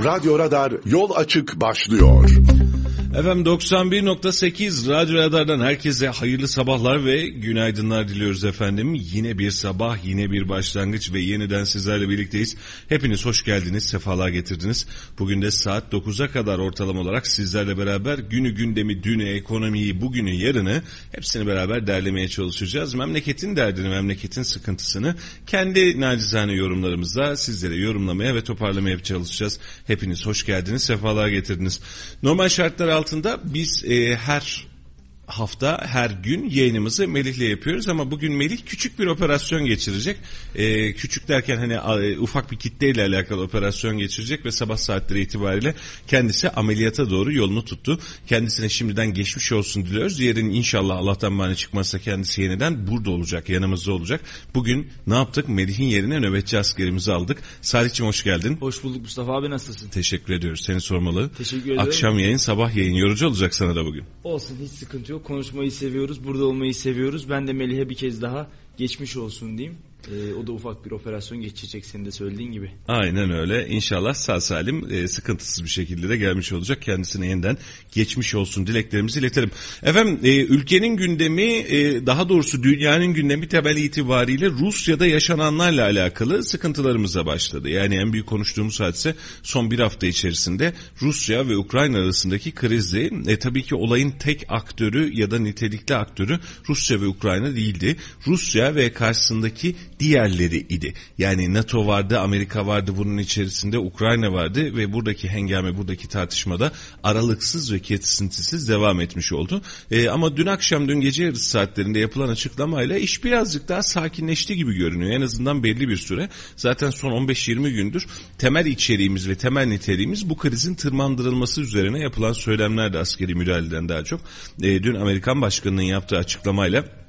Radyo Radar Yol Açık başlıyor. Efendim 91.8 Radyo Radar'dan herkese hayırlı sabahlar ve günaydınlar diliyoruz efendim. Yine bir sabah, yine bir başlangıç ve yeniden sizlerle birlikteyiz. Hepiniz hoş geldiniz, sefalar getirdiniz. Bugün de saat 9'a kadar ortalama olarak sizlerle beraber günü gündemi, dünü, ekonomiyi, bugünü, yarını hepsini beraber derlemeye çalışacağız. Memleketin derdini, memleketin sıkıntısını kendi nacizane yorumlarımızla sizlere yorumlamaya ve toparlamaya çalışacağız. Hepiniz hoş geldiniz, sefalar getirdiniz. Normal şartlar altında altında biz e, her hafta her gün yayınımızı Melih'le yapıyoruz ama bugün Melih küçük bir operasyon geçirecek. Ee, küçük derken hani e, ufak bir kitleyle alakalı operasyon geçirecek ve sabah saatleri itibariyle kendisi ameliyata doğru yolunu tuttu. Kendisine şimdiden geçmiş olsun diliyoruz. Yarın inşallah Allah'tan mani çıkmazsa kendisi yeniden burada olacak, yanımızda olacak. Bugün ne yaptık? Melih'in yerine nöbetçi askerimizi aldık. Salih'cim hoş geldin. Hoş bulduk Mustafa abi nasılsın? Teşekkür ediyoruz. Seni sormalı. Teşekkür ederim. Akşam yayın, sabah yayın. Yorucu olacak sana da bugün. Olsun hiç sıkıntı yok. Konuşmayı seviyoruz. Burada olmayı seviyoruz. Ben de Melih'e bir kez daha geçmiş olsun diyeyim. Ee, o da ufak bir operasyon geçecek senin de söylediğin gibi. Aynen öyle. İnşallah sağ salim e, sıkıntısız bir şekilde de gelmiş olacak. Kendisine yeniden geçmiş olsun dileklerimizi iletelim. Efendim e, ülkenin gündemi e, daha doğrusu dünyanın gündemi temel itibariyle Rusya'da yaşananlarla alakalı sıkıntılarımıza başladı. Yani en büyük konuştuğumuz hadise son bir hafta içerisinde Rusya ve Ukrayna arasındaki krizdi. E, tabii ki olayın tek aktörü ya da nitelikli aktörü Rusya ve Ukrayna değildi. Rusya ve karşısındaki diğerleri idi. Yani NATO vardı, Amerika vardı bunun içerisinde, Ukrayna vardı ve buradaki hengame, buradaki tartışmada aralıksız ve kesintisiz devam etmiş oldu. E, ama dün akşam, dün gece yarısı saatlerinde yapılan açıklamayla iş birazcık daha sakinleşti gibi görünüyor. En azından belli bir süre. Zaten son 15-20 gündür temel içeriğimiz ve temel niteliğimiz bu krizin tırmandırılması üzerine yapılan söylemlerdi askeri müdahaleden daha çok. E, dün Amerikan Başkanı'nın yaptığı açıklamayla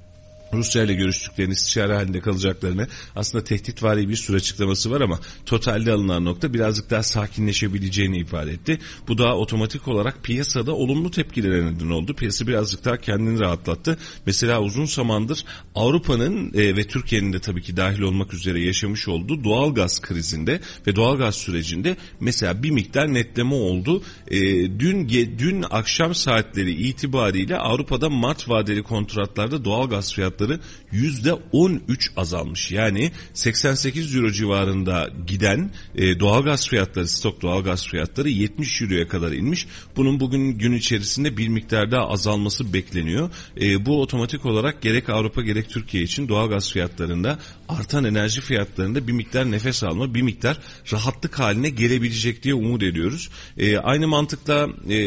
Rusya ile görüştüklerini istişare halinde kalacaklarını aslında tehditvari bir süre açıklaması var ama totalde alınan nokta birazcık daha sakinleşebileceğini ifade etti. Bu da otomatik olarak piyasada olumlu tepkilere neden oldu. Piyasa birazcık daha kendini rahatlattı. Mesela uzun zamandır Avrupa'nın e, ve Türkiye'nin de tabii ki dahil olmak üzere yaşamış olduğu doğal gaz krizinde ve doğal gaz sürecinde mesela bir miktar netleme oldu. E, dün dün akşam saatleri itibariyle Avrupa'da Mart vadeli kontratlarda doğal gaz fiyatları fiyatları %13 azalmış. Yani 88 euro civarında giden e, doğalgaz fiyatları, stok doğalgaz fiyatları 70 euroya kadar inmiş. Bunun bugün gün içerisinde bir miktar daha azalması bekleniyor. E, bu otomatik olarak gerek Avrupa gerek Türkiye için doğalgaz fiyatlarında artan enerji fiyatlarında bir miktar nefes alma, bir miktar rahatlık haline gelebilecek diye umut ediyoruz. E, aynı mantıkla e,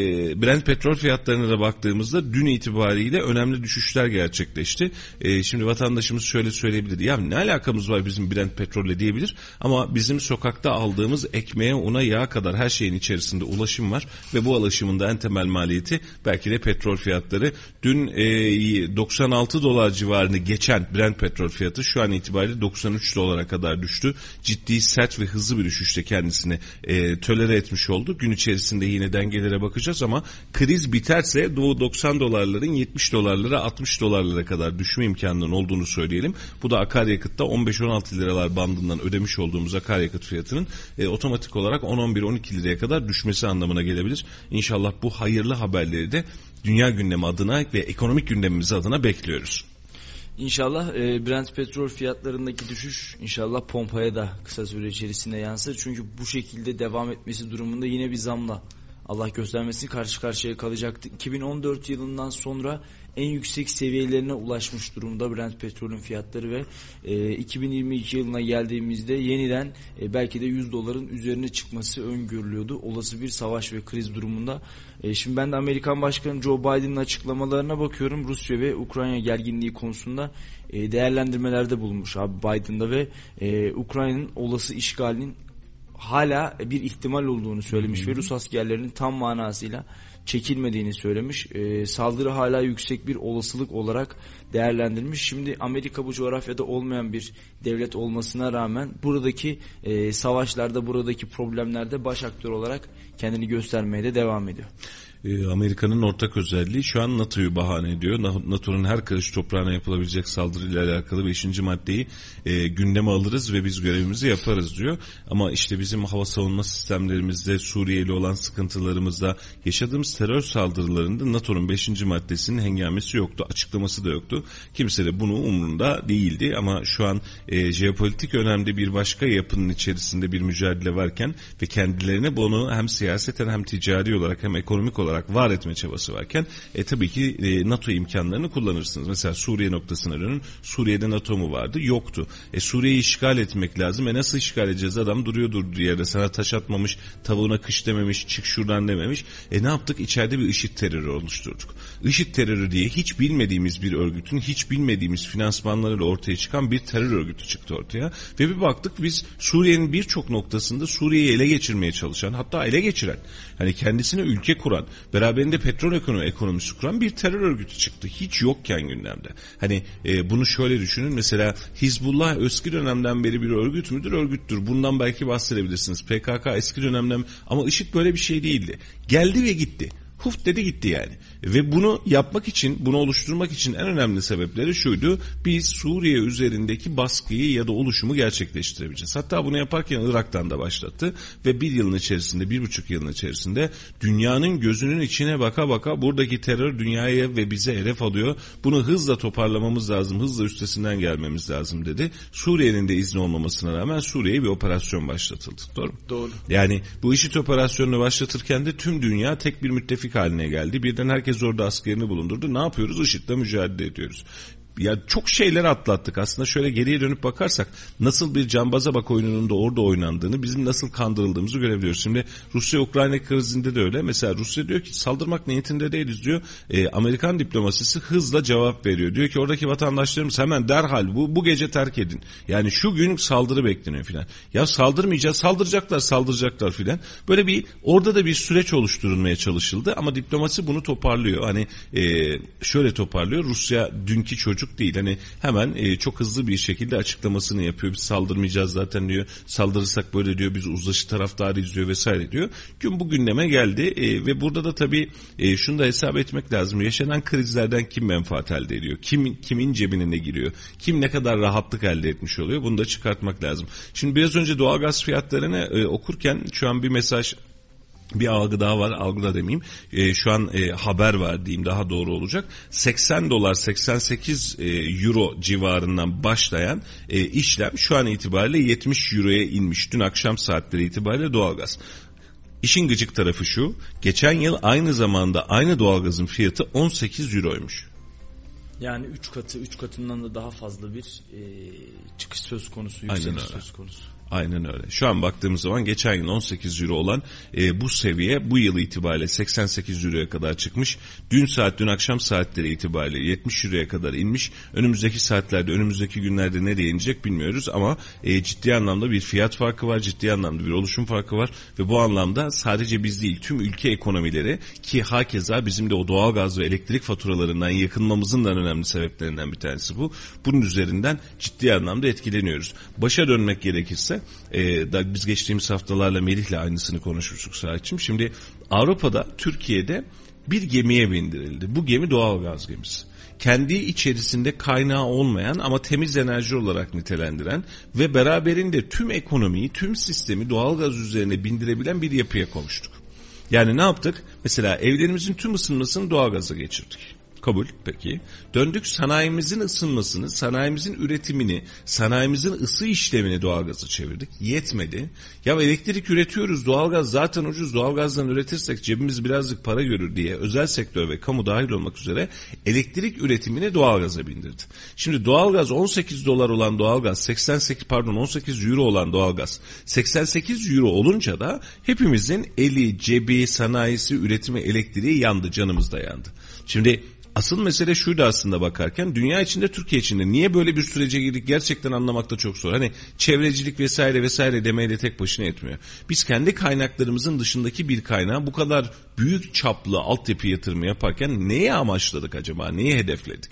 Brent petrol fiyatlarına da baktığımızda dün itibariyle önemli düşüşler gerçekleşti. E, şimdi vatandaşımız şöyle söyleyebilir. Ya ne alakamız var bizim Brent petrolle diyebilir. Ama bizim sokakta aldığımız ekmeğe, una, yağa kadar her şeyin içerisinde ulaşım var. Ve bu ulaşımın da en temel maliyeti belki de petrol fiyatları. Dün e, 96 dolar civarını geçen Brent petrol fiyatı şu an itibariyle 93 dolara kadar düştü. Ciddi, sert ve hızlı bir düşüşte kendisini e, tölere etmiş oldu. Gün içerisinde yine dengelere bakacağız ama kriz biterse Doğu 90 dolarların 70 dolarlara 60 dolarlara kadar düşme imkanının olduğunu söyleyelim. Bu da akaryakıtta 15-16 liralar bandından ödemiş olduğumuz akaryakıt fiyatının e, otomatik olarak 10-11-12 liraya kadar düşmesi anlamına gelebilir. İnşallah bu hayırlı haberleri de dünya gündemi adına ve ekonomik gündemimiz adına bekliyoruz. İnşallah e, Brent petrol fiyatlarındaki düşüş inşallah pompaya da kısa süre içerisinde yansır. Çünkü bu şekilde devam etmesi durumunda yine bir zamla Allah göstermesin karşı karşıya kalacaktı. 2014 yılından sonra en yüksek seviyelerine ulaşmış durumda Brent petrolün fiyatları ve e, 2022 yılına geldiğimizde yeniden e, belki de 100 doların üzerine çıkması öngörülüyordu. Olası bir savaş ve kriz durumunda. E, şimdi ben de Amerikan Başkanı Joe Biden'ın açıklamalarına bakıyorum. Rusya ve Ukrayna gerginliği konusunda e, değerlendirmelerde bulunmuş abi Biden'da ve e, Ukrayna'nın olası işgalinin hala bir ihtimal olduğunu söylemiş ve Rus askerlerinin tam manasıyla çekilmediğini söylemiş. E, saldırı hala yüksek bir olasılık olarak değerlendirmiş. Şimdi Amerika bu coğrafyada olmayan bir devlet olmasına rağmen buradaki e, savaşlarda, buradaki problemlerde baş aktör olarak kendini göstermeye de devam ediyor. E, Amerika'nın ortak özelliği şu an NATO'yu bahane ediyor. NATO'nun her karış toprağına yapılabilecek saldırıyla alakalı 5. maddeyi e, gündeme alırız ve biz görevimizi yaparız diyor. Ama işte bizim hava savunma sistemlerimizde Suriye ile olan sıkıntılarımızda yaşadığımız terör saldırılarında NATO'nun 5. maddesinin hengamesi yoktu. Açıklaması da yoktu. Kimse de bunu umrunda değildi ama şu an e, jeopolitik önemli bir başka yapının içerisinde bir mücadele varken ve kendilerine bunu hem siyaseten hem ticari olarak hem ekonomik olarak var etme çabası varken e, tabii ki e, NATO imkanlarını kullanırsınız. Mesela Suriye noktasına dönün. Suriye'de NATO mu vardı? Yoktu. E, Suriye'yi işgal etmek lazım. E nasıl işgal edeceğiz? Adam duruyor durduğu yerde sana taş atmamış, tavuğuna kış dememiş, çık şuradan dememiş. E ne yaptık? İçeride bir IŞİD terörü oluşturduk. IŞİD terörü diye hiç bilmediğimiz bir örgütün, hiç bilmediğimiz finansmanlarıyla ortaya çıkan bir terör örgütü çıktı ortaya. Ve bir baktık biz Suriye'nin birçok noktasında Suriye'yi ele geçirmeye çalışan, hatta ele geçiren, hani kendisine ülke kuran, beraberinde petrol ekonomi, ekonomisi kuran bir terör örgütü çıktı. Hiç yokken gündemde. Hani e, bunu şöyle düşünün. Mesela Hizbullah eski dönemden beri bir örgüt müdür? Örgüttür. Bundan belki bahsedebilirsiniz. PKK eski dönemden ama IŞİD böyle bir şey değildi. Geldi ve gitti. Huf dedi gitti yani. Ve bunu yapmak için, bunu oluşturmak için en önemli sebepleri şuydu. Biz Suriye üzerindeki baskıyı ya da oluşumu gerçekleştirebileceğiz. Hatta bunu yaparken Irak'tan da başlattı. Ve bir yılın içerisinde, bir buçuk yılın içerisinde dünyanın gözünün içine baka baka buradaki terör dünyaya ve bize hedef alıyor. Bunu hızla toparlamamız lazım, hızla üstesinden gelmemiz lazım dedi. Suriye'nin de izni olmamasına rağmen Suriye'ye bir operasyon başlatıldı. Doğru mu? Doğru. Yani bu IŞİD operasyonunu başlatırken de tüm dünya tek bir müttefik haline geldi. Birden herkes Herkes orada askerini bulundurdu. Ne yapıyoruz? IŞİD'le mücadele ediyoruz ya çok şeyler atlattık aslında şöyle geriye dönüp bakarsak nasıl bir cambaza bak oyununun da orada oynandığını bizim nasıl kandırıldığımızı görebiliyoruz. Şimdi Rusya-Ukrayna krizinde de öyle. Mesela Rusya diyor ki saldırmak niyetinde değiliz diyor. E, Amerikan diplomasisi hızla cevap veriyor. Diyor ki oradaki vatandaşlarımız hemen derhal bu, bu gece terk edin. Yani şu gün saldırı bekleniyor filan. Ya saldırmayacağız saldıracaklar saldıracaklar filan. Böyle bir orada da bir süreç oluşturulmaya çalışıldı ama diplomasi bunu toparlıyor. Hani e, şöyle toparlıyor. Rusya dünkü çocuk çocuk değil. Hani hemen e, çok hızlı bir şekilde açıklamasını yapıyor. Biz saldırmayacağız zaten diyor. Saldırırsak böyle diyor biz uzlaşı taraftarıyız diyor vesaire diyor. Gün bu gündeme geldi e, ve burada da tabii e, şunu da hesap etmek lazım. Yaşanan krizlerden kim menfaat elde ediyor? Kim, kimin cebine ne giriyor? Kim ne kadar rahatlık elde etmiş oluyor? Bunu da çıkartmak lazım. Şimdi biraz önce doğalgaz fiyatlarını e, okurken şu an bir mesaj bir algı daha var algı da demeyeyim. E, şu an e, haber var diyeyim daha doğru olacak. 80 dolar 88 e, euro civarından başlayan e, işlem şu an itibariyle 70 euroya inmiş. Dün akşam saatleri itibariyle doğalgaz. İşin gıcık tarafı şu geçen yıl aynı zamanda aynı doğalgazın fiyatı 18 euroymuş. Yani 3 katı 3 katından da daha fazla bir e, çıkış söz konusu yükseliş söz konusu Aynen öyle. Şu an baktığımız zaman geçen yıl 18 euro olan e, bu seviye bu yıl itibariyle 88 euroya kadar çıkmış. Dün saat dün akşam saatleri itibariyle 70 euroya kadar inmiş. Önümüzdeki saatlerde önümüzdeki günlerde nereye inecek bilmiyoruz ama e, ciddi anlamda bir fiyat farkı var. Ciddi anlamda bir oluşum farkı var ve bu anlamda sadece biz değil tüm ülke ekonomileri ki hakeza bizim de o doğal gaz ve elektrik faturalarından yakınmamızın da önemli sebeplerinden bir tanesi bu. Bunun üzerinden ciddi anlamda etkileniyoruz. Başa dönmek gerekirse e, da biz geçtiğimiz haftalarla Melih'le aynısını konuşmuştuk Saatçim. Şimdi Avrupa'da, Türkiye'de bir gemiye bindirildi. Bu gemi doğal gaz gemisi. Kendi içerisinde kaynağı olmayan ama temiz enerji olarak nitelendiren ve beraberinde tüm ekonomiyi, tüm sistemi doğal gaz üzerine bindirebilen bir yapıya konuştuk. Yani ne yaptık? Mesela evlerimizin tüm ısınmasını doğal gaza geçirdik. Kabul peki. Döndük sanayimizin ısınmasını, sanayimizin üretimini, sanayimizin ısı işlemini doğalgaza çevirdik. Yetmedi. Ya elektrik üretiyoruz doğalgaz zaten ucuz doğalgazdan üretirsek cebimiz birazcık para görür diye özel sektör ve kamu dahil olmak üzere elektrik üretimini doğalgaza bindirdi. Şimdi doğalgaz 18 dolar olan doğalgaz 88 pardon 18 euro olan doğalgaz 88 euro olunca da hepimizin eli, cebi, sanayisi, üretimi, elektriği yandı canımız da yandı. Şimdi Asıl mesele şuydu aslında bakarken dünya içinde Türkiye içinde niye böyle bir sürece girdik gerçekten anlamakta çok zor. Hani çevrecilik vesaire vesaire demeyle tek başına yetmiyor. Biz kendi kaynaklarımızın dışındaki bir kaynağı bu kadar büyük çaplı altyapı yatırımı yaparken neye amaçladık acaba? Neyi hedefledik?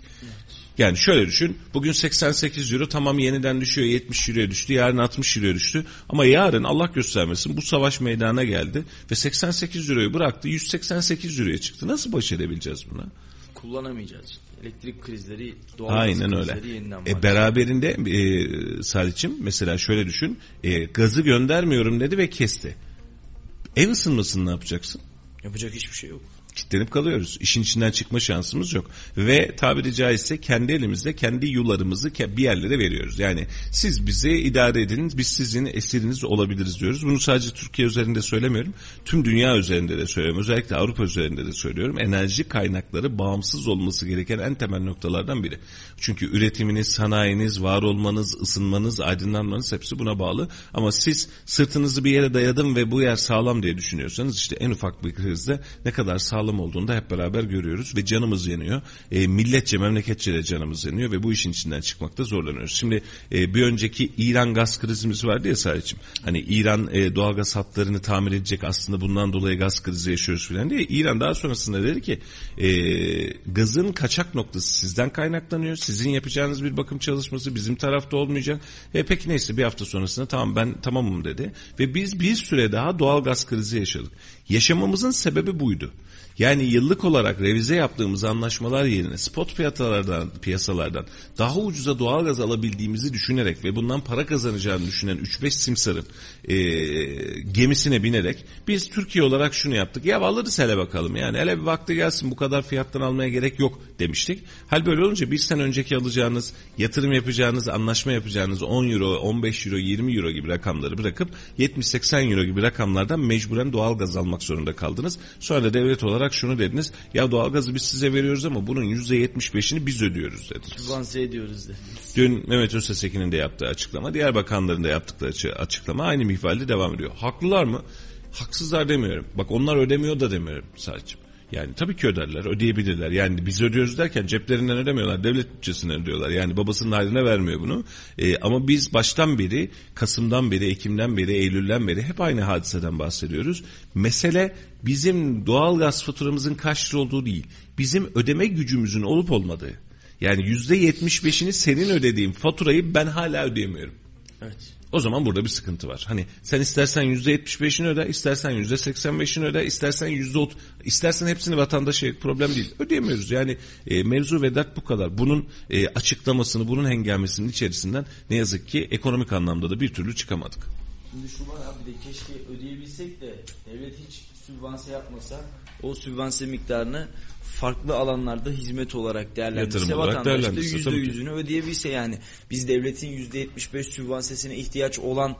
Yani şöyle düşün. Bugün 88 euro tamam yeniden düşüyor 70 euroya düştü. Yarın 60 euroya düştü. Ama yarın Allah göstermesin bu savaş meydana geldi. Ve 88 euroyu bıraktı 188 euroya çıktı. Nasıl baş edebileceğiz buna? Kullanamayacağız. Elektrik krizleri, doğal Aynen öyle. krizleri yeniden E, beraberinde e, Salih'cim mesela şöyle düşün. E, gazı göndermiyorum dedi ve kesti. Ev ısınmasını ne yapacaksın? Yapacak hiçbir şey yok. Kilitlenip kalıyoruz. İşin içinden çıkma şansımız yok. Ve tabiri caizse kendi elimizde kendi yularımızı bir yerlere veriyoruz. Yani siz bizi idare edin, biz sizin esiriniz olabiliriz diyoruz. Bunu sadece Türkiye üzerinde söylemiyorum. Tüm dünya üzerinde de söylüyorum. Özellikle Avrupa üzerinde de söylüyorum. Enerji kaynakları bağımsız olması gereken en temel noktalardan biri. Çünkü üretiminiz, sanayiniz, var olmanız, ısınmanız, aydınlanmanız hepsi buna bağlı. Ama siz sırtınızı bir yere dayadım ve bu yer sağlam diye düşünüyorsanız işte en ufak bir krizde ne kadar sağlam olduğunu da hep beraber görüyoruz ve canımız yanıyor. E, milletçe, memleketçe de canımız yanıyor ve bu işin içinden çıkmakta zorlanıyoruz. Şimdi e, bir önceki İran gaz krizimiz vardı ya Sarıç'ım. Hani İran e, doğalgaz hatlarını tamir edecek aslında bundan dolayı gaz krizi yaşıyoruz filan diye. İran daha sonrasında dedi ki e, gazın kaçak noktası sizden kaynaklanıyor. Sizin yapacağınız bir bakım çalışması bizim tarafta olmayacak. E, peki neyse bir hafta sonrasında tamam ben tamamım dedi. Ve biz bir süre daha doğal gaz krizi yaşadık. Yaşamamızın sebebi buydu. Yani yıllık olarak revize yaptığımız anlaşmalar yerine spot piyasalardan, piyasalardan daha ucuza doğalgaz alabildiğimizi düşünerek ve bundan para kazanacağını düşünen 3-5 simsarın e, gemisine binerek biz Türkiye olarak şunu yaptık. Ya alırız hele bakalım yani hele bir vakti gelsin bu kadar fiyattan almaya gerek yok demiştik. Hal böyle olunca bir sene önceki alacağınız, yatırım yapacağınız, anlaşma yapacağınız 10 euro, 15 euro, 20 euro gibi rakamları bırakıp 70-80 euro gibi rakamlardan mecburen doğalgaz almak zorunda kaldınız. Sonra da devlet olarak şunu dediniz. Ya doğalgazı biz size veriyoruz ama bunun %75'ini biz ödüyoruz dediniz. Sübvanse ediyoruz de. Dün Mehmet Öztesekin'in de yaptığı açıklama, diğer bakanların da yaptıkları açı- açıklama aynı mihvalde devam ediyor. Haklılar mı? Haksızlar demiyorum. Bak onlar ödemiyor da demiyorum sadece. Yani tabii ki öderler, ödeyebilirler. Yani biz ödüyoruz derken ceplerinden ödemiyorlar, devlet bütçesinden ödüyorlar. Yani babasının haline vermiyor bunu. Ee, ama biz baştan beri, Kasım'dan beri, Ekim'den beri, Eylül'den beri hep aynı hadiseden bahsediyoruz. Mesele bizim doğal gaz faturamızın kaç lira olduğu değil. Bizim ödeme gücümüzün olup olmadığı. Yani yüzde yetmiş beşini senin ödediğin faturayı ben hala ödeyemiyorum. Evet. O zaman burada bir sıkıntı var. Hani sen istersen yüzde yetmiş beşini öde, istersen yüzde seksen beşini öde, istersen yüzde ot, istersen hepsini vatandaşa problem değil. Ödeyemiyoruz. Yani e, mevzu ve dert bu kadar. Bunun e, açıklamasını, bunun hengamesinin içerisinden ne yazık ki ekonomik anlamda da bir türlü çıkamadık. Şimdi şu var abi de keşke ödeyebilsek de devlet hiç sübvanse yapmasa o sübvanse miktarını farklı alanlarda hizmet olarak değerlendirse Yatırım olarak vatandaş da yüzünü ödeyebilse yani biz devletin yüzde yetmiş beş sübvansesine ihtiyaç olan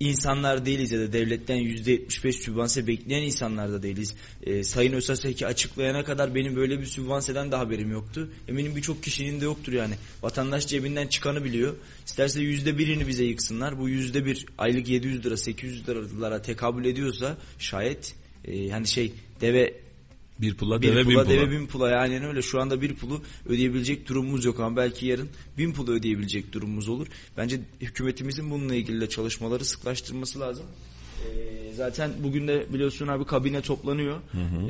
insanlar değiliz ya da devletten yüzde yetmiş beş sübvanse bekleyen insanlar da değiliz. Ee, Sayın Özaseki açıklayana kadar benim böyle bir sübvanseden de haberim yoktu. Eminim birçok kişinin de yoktur yani. Vatandaş cebinden çıkanı biliyor. İsterse yüzde birini bize yıksınlar. Bu yüzde bir aylık 700 lira 800 liralara tekabül ediyorsa şayet e, hani şey deve Bir pula bir deve bin pula pula. deve bin pula yani öyle şu anda bir pulu ödeyebilecek durumumuz yok ama belki yarın bin pulu ödeyebilecek durumumuz olur. Bence hükümetimizin bununla ilgili de çalışmaları sıklaştırması lazım. Ee, zaten bugün de biliyorsun abi kabine toplanıyor.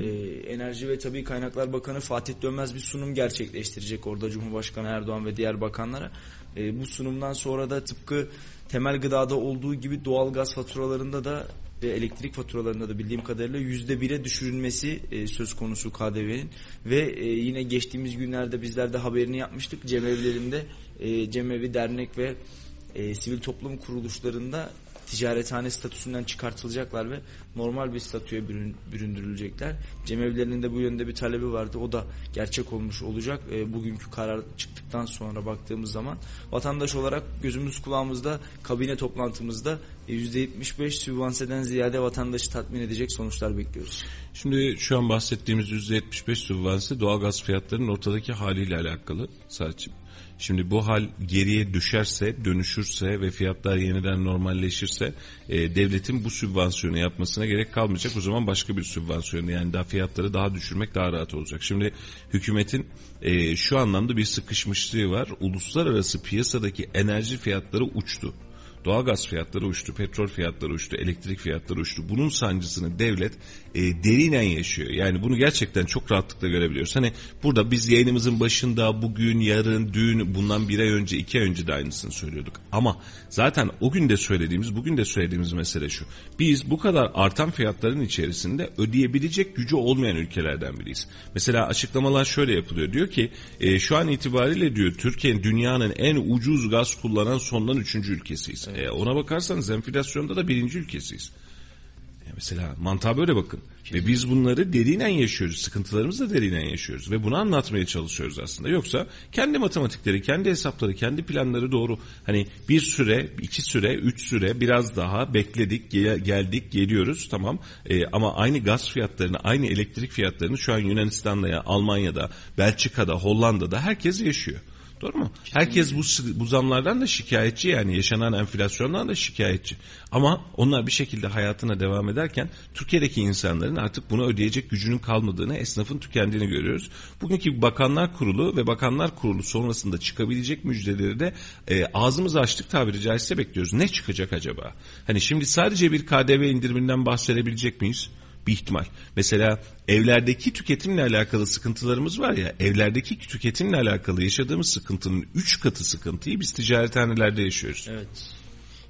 Ee, Enerji ve Tabii Kaynaklar Bakanı Fatih Dönmez bir sunum gerçekleştirecek orada Cumhurbaşkanı Erdoğan ve diğer bakanlara. Ee, bu sunumdan sonra da tıpkı temel gıdada olduğu gibi doğal gaz faturalarında da ve elektrik faturalarında da bildiğim kadarıyla yüzde bire düşürülmesi e, söz konusu KDV'nin ve e, yine geçtiğimiz günlerde bizler de haberini yapmıştık. Cemevlerinde e, cemevi dernek ve e, sivil toplum kuruluşlarında ticarethane statüsünden çıkartılacaklar ve normal bir statüye bürün, büründürülecekler. Cemevlerinin de bu yönde bir talebi vardı. O da gerçek olmuş olacak. E, bugünkü karar çıktıktan sonra baktığımız zaman vatandaş olarak gözümüz kulağımızda kabine toplantımızda e, %75 sübvanseden ziyade vatandaşı tatmin edecek sonuçlar bekliyoruz. Şimdi şu an bahsettiğimiz %75 sübvanse doğalgaz fiyatlarının ortadaki haliyle alakalı sadece. Şimdi bu hal geriye düşerse, dönüşürse ve fiyatlar yeniden normalleşirse e, devletin bu sübvansiyonu yapmasına gerek kalmayacak. O zaman başka bir sübvansiyonu yani daha fiyatları daha düşürmek daha rahat olacak. Şimdi hükümetin e, şu anlamda bir sıkışmışlığı var. Uluslararası piyasadaki enerji fiyatları uçtu. Doğalgaz fiyatları uçtu, petrol fiyatları uçtu, elektrik fiyatları uçtu. Bunun sancısını devlet e, derinen yaşıyor. Yani bunu gerçekten çok rahatlıkla görebiliyoruz. Hani burada biz yayınımızın başında bugün, yarın, dün, bundan bir ay önce, iki ay önce de aynısını söylüyorduk. Ama zaten o gün de söylediğimiz, bugün de söylediğimiz mesele şu. Biz bu kadar artan fiyatların içerisinde ödeyebilecek gücü olmayan ülkelerden biriyiz. Mesela açıklamalar şöyle yapılıyor. Diyor ki e, şu an itibariyle diyor Türkiye dünyanın en ucuz gaz kullanan sondan üçüncü ülkesiyiz. Evet. E, ona bakarsanız enflasyonda da birinci ülkesiyiz. Mesela mantığa böyle bakın. Ve biz bunları derinen yaşıyoruz. Sıkıntılarımızı da derinen yaşıyoruz. Ve bunu anlatmaya çalışıyoruz aslında. Yoksa kendi matematikleri, kendi hesapları, kendi planları doğru. Hani bir süre, iki süre, üç süre biraz daha bekledik, geldik, geliyoruz tamam. Ee, ama aynı gaz fiyatlarını, aynı elektrik fiyatlarını şu an Yunanistan'da, Almanya'da, Belçika'da, Hollanda'da herkes yaşıyor. Doğru mu? Herkes bu, bu zamlardan da şikayetçi yani yaşanan enflasyondan da şikayetçi. Ama onlar bir şekilde hayatına devam ederken Türkiye'deki insanların artık bunu ödeyecek gücünün kalmadığını, esnafın tükendiğini görüyoruz. Bugünkü Bakanlar Kurulu ve Bakanlar Kurulu sonrasında çıkabilecek müjdeleri de e, ağzımızı açtık tabiri caizse bekliyoruz. Ne çıkacak acaba? Hani şimdi sadece bir KDV indiriminden bahsedebilecek miyiz? Bir ihtimal. Mesela evlerdeki tüketimle alakalı sıkıntılarımız var ya, evlerdeki tüketimle alakalı yaşadığımız sıkıntının 3 katı sıkıntıyı biz ticarethanelerde yaşıyoruz. Evet.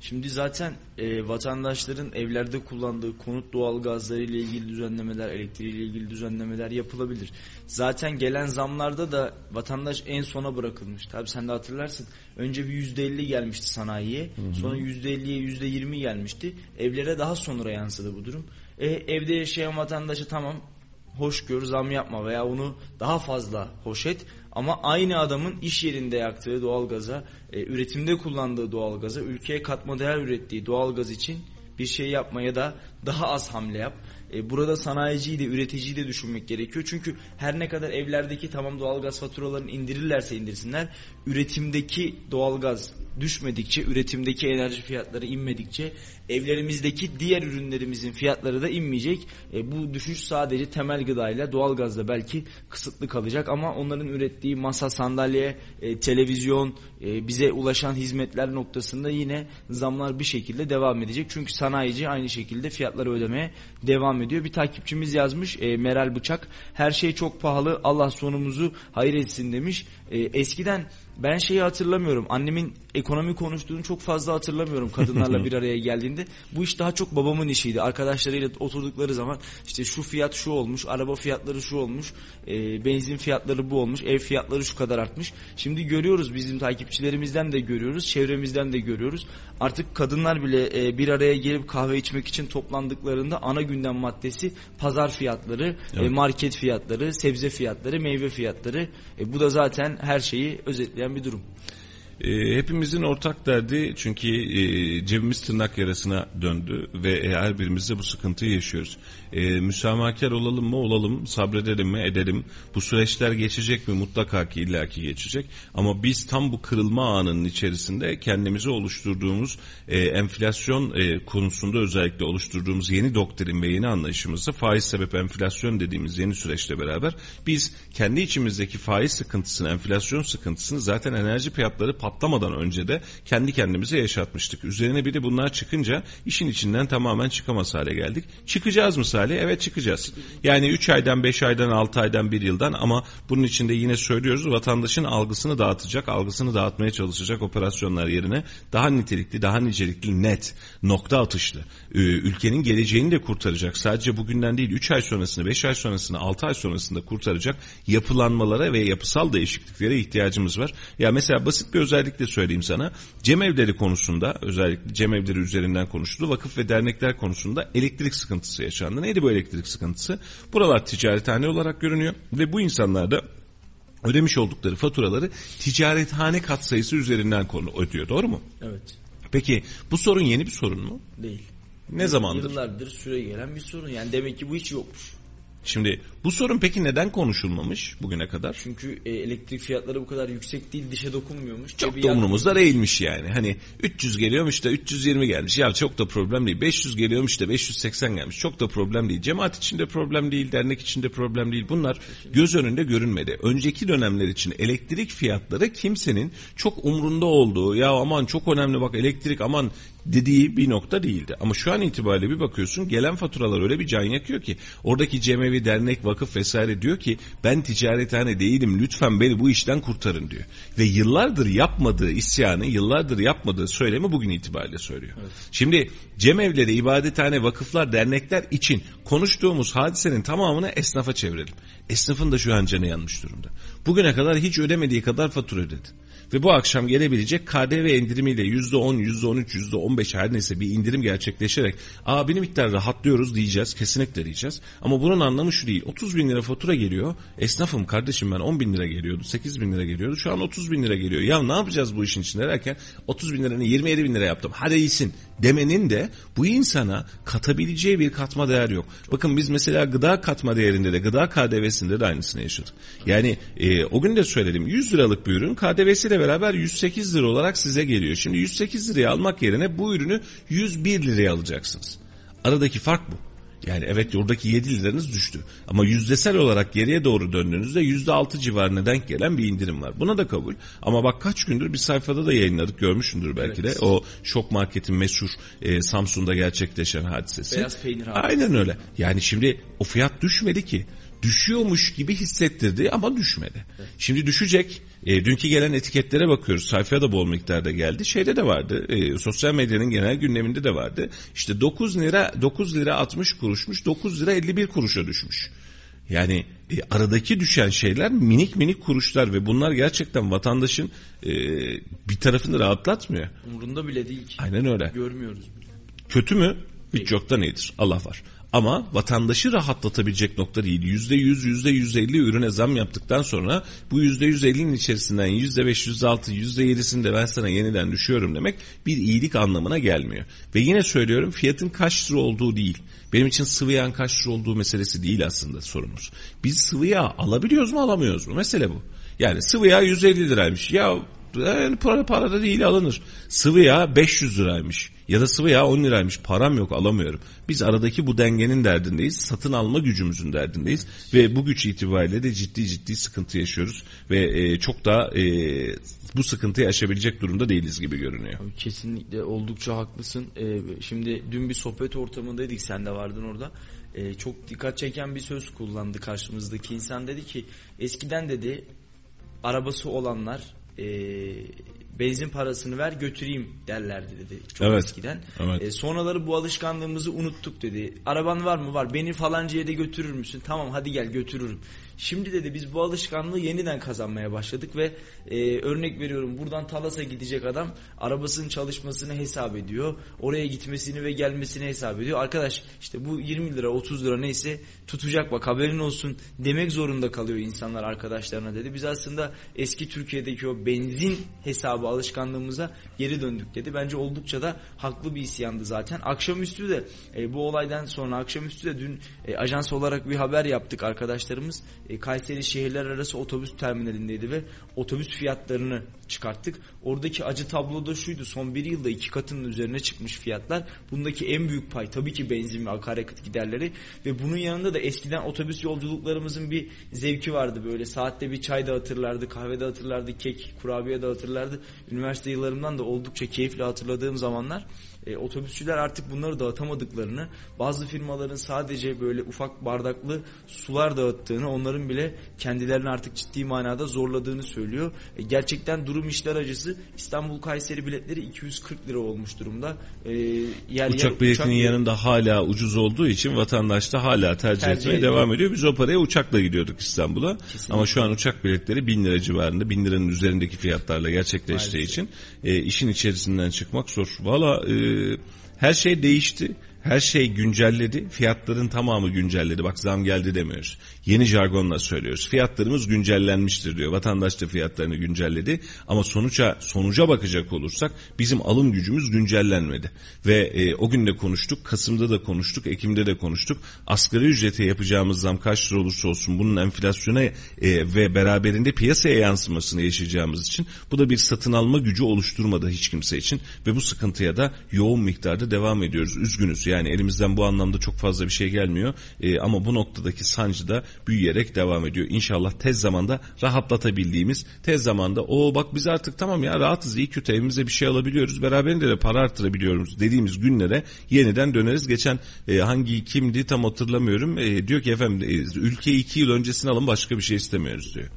Şimdi zaten e, vatandaşların evlerde kullandığı konut doğal gazları ile ilgili düzenlemeler, elektriği ile ilgili düzenlemeler yapılabilir. Zaten gelen zamlarda da vatandaş en sona bırakılmış. Tabi sen de hatırlarsın. Önce bir yüzde elli gelmişti sanayiye. Hı hı. Sonra yüzde elliye yüzde yirmi gelmişti. Evlere daha sonra yansıdı bu durum. E, evde yaşayan vatandaşı tamam hoş gör zam yapma veya onu daha fazla hoş et. Ama aynı adamın iş yerinde yaktığı doğalgaza, e, üretimde kullandığı doğalgaza, ülkeye katma değer ürettiği doğalgaz için bir şey yapma ya da daha az hamle yap. E, burada sanayiciyi de üreticiyi de düşünmek gerekiyor. Çünkü her ne kadar evlerdeki tamam doğalgaz faturalarını indirirlerse indirsinler, üretimdeki doğalgaz düşmedikçe, üretimdeki enerji fiyatları inmedikçe evlerimizdeki diğer ürünlerimizin fiyatları da inmeyecek. E, bu düşüş sadece temel gıdayla doğalgazla belki kısıtlı kalacak ama onların ürettiği masa, sandalye, e, televizyon, e, bize ulaşan hizmetler noktasında yine zamlar bir şekilde devam edecek. Çünkü sanayici aynı şekilde fiyatları ödemeye devam ediyor. Bir takipçimiz yazmış e, Meral Bıçak her şey çok pahalı Allah sonumuzu hayır etsin demiş. E, eskiden ben şeyi hatırlamıyorum. Annemin ekonomi konuştuğunu çok fazla hatırlamıyorum kadınlarla bir araya geldiğinde. Bu iş daha çok babamın işiydi. Arkadaşlarıyla oturdukları zaman işte şu fiyat şu olmuş, araba fiyatları şu olmuş, e, benzin fiyatları bu olmuş, ev fiyatları şu kadar artmış. Şimdi görüyoruz bizim takipçilerimizden de görüyoruz, çevremizden de görüyoruz. Artık kadınlar bile e, bir araya gelip kahve içmek için toplandıklarında ana gündem maddesi pazar fiyatları, e, evet. e, market fiyatları, sebze fiyatları, meyve fiyatları. E, bu da zaten her şeyi özetleyen bir durum. E, hepimizin ortak derdi çünkü e, cebimiz tırnak yarasına döndü ve her birimiz de bu sıkıntıyı yaşıyoruz. E, müsamahakar olalım mı olalım, sabredelim mi edelim. Bu süreçler geçecek mi mutlaka ki illaki geçecek. Ama biz tam bu kırılma anının içerisinde kendimizi oluşturduğumuz e, enflasyon e, konusunda özellikle oluşturduğumuz yeni doktrin ve yeni anlayışımızda faiz sebep enflasyon dediğimiz yeni süreçle beraber biz kendi içimizdeki faiz sıkıntısını, enflasyon sıkıntısını zaten enerji fiyatları patlamadan önce de kendi kendimize yaşatmıştık. Üzerine bir de bunlar çıkınca işin içinden tamamen çıkamaz hale geldik. Çıkacağız mı Salih? Evet çıkacağız. Yani 3 aydan, 5 aydan, 6 aydan, 1 yıldan ama bunun içinde yine söylüyoruz vatandaşın algısını dağıtacak, algısını dağıtmaya çalışacak operasyonlar yerine daha nitelikli, daha nicelikli, net, nokta atışlı, e, ülkenin geleceğini de kurtaracak. Sadece bugünden değil 3 ay sonrasını, 5 ay sonrasını, 6 ay sonrasında kurtaracak yapılanmalara ve yapısal değişikliklere ihtiyacımız var. Ya mesela basit bir özellikle söyleyeyim sana. Cemevleri konusunda özellikle cemevleri üzerinden konuşuldu. Vakıf ve dernekler konusunda elektrik sıkıntısı yaşandı. Neydi bu elektrik sıkıntısı? Buralar ticarethane olarak görünüyor ve bu insanlar da ödemiş oldukları faturaları ticarethane katsayısı üzerinden konu ödüyor. Doğru mu? Evet. Peki bu sorun yeni bir sorun mu? Değil. Ne zamandır? Yıllardır süre gelen bir sorun. Yani demek ki bu hiç yokmuş. Şimdi bu sorun peki neden konuşulmamış bugüne kadar? Çünkü e, elektrik fiyatları bu kadar yüksek değil, dişe dokunmuyormuş. Çok da umurumuzda değilmiş yani. Hani 300 geliyormuş da 320 gelmiş. Ya çok da problem değil. 500 geliyormuş da 580 gelmiş. Çok da problem değil. Cemaat içinde problem değil, dernek içinde problem değil. Bunlar göz önünde görünmedi. Önceki dönemler için elektrik fiyatları kimsenin çok umrunda olduğu, ya aman çok önemli bak elektrik aman dediği bir nokta değildi. Ama şu an itibariyle bir bakıyorsun gelen faturalar öyle bir can yakıyor ki oradaki cemevi, dernek, vakıf vesaire diyor ki ben ticarethane değilim lütfen beni bu işten kurtarın diyor. Ve yıllardır yapmadığı isyanı, yıllardır yapmadığı söylemi bugün itibariyle söylüyor. Şimdi cemevleri, ibadethane, vakıflar, dernekler için konuştuğumuz hadisenin tamamını esnafa çevirelim. Esnafın da şu an canı yanmış durumda. Bugüne kadar hiç ödemediği kadar fatura ödedi. Ve bu akşam gelebilecek KDV indirimiyle %10, %13, %15 her neyse bir indirim gerçekleşerek aa bir miktar rahatlıyoruz diyeceğiz. Kesinlikle diyeceğiz. Ama bunun anlamı şu değil. 30 bin lira fatura geliyor. Esnafım kardeşim ben 10 bin lira geliyordu. 8 bin lira geliyordu. Şu an 30 bin lira geliyor. Ya ne yapacağız bu işin içinde derken 30 bin liranı 27 bin lira yaptım. Hadi iyisin demenin de bu insana katabileceği bir katma değer yok. Bakın biz mesela gıda katma değerinde de gıda KDV'sinde de aynısını yaşadık. Yani e, o gün de söyledim 100 liralık bir ürün KDV'siyle beraber 108 lira olarak size geliyor. Şimdi 108 liraya almak yerine bu ürünü 101 liraya alacaksınız. Aradaki fark bu. Yani evet oradaki 7 liranız düştü. Ama yüzdesel olarak geriye doğru döndüğünüzde %6 civarına denk gelen bir indirim var. Buna da kabul. Ama bak kaç gündür bir sayfada da yayınladık görmüşsündür belki de. O şok marketin meşhur e, Samsun'da gerçekleşen hadisesi. Beyaz peynir hadisesi. Aynen öyle. Yani şimdi o fiyat düşmedi ki. Düşüyormuş gibi hissettirdi ama düşmedi. Şimdi düşecek. E, dünkü gelen etiketlere bakıyoruz. Sayfaya da bol miktarda geldi. Şeyde de vardı. E, sosyal medyanın genel gündeminde de vardı. İşte 9 lira 9 lira 60 kuruşmuş. 9 lira 51 kuruşa düşmüş. Yani e, aradaki düşen şeyler minik minik kuruşlar ve bunlar gerçekten vatandaşın e, bir tarafını rahatlatmıyor. Umurunda bile değil ki. Aynen öyle. Görmüyoruz bile. Kötü mü? Hiç yoktan iyidir. Allah var. Ama vatandaşı rahatlatabilecek nokta değil. Yüzde yüz, yüzde yüz elli ürüne zam yaptıktan sonra bu yüzde yüz ellinin içerisinden yüzde beş, yüzde altı, yüzde yedisinde ben sana yeniden düşüyorum demek bir iyilik anlamına gelmiyor. Ve yine söylüyorum fiyatın kaç lira olduğu değil. Benim için sıvı yağın kaç lira olduğu meselesi değil aslında sorunumuz. Biz sıvı yağ alabiliyoruz mu alamıyoruz mu? Mesele bu. Yani sıvı yağ 150 liraymış. Ya yani para para da değil alınır. Sıvı yağ 500 liraymış ya da sıvı yağ 10 liraymış. Param yok alamıyorum. Biz aradaki bu dengenin derdindeyiz. Satın alma gücümüzün derdindeyiz ve bu güç itibariyle de ciddi ciddi sıkıntı yaşıyoruz ve e, çok da e, bu sıkıntıyı aşabilecek durumda değiliz gibi görünüyor. Kesinlikle oldukça haklısın. Ee, şimdi dün bir sohbet ortamındaydık sen de vardın orada. Ee, çok dikkat çeken bir söz kullandı karşımızdaki insan dedi ki eskiden dedi arabası olanlar e, benzin parasını ver götüreyim derlerdi dedi çok Evet, eskiden. evet. E, sonraları bu alışkanlığımızı unuttuk dedi. Araban var mı? Var. Beni falanca yere götürür müsün? Tamam hadi gel götürürüm. Şimdi dedi biz bu alışkanlığı yeniden kazanmaya başladık ve e, örnek veriyorum buradan Talas'a gidecek adam arabasının çalışmasını hesap ediyor. Oraya gitmesini ve gelmesini hesap ediyor. Arkadaş işte bu 20 lira 30 lira neyse tutacak bak haberin olsun demek zorunda kalıyor insanlar arkadaşlarına dedi. Biz aslında eski Türkiye'deki o benzin hesabı alışkanlığımıza geri döndük dedi. Bence oldukça da haklı bir isyandı zaten. Akşamüstü de e, bu olaydan sonra akşamüstü de dün e, ajans olarak bir haber yaptık arkadaşlarımız. E, Kayseri şehirler arası otobüs terminalindeydi ve otobüs fiyatlarını çıkarttık. Oradaki acı tablo da şuydu. Son bir yılda iki katının üzerine çıkmış fiyatlar. Bundaki en büyük pay tabii ki benzin ve akaryakıt giderleri ve bunun yanında da eskiden otobüs yolculuklarımızın bir zevki vardı böyle. Saatte bir çay dağıtırlardı, kahve dağıtırlardı, kek, kurabiye dağıtırlardı. Üniversite yıllarımdan da oldukça keyifli hatırladığım zamanlar e, otobüsçüler artık bunları dağıtamadıklarını, bazı firmaların sadece böyle ufak bardaklı sular dağıttığını, onların bile kendilerini artık ciddi manada zorladığını söylüyor. E, gerçekten durum işler acısı. İstanbul Kayseri biletleri 240 lira olmuş durumda. E, yer Uçak yer, biletinin uçak- yanında hala ucuz olduğu için vatandaş da hala tercih, Tercih etmeye ediyor. devam ediyor. Biz o paraya uçakla gidiyorduk İstanbul'a. Ama şu an uçak biletleri 1000 lira civarında, 1000 liranın üzerindeki fiyatlarla gerçekleştiği Maalesef. için e, işin içerisinden çıkmak zor. Valla e, her şey değişti. Her şey güncelledi. Fiyatların tamamı güncelledi. Bak zam geldi demiyoruz. Yeni jargonla söylüyoruz. Fiyatlarımız güncellenmiştir diyor. Vatandaş da fiyatlarını güncelledi. Ama sonuca sonuca bakacak olursak bizim alım gücümüz güncellenmedi. Ve e, o gün de konuştuk. Kasım'da da konuştuk. Ekim'de de konuştuk. Asgari ücrete yapacağımız zam kaç lira olursa olsun bunun enflasyona e, ve beraberinde piyasaya yansımasını yaşayacağımız için bu da bir satın alma gücü oluşturmadı hiç kimse için ve bu sıkıntıya da yoğun miktarda devam ediyoruz. Üzgünüz yani elimizden bu anlamda çok fazla bir şey gelmiyor e, ama bu noktadaki sancı da büyüyerek devam ediyor. İnşallah tez zamanda rahatlatabildiğimiz tez zamanda o bak biz artık tamam ya rahatız iyi kötü evimize bir şey alabiliyoruz beraberinde de para artırabiliyoruz dediğimiz günlere yeniden döneriz. Geçen e, hangi kimdi tam hatırlamıyorum e, diyor ki efendim e, ülkeyi iki yıl öncesine alın başka bir şey istemiyoruz diyor.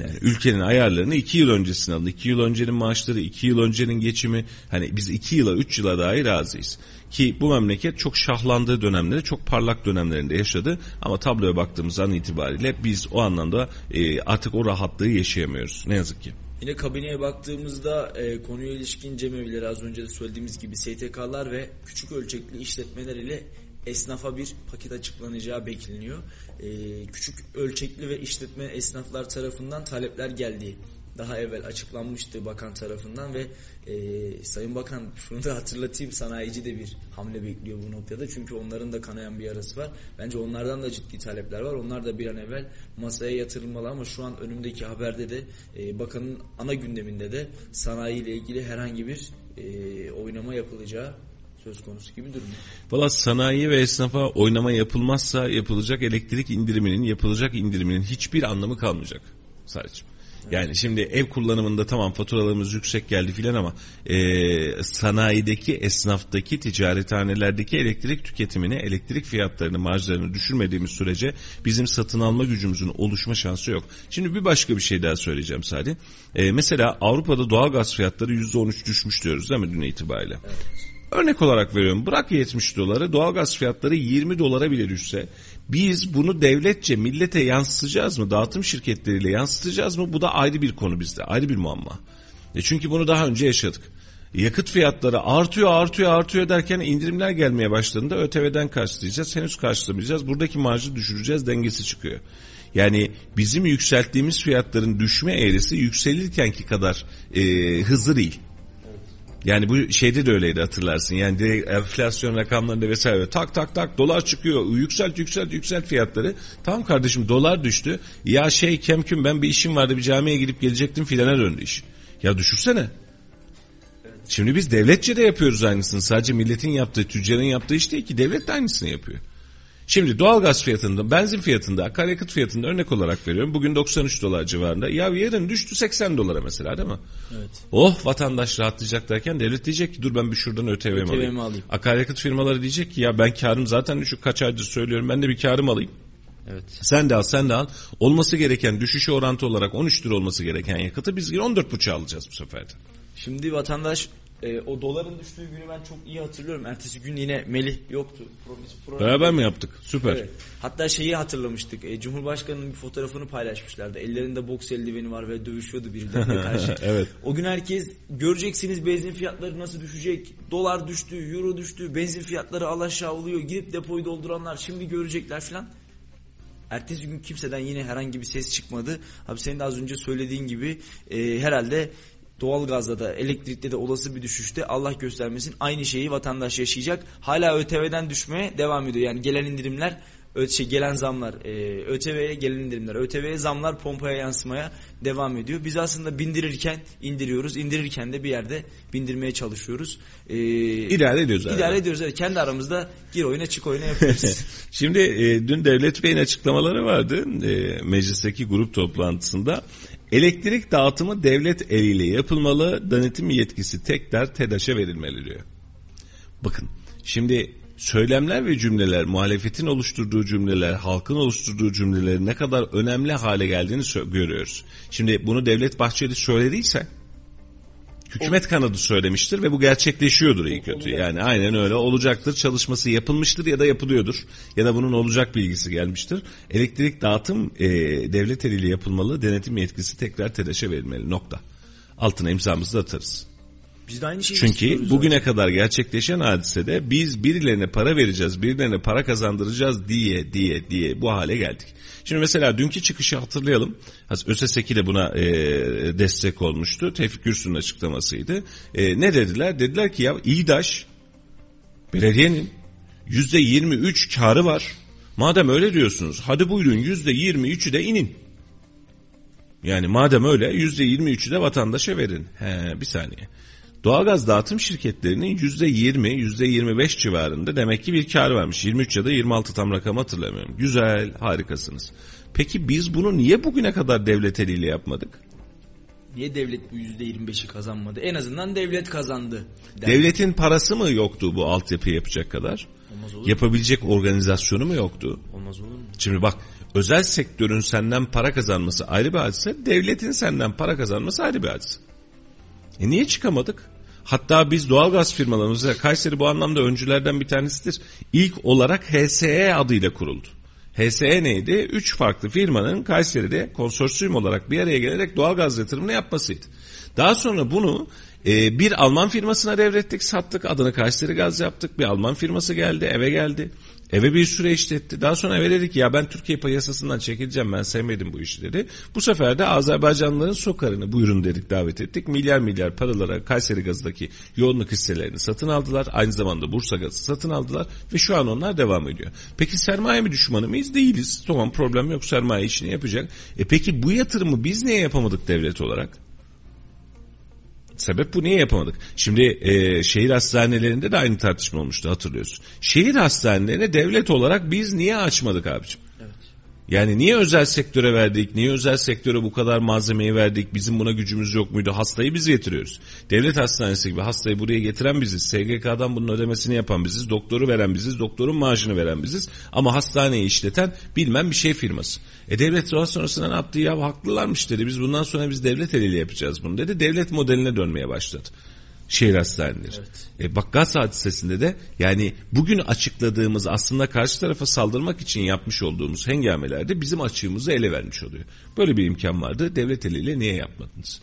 Yani ülkenin ayarlarını iki yıl öncesine alın. İki yıl öncenin maaşları, iki yıl öncenin geçimi. Hani biz iki yıla, üç yıla dahi razıyız. Ki bu memleket çok şahlandığı dönemleri, çok parlak dönemlerinde yaşadı. Ama tabloya baktığımız an itibariyle biz o anlamda e, artık o rahatlığı yaşayamıyoruz. Ne yazık ki. Yine kabineye baktığımızda e, konuya ilişkin cemevleri az önce de söylediğimiz gibi STK'lar ve küçük ölçekli işletmeler ile esnafa bir paket açıklanacağı bekleniyor. Ee, küçük ölçekli ve işletme esnaflar tarafından talepler geldi. Daha evvel açıklanmıştı bakan tarafından ve e, Sayın Bakan şunu da hatırlatayım sanayici de bir hamle bekliyor bu noktada. Çünkü onların da kanayan bir yarası var. Bence onlardan da ciddi talepler var. Onlar da bir an evvel masaya yatırılmalı ama şu an önümdeki haberde de e, bakanın ana gündeminde de sanayi ile ilgili herhangi bir e, oynama yapılacağı söz konusu gibi durmuyor. Valla sanayi ve esnafa oynama yapılmazsa yapılacak elektrik indiriminin yapılacak indiriminin hiçbir anlamı kalmayacak. Sadece. Yani şimdi ev kullanımında tamam faturalarımız yüksek geldi filan ama e, sanayideki, esnaftaki, ticarethanelerdeki elektrik tüketimini, elektrik fiyatlarını, marjlarını düşürmediğimiz sürece bizim satın alma gücümüzün oluşma şansı yok. Şimdi bir başka bir şey daha söyleyeceğim Salih. E, mesela Avrupa'da doğal gaz fiyatları %13 düşmüş diyoruz değil mi dün itibariyle? Evet. Örnek olarak veriyorum bırak 70 doları doğalgaz fiyatları 20 dolara bile düşse biz bunu devletçe millete yansıtacağız mı dağıtım şirketleriyle yansıtacağız mı bu da ayrı bir konu bizde ayrı bir muamma. E çünkü bunu daha önce yaşadık. Yakıt fiyatları artıyor artıyor artıyor derken indirimler gelmeye başladığında ÖTV'den karşılayacağız henüz karşılamayacağız buradaki marjı düşüreceğiz dengesi çıkıyor. Yani bizim yükselttiğimiz fiyatların düşme eğrisi yükselirkenki kadar e, hızlı değil. Yani bu şeyde de öyleydi hatırlarsın. Yani direkt enflasyon rakamlarında vesaire tak tak tak dolar çıkıyor. Yükselt yükselt yükselt fiyatları. Tamam kardeşim dolar düştü. Ya şey kemküm ben bir işim vardı bir camiye gidip gelecektim filana döndü iş. Ya düşürsene. Şimdi biz devletçe de yapıyoruz aynısını. Sadece milletin yaptığı, tüccarın yaptığı iş değil ki. Devlet de aynısını yapıyor. Şimdi doğalgaz fiyatında, benzin fiyatında, akaryakıt fiyatında örnek olarak veriyorum. Bugün 93 dolar civarında. Ya yarın düştü 80 dolara mesela değil mi? Evet. Oh vatandaş rahatlayacak derken devlet diyecek ki dur ben bir şuradan ÖTV'mi ÖTV alayım. alayım. Akaryakıt firmaları diyecek ki ya ben karım zaten düşük kaç aydır söylüyorum ben de bir karım alayım. Evet. Sen de al sen de al. Olması gereken düşüşü orantı olarak 13 lira olması gereken yakıtı biz 14,5 alacağız bu sefer de. Şimdi vatandaş e, o doların düştüğü günü ben çok iyi hatırlıyorum. Ertesi gün yine Melih yoktu. Pro, Beraber mi yaptık? Süper. Evet. Hatta şeyi hatırlamıştık. E, Cumhurbaşkanının bir fotoğrafını paylaşmışlardı. Ellerinde boks eldiveni var ve dövüşüyordu birilerine karşı. evet. O gün herkes göreceksiniz benzin fiyatları nasıl düşecek. Dolar düştü, euro düştü, benzin fiyatları alaşağı oluyor. Gidip depoyu dolduranlar şimdi görecekler falan. Ertesi gün kimseden yine herhangi bir ses çıkmadı. Abi senin de az önce söylediğin gibi e, herhalde doğalgazda da elektrikte de olası bir düşüşte Allah göstermesin aynı şeyi vatandaş yaşayacak. Hala ÖTV'den düşmeye devam ediyor. Yani gelen indirimler şey, gelen zamlar e, ÖTV'ye gelen indirimler ÖTV'ye zamlar pompaya yansımaya devam ediyor. Biz aslında bindirirken indiriyoruz. indirirken de bir yerde bindirmeye çalışıyoruz. Ee, idare ediyoruz. İdare yani. ediyoruz. Evet. Kendi aramızda gir oyuna çık oyuna yapıyoruz. Şimdi e, dün Devlet Bey'in açıklamaları vardı. E, meclisteki grup toplantısında. Elektrik dağıtımı devlet eliyle yapılmalı, denetim yetkisi tekrar TEDAŞ'a verilmeli diyor. Bakın şimdi söylemler ve cümleler, muhalefetin oluşturduğu cümleler, halkın oluşturduğu cümlelerin ne kadar önemli hale geldiğini görüyoruz. Şimdi bunu Devlet Bahçeli söylediyse hükümet kanadı söylemiştir ve bu gerçekleşiyordur iyi kötü. Yani aynen öyle olacaktır. Çalışması yapılmıştır ya da yapılıyordur. Ya da bunun olacak bilgisi gelmiştir. Elektrik dağıtım e, devlet eliyle yapılmalı. Denetim yetkisi tekrar TEDAŞ'a verilmeli. Nokta. Altına imzamızı da atarız. Biz de aynı şeyi Çünkü bugüne zaten. kadar gerçekleşen hadisede biz birilerine para vereceğiz, birilerine para kazandıracağız diye diye diye bu hale geldik. Şimdi mesela dünkü çıkışı hatırlayalım. ÖSSEK'i de buna e, destek olmuştu. Tevfik Gürsün'ün açıklamasıydı. E, ne dediler? Dediler ki ya İGDAŞ belediyenin yüzde yirmi üç karı var. Madem öyle diyorsunuz hadi buyurun yüzde yirmi üçü de inin. Yani madem öyle yüzde yirmi üçü de vatandaşa verin. He bir saniye. Doğalgaz dağıtım şirketlerinin yüzde yirmi, yüzde yirmi beş civarında demek ki bir kar vermiş. 23 ya da 26 tam rakam hatırlamıyorum. Güzel, harikasınız. Peki biz bunu niye bugüne kadar devlet eliyle yapmadık? Niye devlet bu %25'i kazanmadı? En azından devlet kazandı. Der. Devletin parası mı yoktu bu altyapı yapacak kadar? Olmaz olur mu? Yapabilecek organizasyonu mu yoktu? Olmaz olur mu? Şimdi bak özel sektörün senden para kazanması ayrı bir hadise, devletin senden para kazanması ayrı bir hadise. E niye çıkamadık? Hatta biz doğalgaz firmalarımızda Kayseri bu anlamda öncülerden bir tanesidir. İlk olarak HSE adıyla kuruldu. HSE neydi? Üç farklı firmanın Kayseri'de konsorsiyum olarak bir araya gelerek doğalgaz yatırımını yapmasıydı. Daha sonra bunu e, bir Alman firmasına devrettik, sattık. Adını Kayseri Gaz yaptık. Bir Alman firması geldi, eve geldi. Eve bir süre işletti. Daha sonra eve dedi ki ya ben Türkiye piyasasından çekileceğim ben sevmedim bu işi dedi. Bu sefer de Azerbaycanlıların sokarını buyurun dedik davet ettik. Milyar milyar paralara Kayseri Gazı'daki yoğunluk hisselerini satın aldılar. Aynı zamanda Bursa Gazı satın aldılar ve şu an onlar devam ediyor. Peki sermaye mi düşmanı mıyız? Değiliz. Tamam problem yok sermaye işini yapacak. E peki bu yatırımı biz niye yapamadık devlet olarak? Sebep bu niye yapamadık? Şimdi e, şehir hastanelerinde de aynı tartışma olmuştu hatırlıyorsun. Şehir hastanelerine devlet olarak biz niye açmadık abicim? Yani niye özel sektöre verdik? Niye özel sektöre bu kadar malzemeyi verdik? Bizim buna gücümüz yok muydu? Hastayı biz getiriyoruz. Devlet hastanesi gibi hastayı buraya getiren biziz. SGK'dan bunun ödemesini yapan biziz. Doktoru veren biziz. Doktorun maaşını veren biziz. Ama hastaneyi işleten bilmem bir şey firması. E devlet daha sonrasında ne yaptı? Ya haklılarmış dedi. Biz bundan sonra biz devlet eliyle yapacağız bunu dedi. Devlet modeline dönmeye başladı şehir hastaneleri. Evet. E, bak gaz hadisesinde de yani bugün açıkladığımız aslında karşı tarafa saldırmak için yapmış olduğumuz hengamelerde bizim açığımızı ele vermiş oluyor. Böyle bir imkan vardı. Devlet eliyle niye yapmadınız?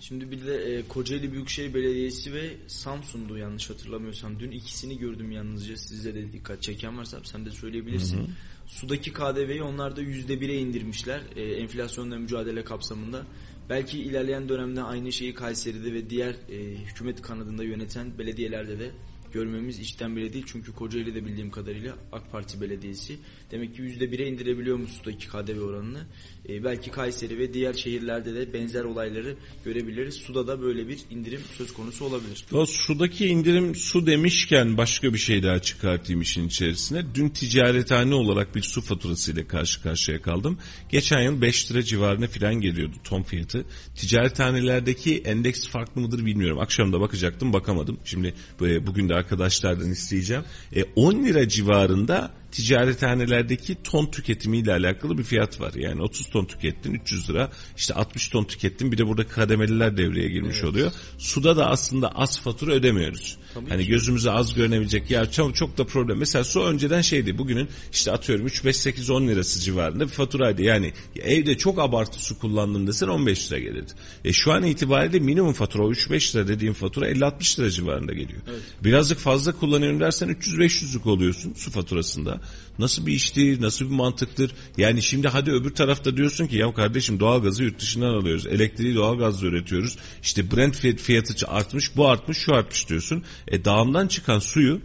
Şimdi bir de e, Kocaeli Büyükşehir Belediyesi ve Samsun'du yanlış hatırlamıyorsam. Dün ikisini gördüm yalnızca sizde de dikkat çeken varsa sen de söyleyebilirsin. Sudaki KDV'yi onlar da %1'e indirmişler e, enflasyonla mücadele kapsamında. Belki ilerleyen dönemde aynı şeyi Kayseri'de ve diğer e, hükümet kanadında yöneten belediyelerde de görmemiz içten bile değil. Çünkü Kocaeli'de bildiğim kadarıyla AK Parti belediyesi demek ki %1'e indirebiliyormuş sudaki KDV oranını. E, belki Kayseri ve diğer şehirlerde de benzer olayları görebiliriz. Suda da böyle bir indirim söz konusu olabilir. O sudaki indirim su demişken başka bir şey daha çıkartayım işin içerisine. Dün ticarethane olarak bir su faturasıyla karşı karşıya kaldım. Geçen yıl 5 lira civarına filan geliyordu ton fiyatı. Ticarethanelerdeki endeks farklı mıdır bilmiyorum. Akşam da bakacaktım bakamadım. Şimdi e, bugün de arkadaşlardan isteyeceğim. E, 10 lira civarında ticarethanelerdeki ton tüketimiyle alakalı bir fiyat var. Yani 30 ton tükettin 300 lira. İşte 60 ton tükettin bir de burada kademeliler devreye girmiş Evet. oluyor. Suda da aslında az fatura ödemiyoruz. Tabii hani ki. gözümüze az görünebilecek ya çok, çok da problem. Mesela su önceden şeydi bugünün işte atıyorum 3 5 8 10 lirası civarında bir faturaydı. Yani evde çok abartı su kullandın desen 15 lira gelirdi. E şu an itibariyle minimum fatura o 3 5 lira dediğim fatura 50 60 lira civarında geliyor. Evet. Birazcık fazla kullanıyorum dersen 300 500'lük oluyorsun su faturasında. Nasıl bir iştir, nasıl bir mantıktır? Yani şimdi hadi öbür tarafta diyorsun ki ya kardeşim doğalgazı yurt dışından alıyoruz. Elektriği doğalgazla üretiyoruz. İşte Brent fiyat- fiyatı artmış, bu artmış, şu artmış diyorsun. E dağımdan çıkan suyu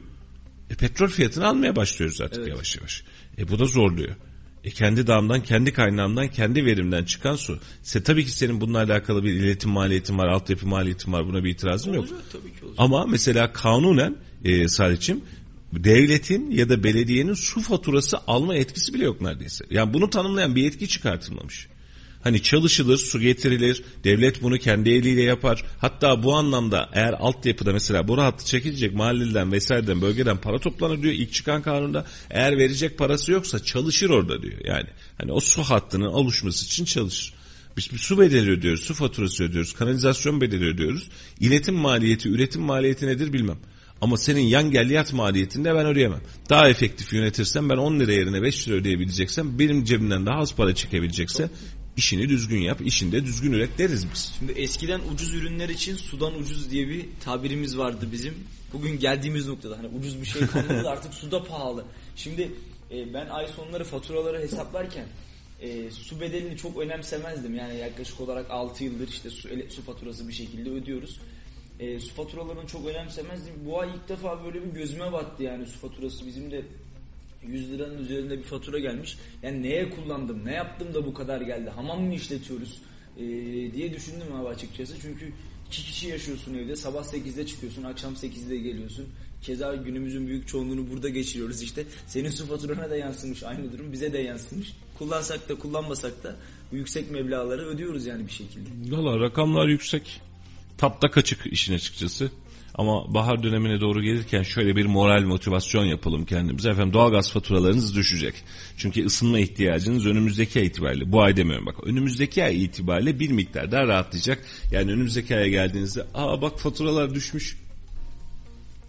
e, petrol fiyatını almaya başlıyoruz artık Evet. yavaş yavaş. E bu da zorluyor. E kendi dağımdan, kendi kaynağımdan, kendi verimden çıkan su. Se, tabii ki senin bununla alakalı bir iletim maliyetin var, altyapı maliyetin var. Buna bir itirazım yok. Olacak tabii ki olacak. Ama mesela kanunen e, Salih'cim devletin ya da belediyenin su faturası alma etkisi bile yok neredeyse. Yani bunu tanımlayan bir yetki çıkartılmamış. Hani çalışılır, su getirilir, devlet bunu kendi eliyle yapar. Hatta bu anlamda eğer altyapıda mesela bu hattı çekilecek mahalleden vesaireden bölgeden para toplanır diyor ilk çıkan kanunda. Eğer verecek parası yoksa çalışır orada diyor. Yani hani o su hattının oluşması için çalışır. Biz bir su bedeli ödüyoruz, su faturası ödüyoruz, kanalizasyon bedeli ödüyoruz. İletim maliyeti, üretim maliyeti nedir bilmem. Ama senin yan gelliyat maliyetini de ben ödeyemem. Daha efektif yönetirsem ben 10 lira yerine 5 lira ödeyebileceksem benim cebimden daha az para çekebilecekse işini düzgün yap, işinde düzgün üret deriz biz. Şimdi eskiden ucuz ürünler için sudan ucuz diye bir tabirimiz vardı bizim. Bugün geldiğimiz noktada hani ucuz bir şey kalmadı artık suda pahalı. Şimdi e, ben ay sonları faturaları hesaplarken e, su bedelini çok önemsemezdim. Yani yaklaşık olarak 6 yıldır işte su, su faturası bir şekilde ödüyoruz. E, su faturalarını çok önemsemezdim. Bu ay ilk defa böyle bir gözüme battı yani su faturası. Bizim de 100 liranın üzerinde bir fatura gelmiş. Yani neye kullandım, ne yaptım da bu kadar geldi? Hamam mı işletiyoruz? Ee, diye düşündüm abi açıkçası. Çünkü iki kişi yaşıyorsun evde. Sabah 8'de çıkıyorsun, akşam 8'de geliyorsun. Keza günümüzün büyük çoğunluğunu burada geçiriyoruz işte. Senin su faturana da yansımış aynı durum. Bize de yansımış. Kullansak da kullanmasak da yüksek meblağları ödüyoruz yani bir şekilde. Valla rakamlar yüksek. Tapta kaçık işin açıkçası. Ama bahar dönemine doğru gelirken şöyle bir moral motivasyon yapalım kendimize. Efendim doğalgaz faturalarınız düşecek. Çünkü ısınma ihtiyacınız önümüzdeki ay itibariyle. Bu ay demiyorum bak. Önümüzdeki ay itibariyle bir miktar daha rahatlayacak. Yani önümüzdeki aya geldiğinizde aa bak faturalar düşmüş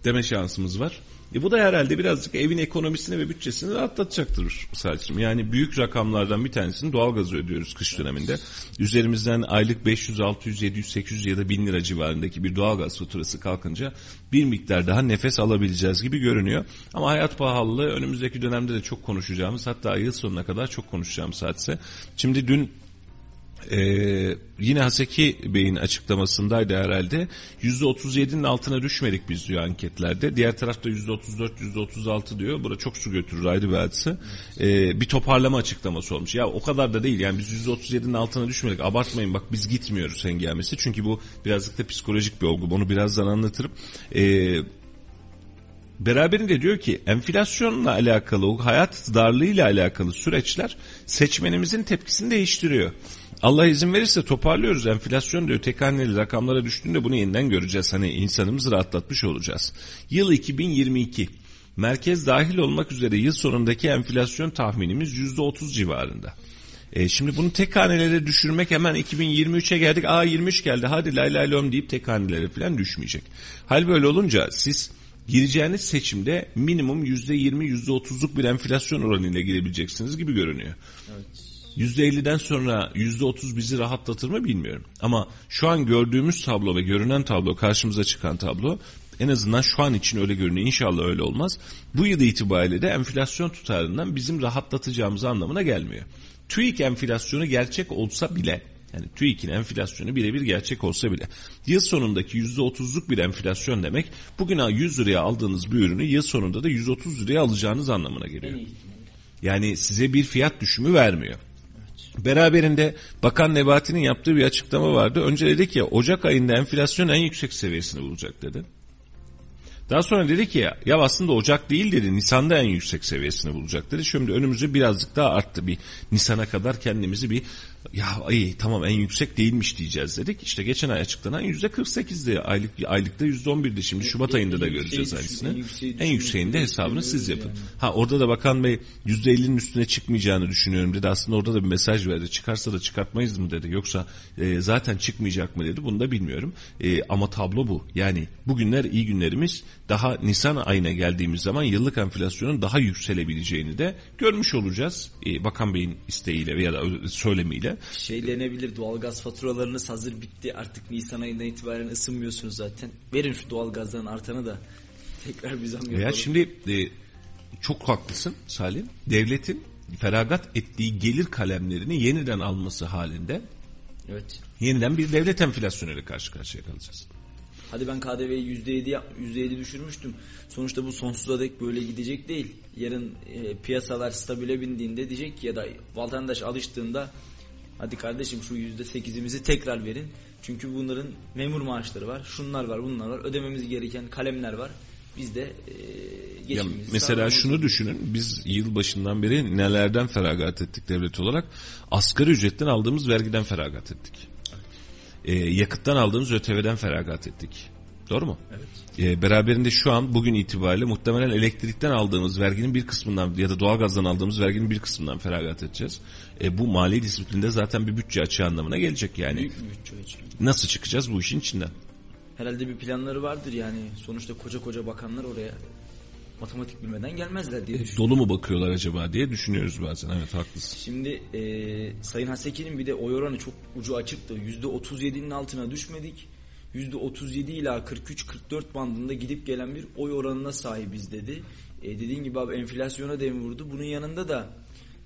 deme şansımız var. E bu da herhalde birazcık evin ekonomisini ve bütçesini rahatlatacaktır Saçım. Yani büyük rakamlardan bir tanesini doğalgazı ödüyoruz kış döneminde. Üzerimizden aylık 500, 600, 700, 800 ya da 1000 lira civarındaki bir doğalgaz faturası kalkınca bir miktar daha nefes alabileceğiz gibi görünüyor. Ama hayat pahalılığı önümüzdeki dönemde de çok konuşacağımız hatta yıl sonuna kadar çok konuşacağımız hadise. Şimdi dün ee, yine Haseki Bey'in açıklamasındaydı herhalde. %37'nin altına düşmedik biz diyor anketlerde. Diğer tarafta %34, %36 diyor. Burada çok su götürür ayrı bir hadise. Ee, bir toparlama açıklaması olmuş. Ya o kadar da değil yani biz %37'nin altına düşmedik. Abartmayın bak biz gitmiyoruz hengamesi. Çünkü bu birazcık da psikolojik bir olgu. Onu birazdan anlatırım. Ee, Beraberinde diyor ki enflasyonla alakalı, hayat darlığıyla alakalı süreçler seçmenimizin tepkisini değiştiriyor. Allah izin verirse toparlıyoruz. Enflasyon diyor tek haneli rakamlara düştüğünde bunu yeniden göreceğiz. Hani insanımızı rahatlatmış olacağız. Yıl 2022. Merkez dahil olmak üzere yıl sonundaki enflasyon tahminimiz %30 civarında. E, şimdi bunu tek hanelere düşürmek hemen 2023'e geldik. Aa 23 geldi hadi lay lay lom deyip tek hanelere falan düşmeyecek. Hal böyle olunca siz gireceğiniz seçimde minimum %20 %30'luk bir enflasyon oranıyla girebileceksiniz gibi görünüyor. Evet. %50'den sonra %30 bizi rahatlatır mı bilmiyorum. Ama şu an gördüğümüz tablo ve görünen tablo, karşımıza çıkan tablo en azından şu an için öyle görünüyor. İnşallah öyle olmaz. Bu yıl itibariyle de enflasyon tutarından bizim rahatlatacağımız anlamına gelmiyor. TÜİK enflasyonu gerçek olsa bile yani TÜİK'in enflasyonu birebir gerçek olsa bile yıl sonundaki %30'luk bir enflasyon demek bugün 100 liraya aldığınız bir ürünü yıl sonunda da 130 liraya alacağınız anlamına geliyor. Yani size bir fiyat düşümü vermiyor. Beraberinde Bakan Nebati'nin yaptığı bir açıklama vardı. Önce dedi ki Ocak ayında enflasyon en yüksek seviyesini bulacak dedi. Daha sonra dedi ki ya, ya aslında Ocak değil dedi Nisan'da en yüksek seviyesini bulacak dedi. Şimdi önümüzde birazcık daha arttı bir Nisan'a kadar kendimizi bir ya iyi tamam en yüksek değilmiş diyeceğiz dedik. İşte geçen ay açıklanan yüzde 48'di aylık aylıkta yüzde 11'di şimdi Şubat en, ayında da göreceğiz aynısını. En, en yükseğinde hesabını siz yapın. Yani. Ha orada da Bakan Bey yüzde 50'nin üstüne çıkmayacağını düşünüyorum dedi. Aslında orada da bir mesaj verdi. Çıkarsa da çıkartmayız mı dedi. Yoksa e, zaten çıkmayacak mı dedi. Bunu da bilmiyorum. E, ama tablo bu. Yani bugünler iyi günlerimiz daha Nisan ayına geldiğimiz zaman yıllık enflasyonun daha yükselebileceğini de görmüş olacağız. E, Bakan Bey'in isteğiyle veya da söylemiyle. Şey denebilir doğalgaz faturalarınız hazır bitti artık Nisan ayından itibaren ısınmıyorsunuz zaten. Verin şu doğalgazdan artanı da tekrar bir zam yapalım. Ya şimdi e, çok haklısın Salim. Devletin feragat ettiği gelir kalemlerini yeniden alması halinde Evet. Yeniden bir devlet enflasyonuyla karşı karşıya kalacağız. Hadi ben KDV'yi %7, %7 düşürmüştüm. Sonuçta bu sonsuza dek böyle gidecek değil. Yarın e, piyasalar stabile bindiğinde diyecek ki ya da vatandaş alıştığında hadi kardeşim şu %8'imizi tekrar verin. Çünkü bunların memur maaşları var, şunlar var, bunlar var. Ödememiz gereken kalemler var. Biz de e, ya Mesela şunu düşünün. Biz yıl başından beri nelerden feragat ettik devlet olarak? Asgari ücretten aldığımız vergiden feragat ettik e, yakıttan aldığımız ÖTV'den feragat ettik. Doğru mu? Evet. E, beraberinde şu an bugün itibariyle muhtemelen elektrikten aldığımız verginin bir kısmından ya da doğalgazdan aldığımız verginin bir kısmından feragat edeceğiz. E, bu mali disiplinde zaten bir bütçe açığı anlamına gelecek yani. Büyük bir bütçe açığı. Nasıl çıkacağız bu işin içinden? Herhalde bir planları vardır yani. Sonuçta koca koca bakanlar oraya matematik bilmeden gelmezler diye düşünüyorum. Dolu mu bakıyorlar acaba diye düşünüyoruz bazen. Evet haklısın. Şimdi e, Sayın Haseki'nin bir de oy oranı çok ucu açıktı. %37'nin altına düşmedik. %37 ila 43-44 bandında gidip gelen bir oy oranına sahibiz dedi. E, dediğin gibi abi enflasyona dem vurdu. Bunun yanında da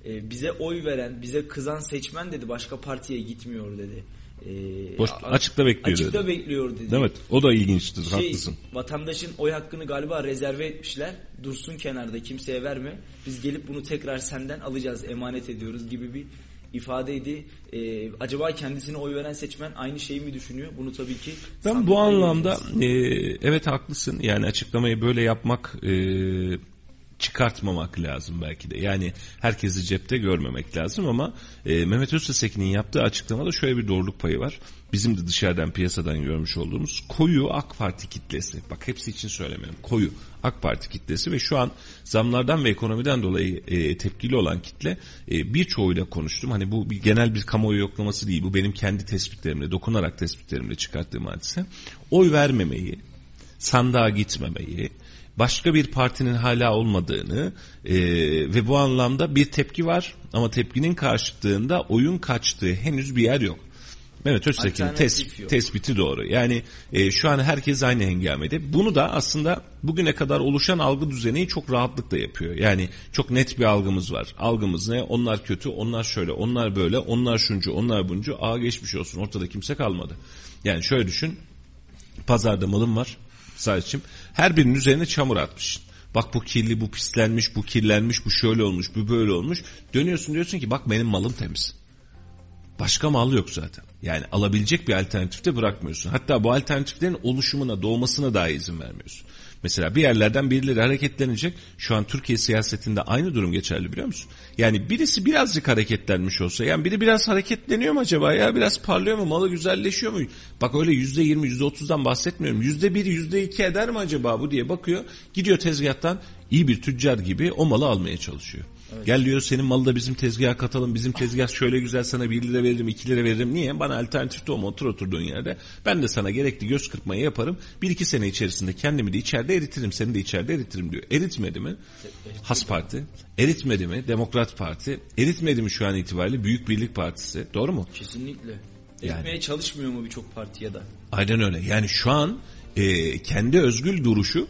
e, bize oy veren, bize kızan seçmen dedi başka partiye gitmiyor dedi. E, Boş, açıkta bekliyor Açıkta dedi. bekliyor dedi. Evet o da ilginçtir Şey, haklısın. vatandaşın oy hakkını galiba rezerve etmişler. Dursun kenarda kimseye verme. Biz gelip bunu tekrar senden alacağız, emanet ediyoruz gibi bir ifadeydi. Ee, acaba kendisine oy veren seçmen aynı şeyi mi düşünüyor? Bunu tabii ki Ben bu anlamda e, evet haklısın. Yani açıklamayı böyle yapmak e, çıkartmamak lazım belki de. Yani herkesi cepte görmemek lazım ama e, Mehmet Öztesekin'in yaptığı açıklamada şöyle bir doğruluk payı var. Bizim de dışarıdan piyasadan görmüş olduğumuz koyu AK Parti kitlesi. Bak hepsi için söylemiyorum. Koyu AK Parti kitlesi ve şu an zamlardan ve ekonomiden dolayı e, tepkili olan kitle e, birçoğuyla konuştum. Hani bu bir genel bir kamuoyu yoklaması değil. Bu benim kendi tespitlerimle, dokunarak tespitlerimle çıkarttığım hadise. Oy vermemeyi, sandığa gitmemeyi, başka bir partinin hala olmadığını e, ve bu anlamda bir tepki var ama tepkinin karşıtlığında oyun kaçtığı henüz bir yer yok. Mehmet Alternatif tes- tespiti doğru. Yani e, şu an herkes aynı hengamede. Bunu da aslında bugüne kadar oluşan algı düzeni çok rahatlıkla yapıyor. Yani çok net bir algımız var. Algımız ne? Onlar kötü, onlar şöyle, onlar böyle, onlar şuncu, onlar buncu. Aa geçmiş olsun. Ortada kimse kalmadı. Yani şöyle düşün. Pazarda malım var. Sadece her birinin üzerine çamur atmışsın. Bak bu kirli, bu pislenmiş, bu kirlenmiş, bu şöyle olmuş, bu böyle olmuş. Dönüyorsun diyorsun ki bak benim malım temiz. Başka mal yok zaten. Yani alabilecek bir alternatif de bırakmıyorsun. Hatta bu alternatiflerin oluşumuna, doğmasına dahi izin vermiyorsun. Mesela bir yerlerden birileri hareketlenecek. Şu an Türkiye siyasetinde aynı durum geçerli biliyor musun? Yani birisi birazcık hareketlenmiş olsa, yani biri biraz hareketleniyor mu acaba ya? Biraz parlıyor mu? Malı güzelleşiyor mu? Bak öyle yüzde yirmi, yüzde otuzdan bahsetmiyorum. Yüzde bir, yüzde iki eder mi acaba bu diye bakıyor. Gidiyor tezgahtan iyi bir tüccar gibi o malı almaya çalışıyor. Gel diyor senin malı da bizim tezgaha katalım. Bizim tezgah şöyle güzel sana 1 lira veririm 2 lira veririm. Niye? Bana alternatif de otur oturduğun yerde. Ben de sana gerekli göz kırpmayı yaparım. 1-2 sene içerisinde kendimi de içeride eritirim. Seni de içeride eritirim diyor. Eritmedi mi? Has Parti. Eritmedi mi? Demokrat Parti. Eritmedi mi şu an itibariyle? Büyük Birlik Partisi. Doğru mu? Kesinlikle. Yani. Çalışmıyor mu birçok parti ya da? Aynen öyle. Yani şu an e, kendi özgül duruşu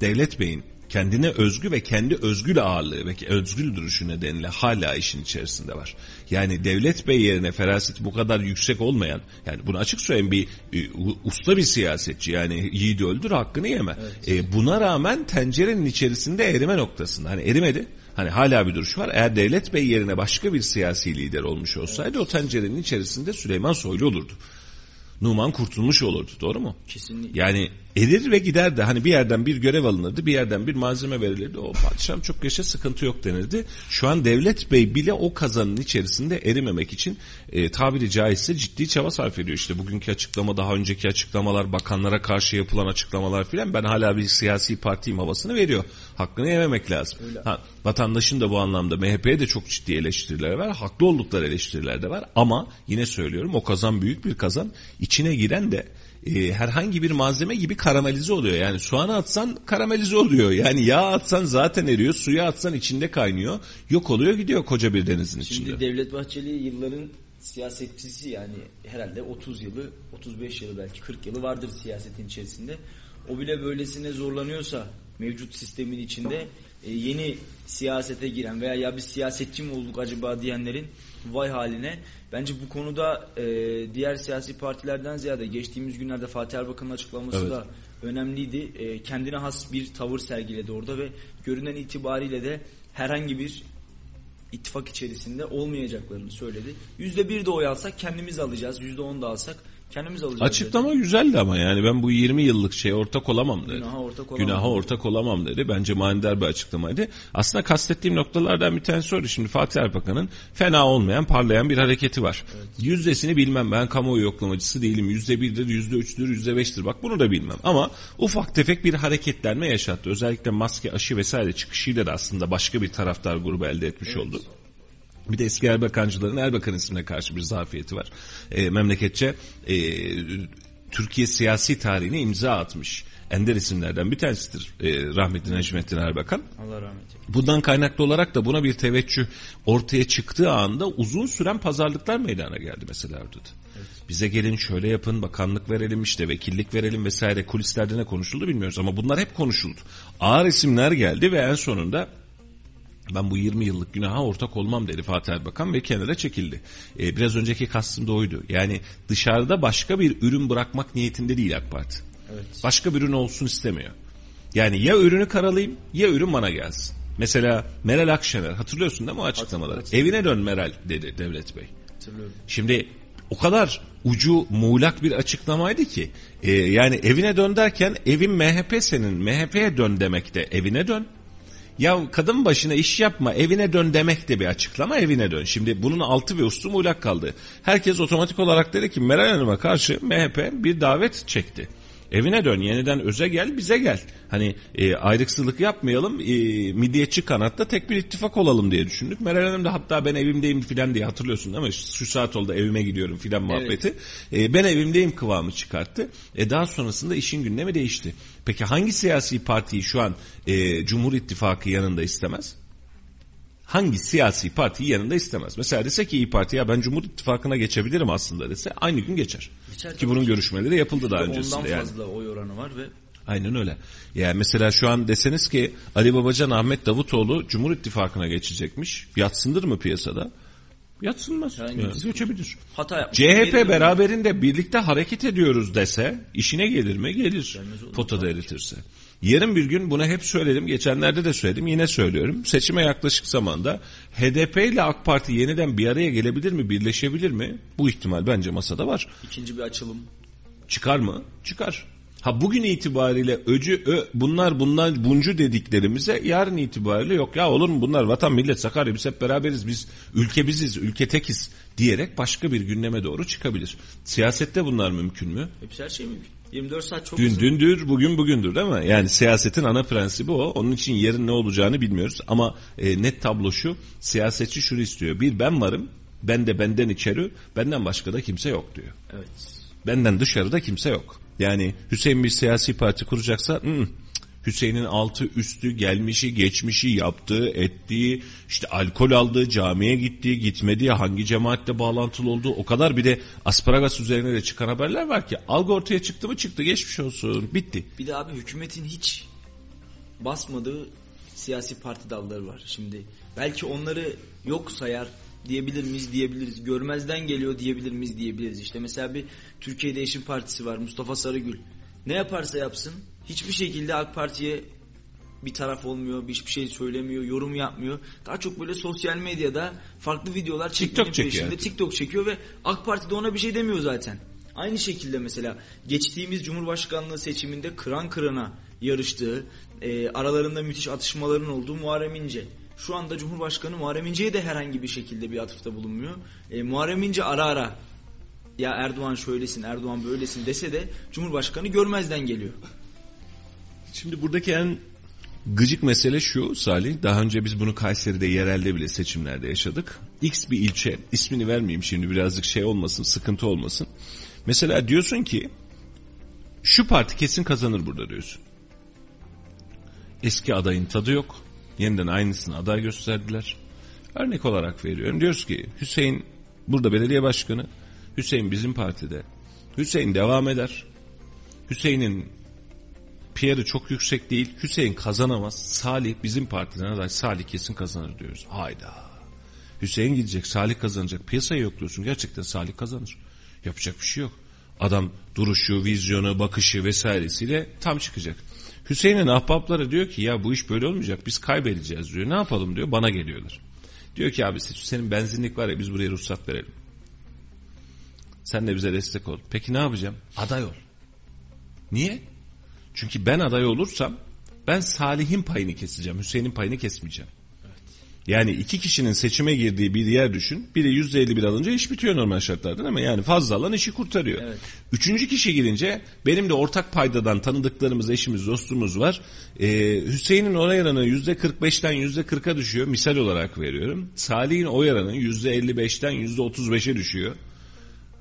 Devlet Bey'in kendine özgü ve kendi özgül ağırlığı ve özgül duruşu nedeniyle hala işin içerisinde var. Yani Devlet Bey yerine feraseti bu kadar yüksek olmayan, yani bunu açık söyleyeyim bir e, usta bir siyasetçi yani yiğidi öldür hakkını yeme. E, buna rağmen tencerenin içerisinde erime noktasında. Hani erimedi. Hani hala bir duruş var. Eğer Devlet Bey yerine başka bir siyasi lider olmuş olsaydı o tencerenin içerisinde Süleyman Soylu olurdu. Numan kurtulmuş olurdu doğru mu? Kesinlikle. Yani erir ve giderdi. Hani bir yerden bir görev alınırdı, bir yerden bir malzeme verilirdi. O padişahım çok yaşa sıkıntı yok denirdi. Şu an devlet bey bile o kazanın içerisinde erimemek için e, tabiri caizse ciddi çaba sarf ediyor. İşte bugünkü açıklama, daha önceki açıklamalar, bakanlara karşı yapılan açıklamalar filan ben hala bir siyasi partiyim havasını veriyor. Hakkını yememek lazım. Ha, vatandaşın da bu anlamda MHP'ye de çok ciddi eleştiriler var. Haklı oldukları eleştiriler de var. Ama yine söylüyorum o kazan büyük bir kazan. İçine giren de e, herhangi bir malzeme gibi karamelize oluyor. Yani soğanı atsan karamelize oluyor. Yani yağ atsan zaten eriyor. Suya atsan içinde kaynıyor. Yok oluyor gidiyor koca bir denizin içinde. Şimdi Devlet Bahçeli yılların siyasetçisi yani herhalde 30 yılı, 35 yılı belki 40 yılı vardır siyasetin içerisinde. O bile böylesine zorlanıyorsa mevcut sistemin içinde e, yeni siyasete giren veya ya biz siyasetçi mi olduk acaba diyenlerin vay haline. Bence bu konuda e, diğer siyasi partilerden ziyade geçtiğimiz günlerde Fatih Erbakan'ın açıklaması Evet. da önemliydi. E, kendine has bir tavır sergiledi orada ve görünen itibariyle de herhangi bir ittifak içerisinde olmayacaklarını söyledi. Yüzde bir de oy alsak kendimiz alacağız. Yüzde on da alsak kendimiz alacağız. Açıklama güzeldi ama yani ben bu 20 yıllık şeye ortak olamam dedi. Günaha ortak olamam. Günaha ortak olamam dedi. Bence manidar bir açıklamaydı. Aslında kastettiğim noktalardan bir tanesi oydu. Şimdi Fatih Erbakan'ın fena olmayan parlayan bir hareketi var. Yüzdesini bilmem ben kamuoyu yoklamacısı değilim. Yüzde birdir, yüzde üçtür, yüzde beştir. Bak bunu da bilmem. Ama ufak tefek bir hareketlenme yaşattı. Özellikle maske, aşı vesaire çıkışıyla da aslında başka bir taraftar grubu elde etmiş oldu. Bir de eski Erbakancıların Erbakan ismine karşı bir zafiyeti var. E, memleketçe e, Türkiye siyasi tarihine imza atmış ender isimlerden bir tanesidir e, rahmetli Necmettin Erbakan. Allah rahmet eylesin. Bundan kaynaklı olarak da buna bir teveccüh ortaya çıktığı anda uzun süren pazarlıklar meydana geldi mesela orada da. Bize gelin şöyle yapın bakanlık verelim işte vekillik verelim vesaire kulislerde ne konuşuldu bilmiyoruz ama bunlar hep konuşuldu. Ağır isimler geldi ve en sonunda ben bu 20 yıllık günaha ortak olmam dedi Fatih Erbakan ve kenara çekildi. Ee, biraz önceki kastım da oydu. Yani dışarıda başka bir ürün bırakmak niyetinde değil AK Parti. Evet. Başka bir ürün olsun istemiyor. Yani ya ürünü karalayayım ya ürün bana gelsin. Mesela Meral Akşener hatırlıyorsun değil mi o açıklamaları? Evine dön Meral dedi Devlet Bey. Hatırlıyorum. Şimdi o kadar ucu muğlak bir açıklamaydı ki e, yani evine dön derken evin MHP senin MHP'ye dön demek de evine dön. Ya kadın başına iş yapma evine dön demek de bir açıklama evine dön. Şimdi bunun altı ve üstü muğlak kaldı. Herkes otomatik olarak dedi ki Meral Hanım'a karşı MHP bir davet çekti. Evine dön yeniden öze gel bize gel. Hani e, ayrıksızlık yapmayalım e, midyetçi kanatta tek bir ittifak olalım diye düşündük. Meral Hanım da hatta ben evimdeyim filan diye hatırlıyorsun mi? Şu saat oldu evime gidiyorum filan muhabbeti. E, ben evimdeyim kıvamı çıkarttı. E, daha sonrasında işin gündemi değişti. Peki hangi siyasi partiyi şu an e, Cumhur İttifakı yanında istemez? Hangi siyasi partiyi yanında istemez. Mesela dese ki İyi Parti ya ben Cumhur İttifakı'na geçebilirim aslında dese aynı gün geçer. Geçer ki bunun ki. görüşmeleri yapıldı daha Ondan öncesinde yani. fazla oy oranı var ve Aynen öyle. Yani mesela şu an deseniz ki Ali Babacan Ahmet Davutoğlu Cumhur İttifakı'na geçecekmiş. Yatsındır mı piyasada? Yatsınmaz. Yani sıkıntı. geçebilir. hata yapmış. CHP beraberinde birlikte hareket ediyoruz dese işine gelir mi? Gelir. Potada eritirse. Yarın bir gün bunu hep söyledim. Geçenlerde de söyledim. Yine söylüyorum. Seçime yaklaşık zamanda HDP ile AK Parti yeniden bir araya gelebilir mi? Birleşebilir mi? Bu ihtimal bence masada var. İkinci bir açılım. Çıkar mı? Çıkar. Ha bugün itibariyle öcü ö, bunlar bunlar buncu dediklerimize yarın itibariyle yok ya olur mu bunlar vatan millet Sakarya biz hep beraberiz biz ülke biziz ülke tekiz diyerek başka bir gündeme doğru çıkabilir. Siyasette bunlar mümkün mü? Hepsi her şey mümkün. 24 saat çok Dün uzun. dündür bugün bugündür değil mi? Yani siyasetin ana prensibi o. Onun için yarın ne olacağını bilmiyoruz ama e, net tablo şu siyasetçi şunu istiyor. Bir ben varım ben de benden içeri benden başka da kimse yok diyor. Evet. Benden dışarıda kimse yok. Yani Hüseyin bir siyasi parti kuracaksa ı, Hüseyin'in altı üstü gelmişi geçmişi yaptığı ettiği işte alkol aldığı camiye gittiği gitmediği hangi cemaatle bağlantılı olduğu o kadar bir de asparagas üzerine de çıkan haberler var ki algı ortaya çıktı mı çıktı geçmiş olsun bitti. Bir de abi hükümetin hiç basmadığı siyasi parti dalları var. Şimdi belki onları yok sayar diyebilir miyiz diyebiliriz. Görmezden geliyor diyebilir miyiz diyebiliriz. İşte mesela bir Türkiye Değişim Partisi var Mustafa Sarıgül. Ne yaparsa yapsın hiçbir şekilde AK Parti'ye bir taraf olmuyor, hiçbir şey söylemiyor, yorum yapmıyor. Daha çok böyle sosyal medyada farklı videolar çekmenin çekiyor, peşinde. TikTok çekiyor ve AK Parti de ona bir şey demiyor zaten. Aynı şekilde mesela geçtiğimiz Cumhurbaşkanlığı seçiminde kıran kırana yarıştığı, e, aralarında müthiş atışmaların olduğu Muharrem İnce. Şu anda Cumhurbaşkanı Muharrem İnce'ye de herhangi bir şekilde bir atıfta bulunmuyor. E, Muharrem İnce ara ara ya Erdoğan şöylesin, Erdoğan böylesin dese de Cumhurbaşkanı görmezden geliyor. Şimdi buradaki en gıcık mesele şu Salih. Daha önce biz bunu Kayseri'de yerelde bile seçimlerde yaşadık. X bir ilçe ismini vermeyeyim şimdi birazcık şey olmasın sıkıntı olmasın. Mesela diyorsun ki şu parti kesin kazanır burada diyorsun. Eski adayın tadı yok. Yeniden aynısını aday gösterdiler. Örnek olarak veriyorum. Diyoruz ki Hüseyin burada belediye başkanı. Hüseyin bizim partide. Hüseyin devam eder. Hüseyin'in PR'ı çok yüksek değil. Hüseyin kazanamaz. Salih bizim partiden aday. Salih kesin kazanır diyoruz. Hayda. Hüseyin gidecek. Salih kazanacak. Piyasayı yokluyorsun. Gerçekten Salih kazanır. Yapacak bir şey yok. Adam duruşu, vizyonu, bakışı vesairesiyle tam çıkacak. Hüseyin'in ahbapları diyor ki ya bu iş böyle olmayacak. Biz kaybedeceğiz diyor. Ne yapalım diyor. Bana geliyorlar. Diyor ki abi senin benzinlik var ya biz buraya ruhsat verelim. Sen de bize destek ol. Peki ne yapacağım? Aday ol. Niye? Çünkü ben aday olursam ben Salih'in payını keseceğim. Hüseyin'in payını kesmeyeceğim. Yani iki kişinin seçime girdiği bir yer düşün. Biri yüzde elli bir alınca iş bitiyor normal şartlarda değil mi? Yani fazla alan işi kurtarıyor. Evet. Üçüncü kişi girince benim de ortak paydadan tanıdıklarımız, eşimiz, dostumuz var. Ee, Hüseyin'in oy oranı yüzde kırk beşten yüzde kırka düşüyor. Misal olarak veriyorum. Salih'in oy oranı yüzde elli beşten yüzde otuz beşe düşüyor.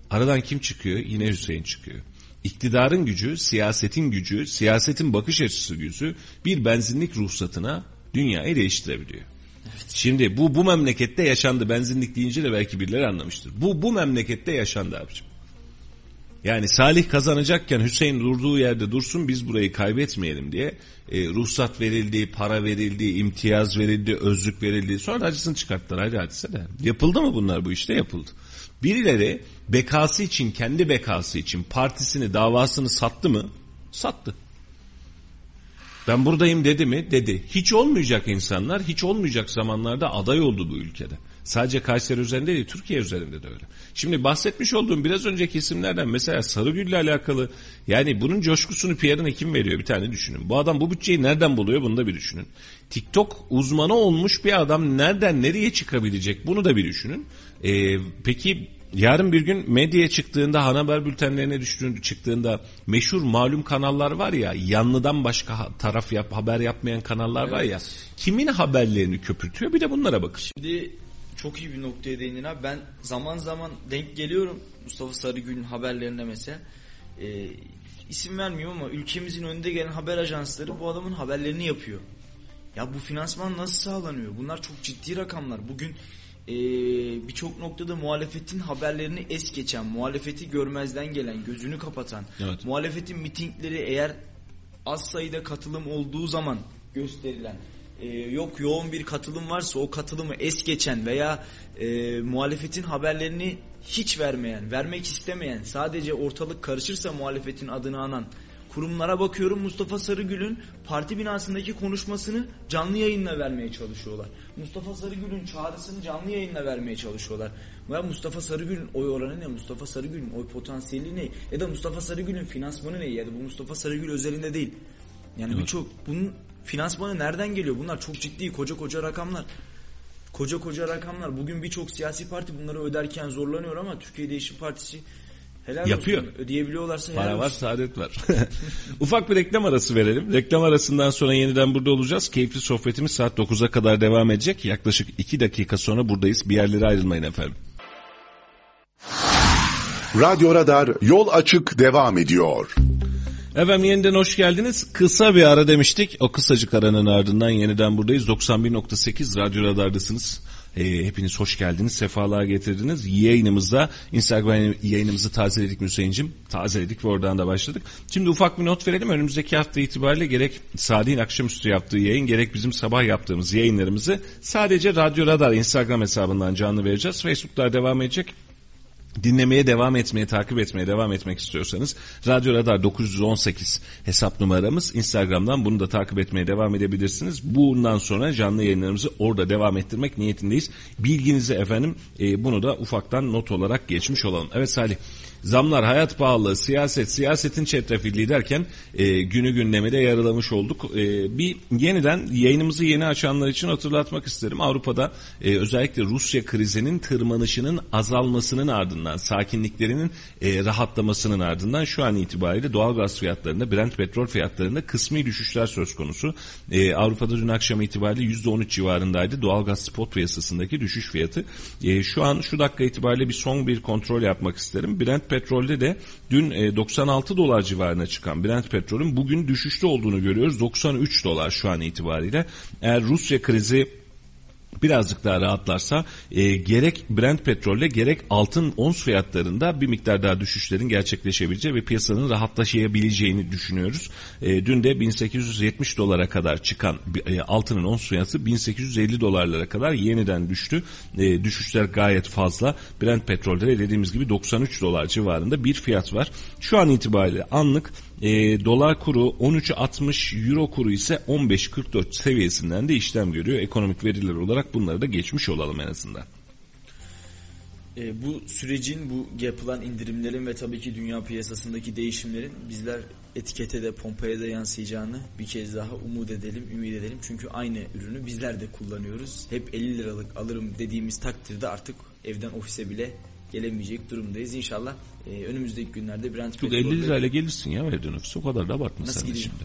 Aradan kim çıkıyor? Yine Hüseyin çıkıyor. İktidarın gücü, siyasetin gücü, siyasetin bakış açısı gücü bir benzinlik ruhsatına dünyayı değiştirebiliyor. Şimdi bu bu memlekette yaşandı. Benzinlik deyince de belki birileri anlamıştır. Bu bu memlekette yaşandı abicim. Yani Salih kazanacakken Hüseyin durduğu yerde dursun biz burayı kaybetmeyelim diye e, ruhsat verildi, para verildi, imtiyaz verildi, özlük verildi. Sonra acısını çıkarttılar hadi hadise de. Yapıldı mı bunlar bu işte yapıldı. Birileri bekası için, kendi bekası için partisini, davasını sattı mı? Sattı. Ben buradayım dedi mi? Dedi. Hiç olmayacak insanlar, hiç olmayacak zamanlarda aday oldu bu ülkede. Sadece Kayseri üzerinde değil, Türkiye üzerinde de öyle. Şimdi bahsetmiş olduğum biraz önceki isimlerden mesela Sarıgül ile alakalı yani bunun coşkusunu PR'ına kim veriyor bir tane düşünün. Bu adam bu bütçeyi nereden buluyor bunu da bir düşünün. TikTok uzmanı olmuş bir adam nereden nereye çıkabilecek bunu da bir düşünün. Ee, peki yarın bir gün medyaya çıktığında haber bültenlerine düştüğünde çıktığında meşhur malum kanallar var ya yanlıdan başka taraf yap haber yapmayan kanallar evet. var ya kimin haberlerini köpürtüyor bir de bunlara bakın. Şimdi çok iyi bir noktaya değindin abi. Ben zaman zaman denk geliyorum Mustafa Sarıgül'ün haberlerine mesela. Ee, isim vermiyorum ama ülkemizin önünde gelen haber ajansları bu adamın haberlerini yapıyor. Ya bu finansman nasıl sağlanıyor? Bunlar çok ciddi rakamlar. Bugün e, birçok noktada muhalefetin haberlerini es geçen, muhalefeti görmezden gelen, gözünü kapatan, evet. muhalefetin mitingleri eğer az sayıda katılım olduğu zaman gösterilen e, yok yoğun bir katılım varsa o katılımı es geçen veya e, muhalefetin haberlerini hiç vermeyen, vermek istemeyen, sadece ortalık karışırsa muhalefetin adını anan kurumlara bakıyorum Mustafa Sarıgül'ün parti binasındaki konuşmasını canlı yayınla vermeye çalışıyorlar. Mustafa Sarıgül'ün çağrısını canlı yayınla vermeye çalışıyorlar. Ya Mustafa Sarıgül'ün oy oranı ne? Mustafa Sarıgül'ün oy potansiyeli ne? Ya da Mustafa Sarıgül'ün finansmanı ne? Ya da bu Mustafa Sarıgül özelinde değil. Yani evet. birçok bunun Finansmanı nereden geliyor? Bunlar çok ciddi koca koca rakamlar. Koca koca rakamlar. Bugün birçok siyasi parti bunları öderken zorlanıyor ama Türkiye Değişim Partisi helal Yapıyor. olsun. Ödeyebiliyorlarsa helal Para var, olsun. saadet var. Ufak bir reklam arası verelim. Reklam arasından sonra yeniden burada olacağız. Keyifli sohbetimiz saat 9'a kadar devam edecek. Yaklaşık 2 dakika sonra buradayız. Bir yerlere ayrılmayın efendim. Radyo Radar yol açık devam ediyor. Efendim yeniden hoş geldiniz. Kısa bir ara demiştik. O kısacık aranın ardından yeniden buradayız. 91.8 Radyo Radar'dasınız. E, hepiniz hoş geldiniz, sefalar getirdiniz. Yayınımızda, Instagram yayınımızı tazeledik Hüseyin'cim. Tazeledik ve oradan da başladık. Şimdi ufak bir not verelim. Önümüzdeki hafta itibariyle gerek Sadi'nin akşamüstü yaptığı yayın, gerek bizim sabah yaptığımız yayınlarımızı sadece Radyo Radar Instagram hesabından canlı vereceğiz. Facebook'lar devam edecek dinlemeye devam etmeye, takip etmeye devam etmek istiyorsanız Radyo Radar 918 hesap numaramız. Instagram'dan bunu da takip etmeye devam edebilirsiniz. Bundan sonra canlı yayınlarımızı orada devam ettirmek niyetindeyiz. Bilginizi efendim e, bunu da ufaktan not olarak geçmiş olalım. Evet Salih zamlar, hayat pahalılığı, siyaset, siyasetin çetrefilliği derken e, günü gündemede yarılamış olduk. E, bir yeniden yayınımızı yeni açanlar için hatırlatmak isterim. Avrupa'da e, özellikle Rusya krizinin tırmanışının azalmasının ardından, sakinliklerinin e, rahatlamasının ardından şu an itibariyle doğal gaz fiyatlarında, Brent petrol fiyatlarında kısmi düşüşler söz konusu. E, Avrupa'da dün akşam itibariyle %13 civarındaydı doğal gaz spot piyasasındaki düşüş fiyatı. E, şu an şu dakika itibariyle bir son bir kontrol yapmak isterim. Brent petrolde de dün 96 e, dolar civarına çıkan Brent petrolün bugün düşüşte olduğunu görüyoruz. 93 dolar şu an itibariyle. Eğer Rusya krizi birazcık daha rahatlarsa e, gerek Brent petrolle gerek altın ons fiyatlarında bir miktar daha düşüşlerin gerçekleşebileceği ve piyasanın rahatlaşabileceğini düşünüyoruz. E, dün de 1870 dolara kadar çıkan e, altının ons fiyatı 1850 dolarlara kadar yeniden düştü. E, düşüşler gayet fazla. Brent petrolde de dediğimiz gibi 93 dolar civarında bir fiyat var. Şu an itibariyle anlık e, dolar kuru 13.60 euro kuru ise 15.44 seviyesinden de işlem görüyor. Ekonomik veriler olarak bunları da geçmiş olalım en azından. E, bu sürecin bu yapılan indirimlerin ve tabii ki dünya piyasasındaki değişimlerin bizler etikete de pompaya da yansıyacağını bir kez daha umut edelim, ümit edelim. Çünkü aynı ürünü bizler de kullanıyoruz. Hep 50 liralık alırım dediğimiz takdirde artık evden ofise bile gelemeyecek durumdayız. İnşallah e, önümüzdeki günlerde Brent Çok 50 lirayla gelirsin ya evden ofise o kadar da abartma Nasıl sen de şimdi.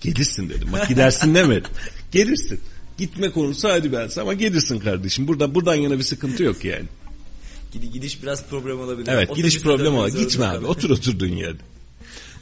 Gelirsin dedim. Bak gidersin demedim. gelirsin. Gitme konusu hadi ben ama gelirsin kardeşim. Buradan buradan yana bir sıkıntı yok yani. Gidiş biraz problem olabilir. Evet Otobüs gidiş problem olabilir. Gitme abi. Otur oturduğun yerde.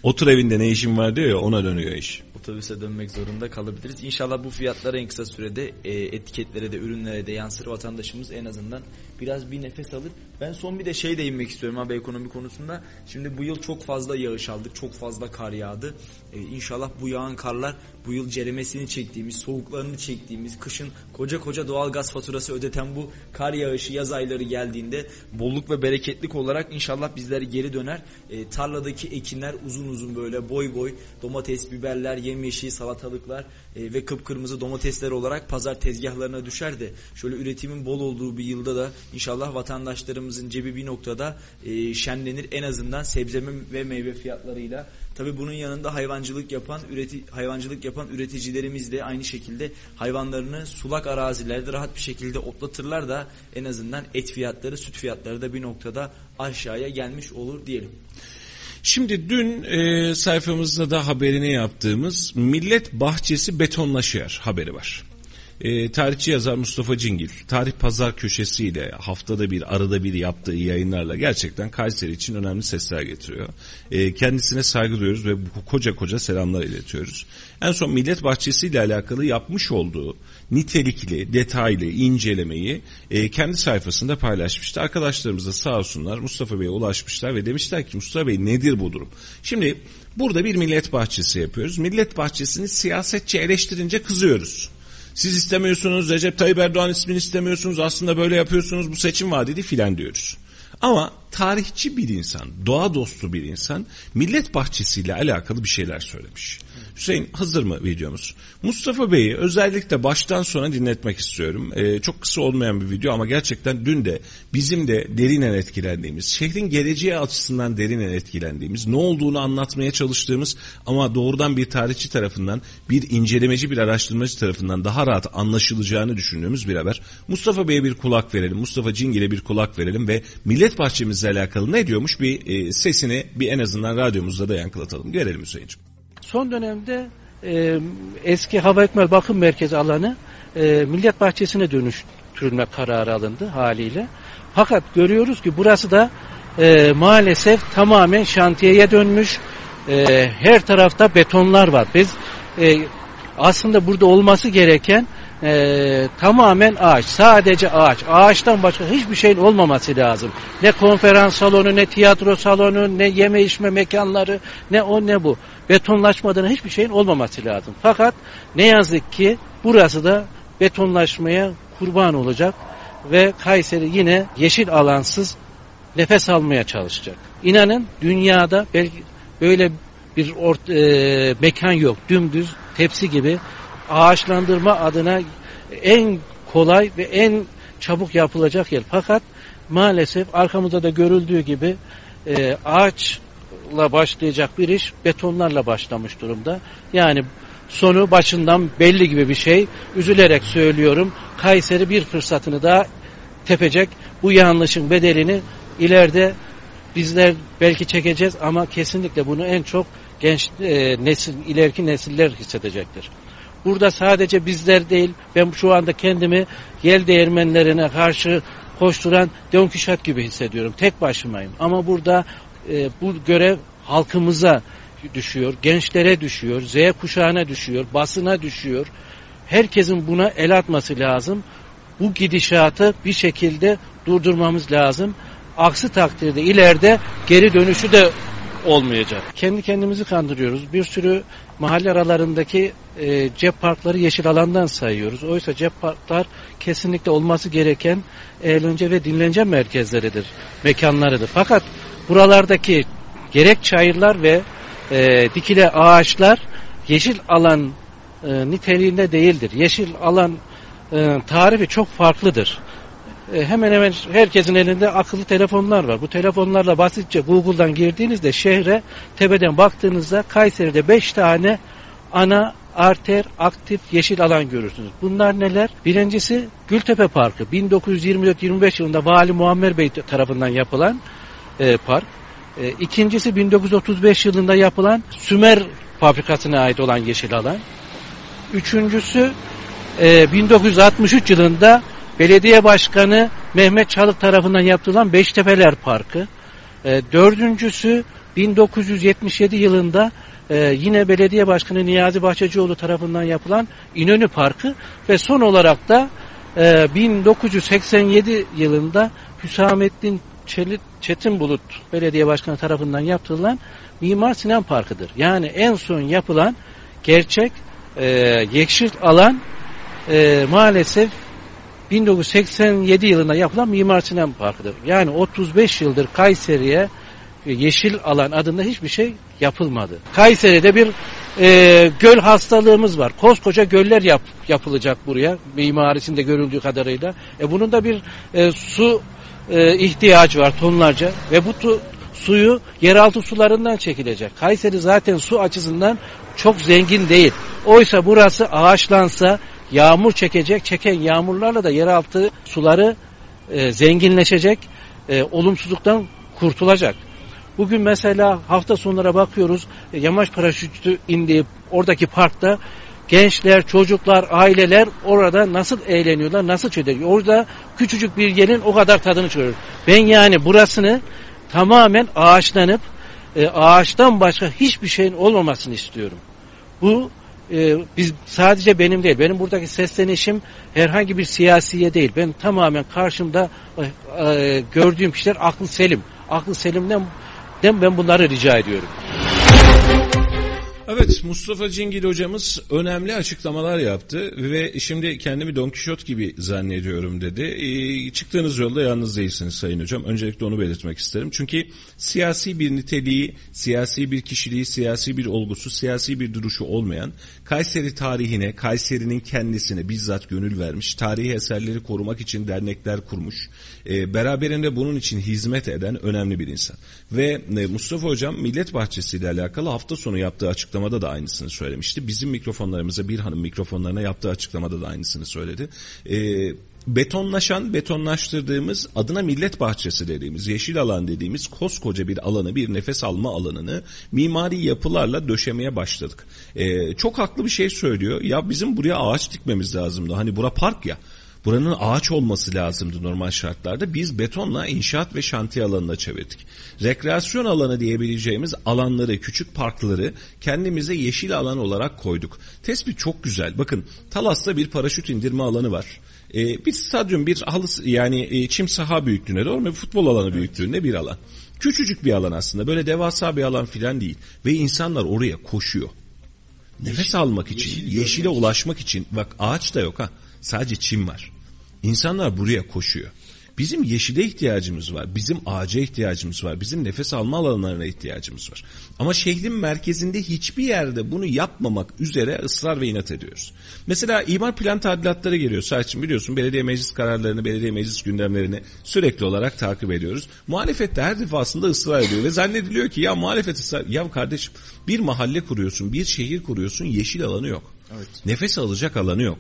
Otur evinde ne işin var diyor ya ona dönüyor iş. otobüse dönmek zorunda kalabiliriz. İnşallah bu fiyatlar en kısa sürede e, etiketlere de ürünlere de yansır vatandaşımız en azından biraz bir nefes alır. Ben son bir de şey değinmek istiyorum abi ekonomi konusunda. Şimdi bu yıl çok fazla yağış aldık. Çok fazla kar yağdı. E, inşallah bu yağan karlar bu yıl ceremesini çektiğimiz, soğuklarını çektiğimiz, kışın koca koca doğal gaz faturası ödeten bu kar yağışı yaz ayları geldiğinde bolluk ve bereketlik olarak inşallah bizlere geri döner. E, tarladaki ekinler uzun uzun böyle boy boy domates, biberler, yemyeşil salatalıklar e, ve kıpkırmızı domatesler olarak pazar tezgahlarına düşer de şöyle üretimin bol olduğu bir yılda da inşallah vatandaşlarımızın cebi bir noktada e, şenlenir en azından sebze ve meyve fiyatlarıyla. Tabi bunun yanında hayvancılık yapan üreti hayvancılık yapan üreticilerimiz de aynı şekilde hayvanlarını sulak arazilerde rahat bir şekilde otlatırlar da en azından et fiyatları, süt fiyatları da bir noktada aşağıya gelmiş olur diyelim. Şimdi dün e, sayfamızda da haberini yaptığımız Millet Bahçesi betonlaşıyor haberi var. E, tarihçi yazar Mustafa Cingil, Tarih Pazar köşesiyle haftada bir arada bir yaptığı yayınlarla gerçekten Kayseri için önemli sesler getiriyor. E, kendisine saygı duyuyoruz ve koca koca selamlar iletiyoruz. En son Millet Bahçesi ile alakalı yapmış olduğu nitelikli, detaylı incelemeyi e, kendi sayfasında paylaşmıştı. Arkadaşlarımız da sağ olsunlar Mustafa Bey'e ulaşmışlar ve demişler ki Mustafa Bey nedir bu durum? Şimdi burada bir millet bahçesi yapıyoruz. Millet bahçesini siyasetçi eleştirince kızıyoruz. Siz istemiyorsunuz, Recep Tayyip Erdoğan ismini istemiyorsunuz, aslında böyle yapıyorsunuz, bu seçim vadidi filan diyoruz. Ama tarihçi bir insan, doğa dostu bir insan millet bahçesiyle alakalı bir şeyler söylemiş. Hüseyin hazır mı videomuz? Mustafa Bey'i özellikle baştan sona dinletmek istiyorum. Ee, çok kısa olmayan bir video ama gerçekten dün de bizim de derinen etkilendiğimiz, şehrin geleceği açısından derinen etkilendiğimiz, ne olduğunu anlatmaya çalıştığımız ama doğrudan bir tarihçi tarafından, bir incelemeci, bir araştırmacı tarafından daha rahat anlaşılacağını düşündüğümüz bir haber. Mustafa Bey'e bir kulak verelim, Mustafa Cingil'e bir kulak verelim ve Millet Bahçemizle alakalı ne diyormuş bir e, sesini bir en azından radyomuzda da yankılatalım. Görelim Hüseyin'ciğim. Son dönemde e, eski Hava Ekmel Bakım Merkezi alanı e, Millet Bahçesi'ne dönüştürülme kararı alındı haliyle. Fakat görüyoruz ki burası da e, maalesef tamamen şantiyeye dönmüş. E, her tarafta betonlar var. Biz e, aslında burada olması gereken e, tamamen ağaç. Sadece ağaç. Ağaçtan başka hiçbir şeyin olmaması lazım. Ne konferans salonu, ne tiyatro salonu, ne yeme içme mekanları, ne o ne bu. Betonlaşmadan hiçbir şeyin olmaması lazım. Fakat ne yazık ki burası da betonlaşmaya kurban olacak ve Kayseri yine yeşil alansız nefes almaya çalışacak. İnanın dünyada belki böyle bir ort, e, mekan yok. Dümdüz tepsi gibi ağaçlandırma adına en kolay ve en çabuk yapılacak yer. Fakat maalesef arkamızda da görüldüğü gibi e, ağaçla başlayacak bir iş betonlarla başlamış durumda. Yani sonu başından belli gibi bir şey. Üzülerek söylüyorum. Kayseri bir fırsatını daha tepecek. Bu yanlışın bedelini ileride bizler belki çekeceğiz ama kesinlikle bunu en çok genç e, nesil ileriki nesiller hissedecektir. Burada sadece bizler değil, ben şu anda kendimi yel değirmenlerine karşı koşturan Don Kişat gibi hissediyorum. Tek başımayım. Ama burada e, bu görev halkımıza düşüyor, gençlere düşüyor, Z kuşağına düşüyor, basına düşüyor. Herkesin buna el atması lazım. Bu gidişatı bir şekilde durdurmamız lazım. Aksi takdirde ileride geri dönüşü de olmayacak. Kendi kendimizi kandırıyoruz. Bir sürü mahalle aralarındaki e, cep parkları yeşil alandan sayıyoruz. Oysa cep parklar kesinlikle olması gereken eğlence ve dinlence merkezleridir, mekanlarıdır. Fakat buralardaki gerek çayırlar ve e, dikile ağaçlar yeşil alan e, niteliğinde değildir. Yeşil alan e, tarifi çok farklıdır. E, hemen hemen herkesin elinde akıllı telefonlar var. Bu telefonlarla basitçe Google'dan girdiğinizde şehre tepeden baktığınızda Kayseri'de 5 tane ana arter aktif yeşil alan görürsünüz. Bunlar neler? Birincisi Gültepe Parkı. 1924-25 yılında Vali Muammer Bey tarafından yapılan e, park. E, ikincisi 1935 yılında yapılan Sümer fabrikasına ait olan yeşil alan. Üçüncüsü e, 1963 yılında Belediye Başkanı Mehmet Çalık tarafından yaptırılan Beştepeler Parkı. E, dördüncüsü 1977 yılında e, yine belediye başkanı Niyazi Bahçecioğlu tarafından yapılan İnönü Parkı ve son olarak da e, 1987 yılında Hüsamettin Çelit, Çetinbulut belediye başkanı tarafından yaptırılan Mimar Sinan Parkı'dır. Yani en son yapılan gerçek e, yeşil alan e, maalesef 1987 yılında yapılan Mimar Sinan Parkı'dır. Yani 35 yıldır Kayseri'ye yeşil alan adında hiçbir şey yapılmadı. Kayseri'de bir e, göl hastalığımız var. Koskoca göller yap, yapılacak buraya mimarisinde görüldüğü kadarıyla. E, bunun da bir e, su e, ihtiyacı var tonlarca ve bu tu, suyu yeraltı sularından çekilecek. Kayseri zaten su açısından çok zengin değil. Oysa burası ağaçlansa yağmur çekecek, çeken yağmurlarla da yeraltı suları e, zenginleşecek, e, olumsuzluktan kurtulacak. Bugün mesela hafta sonlara bakıyoruz, e, yamaç paraşütü indiği oradaki parkta gençler, çocuklar, aileler orada nasıl eğleniyorlar, nasıl çödeliyor. Orada küçücük bir yerin o kadar tadını çıkarıyor. Ben yani burasını tamamen ağaçlanıp e, ağaçtan başka hiçbir şeyin olmamasını istiyorum. Bu e, biz sadece benim değil. Benim buradaki seslenişim herhangi bir siyasiye değil. Ben tamamen karşımda e, e, gördüğüm kişiler aklı selim. Aklı selimden ben bunları rica ediyorum. Evet Mustafa Cingil hocamız önemli açıklamalar yaptı ve şimdi kendimi Don Kişot gibi zannediyorum dedi. Ee, çıktığınız yolda yalnız değilsiniz Sayın Hocam. Öncelikle onu belirtmek isterim. Çünkü siyasi bir niteliği, siyasi bir kişiliği, siyasi bir olgusu, siyasi bir duruşu olmayan Kayseri tarihine, Kayseri'nin kendisine bizzat gönül vermiş, tarihi eserleri korumak için dernekler kurmuş, e, beraberinde bunun için hizmet eden önemli bir insan. Ve e, Mustafa Hocam Millet Bahçesi ile alakalı hafta sonu yaptığı açıklamada da aynısını söylemişti. Bizim mikrofonlarımıza bir hanım mikrofonlarına yaptığı açıklamada da aynısını söyledi. E, betonlaşan, betonlaştırdığımız adına millet bahçesi dediğimiz, yeşil alan dediğimiz koskoca bir alanı, bir nefes alma alanını mimari yapılarla döşemeye başladık. Ee, çok haklı bir şey söylüyor. Ya bizim buraya ağaç dikmemiz lazımdı. Hani bura park ya. Buranın ağaç olması lazımdı normal şartlarda. Biz betonla inşaat ve şantiye alanına çevirdik. Rekreasyon alanı diyebileceğimiz alanları, küçük parkları kendimize yeşil alan olarak koyduk. Tespit çok güzel. Bakın Talas'ta bir paraşüt indirme alanı var. E, bir stadyum, bir halı yani e, çim saha büyüklüğünde doğru mu? Futbol alanı evet. büyüklüğünde bir alan. Küçücük bir alan aslında. Böyle devasa bir alan filan değil. Ve insanlar oraya koşuyor. Nefes yeşil, almak için, yeşil yeşile ulaşmak için. Bak ağaç da yok ha. Sadece çim var. İnsanlar buraya koşuyor. Bizim yeşile ihtiyacımız var. Bizim ağaca ihtiyacımız var. Bizim nefes alma alanlarına ihtiyacımız var. Ama şehrin merkezinde hiçbir yerde bunu yapmamak üzere ısrar ve inat ediyoruz. Mesela imar plan tadilatları geliyor. Saçım biliyorsun belediye meclis kararlarını, belediye meclis gündemlerini sürekli olarak takip ediyoruz. Muhalefet de her defasında ısrar ediyor ve zannediliyor ki ya muhalefet ısrar... Ya kardeşim bir mahalle kuruyorsun, bir şehir kuruyorsun, yeşil alanı yok. Evet. Nefes alacak alanı yok.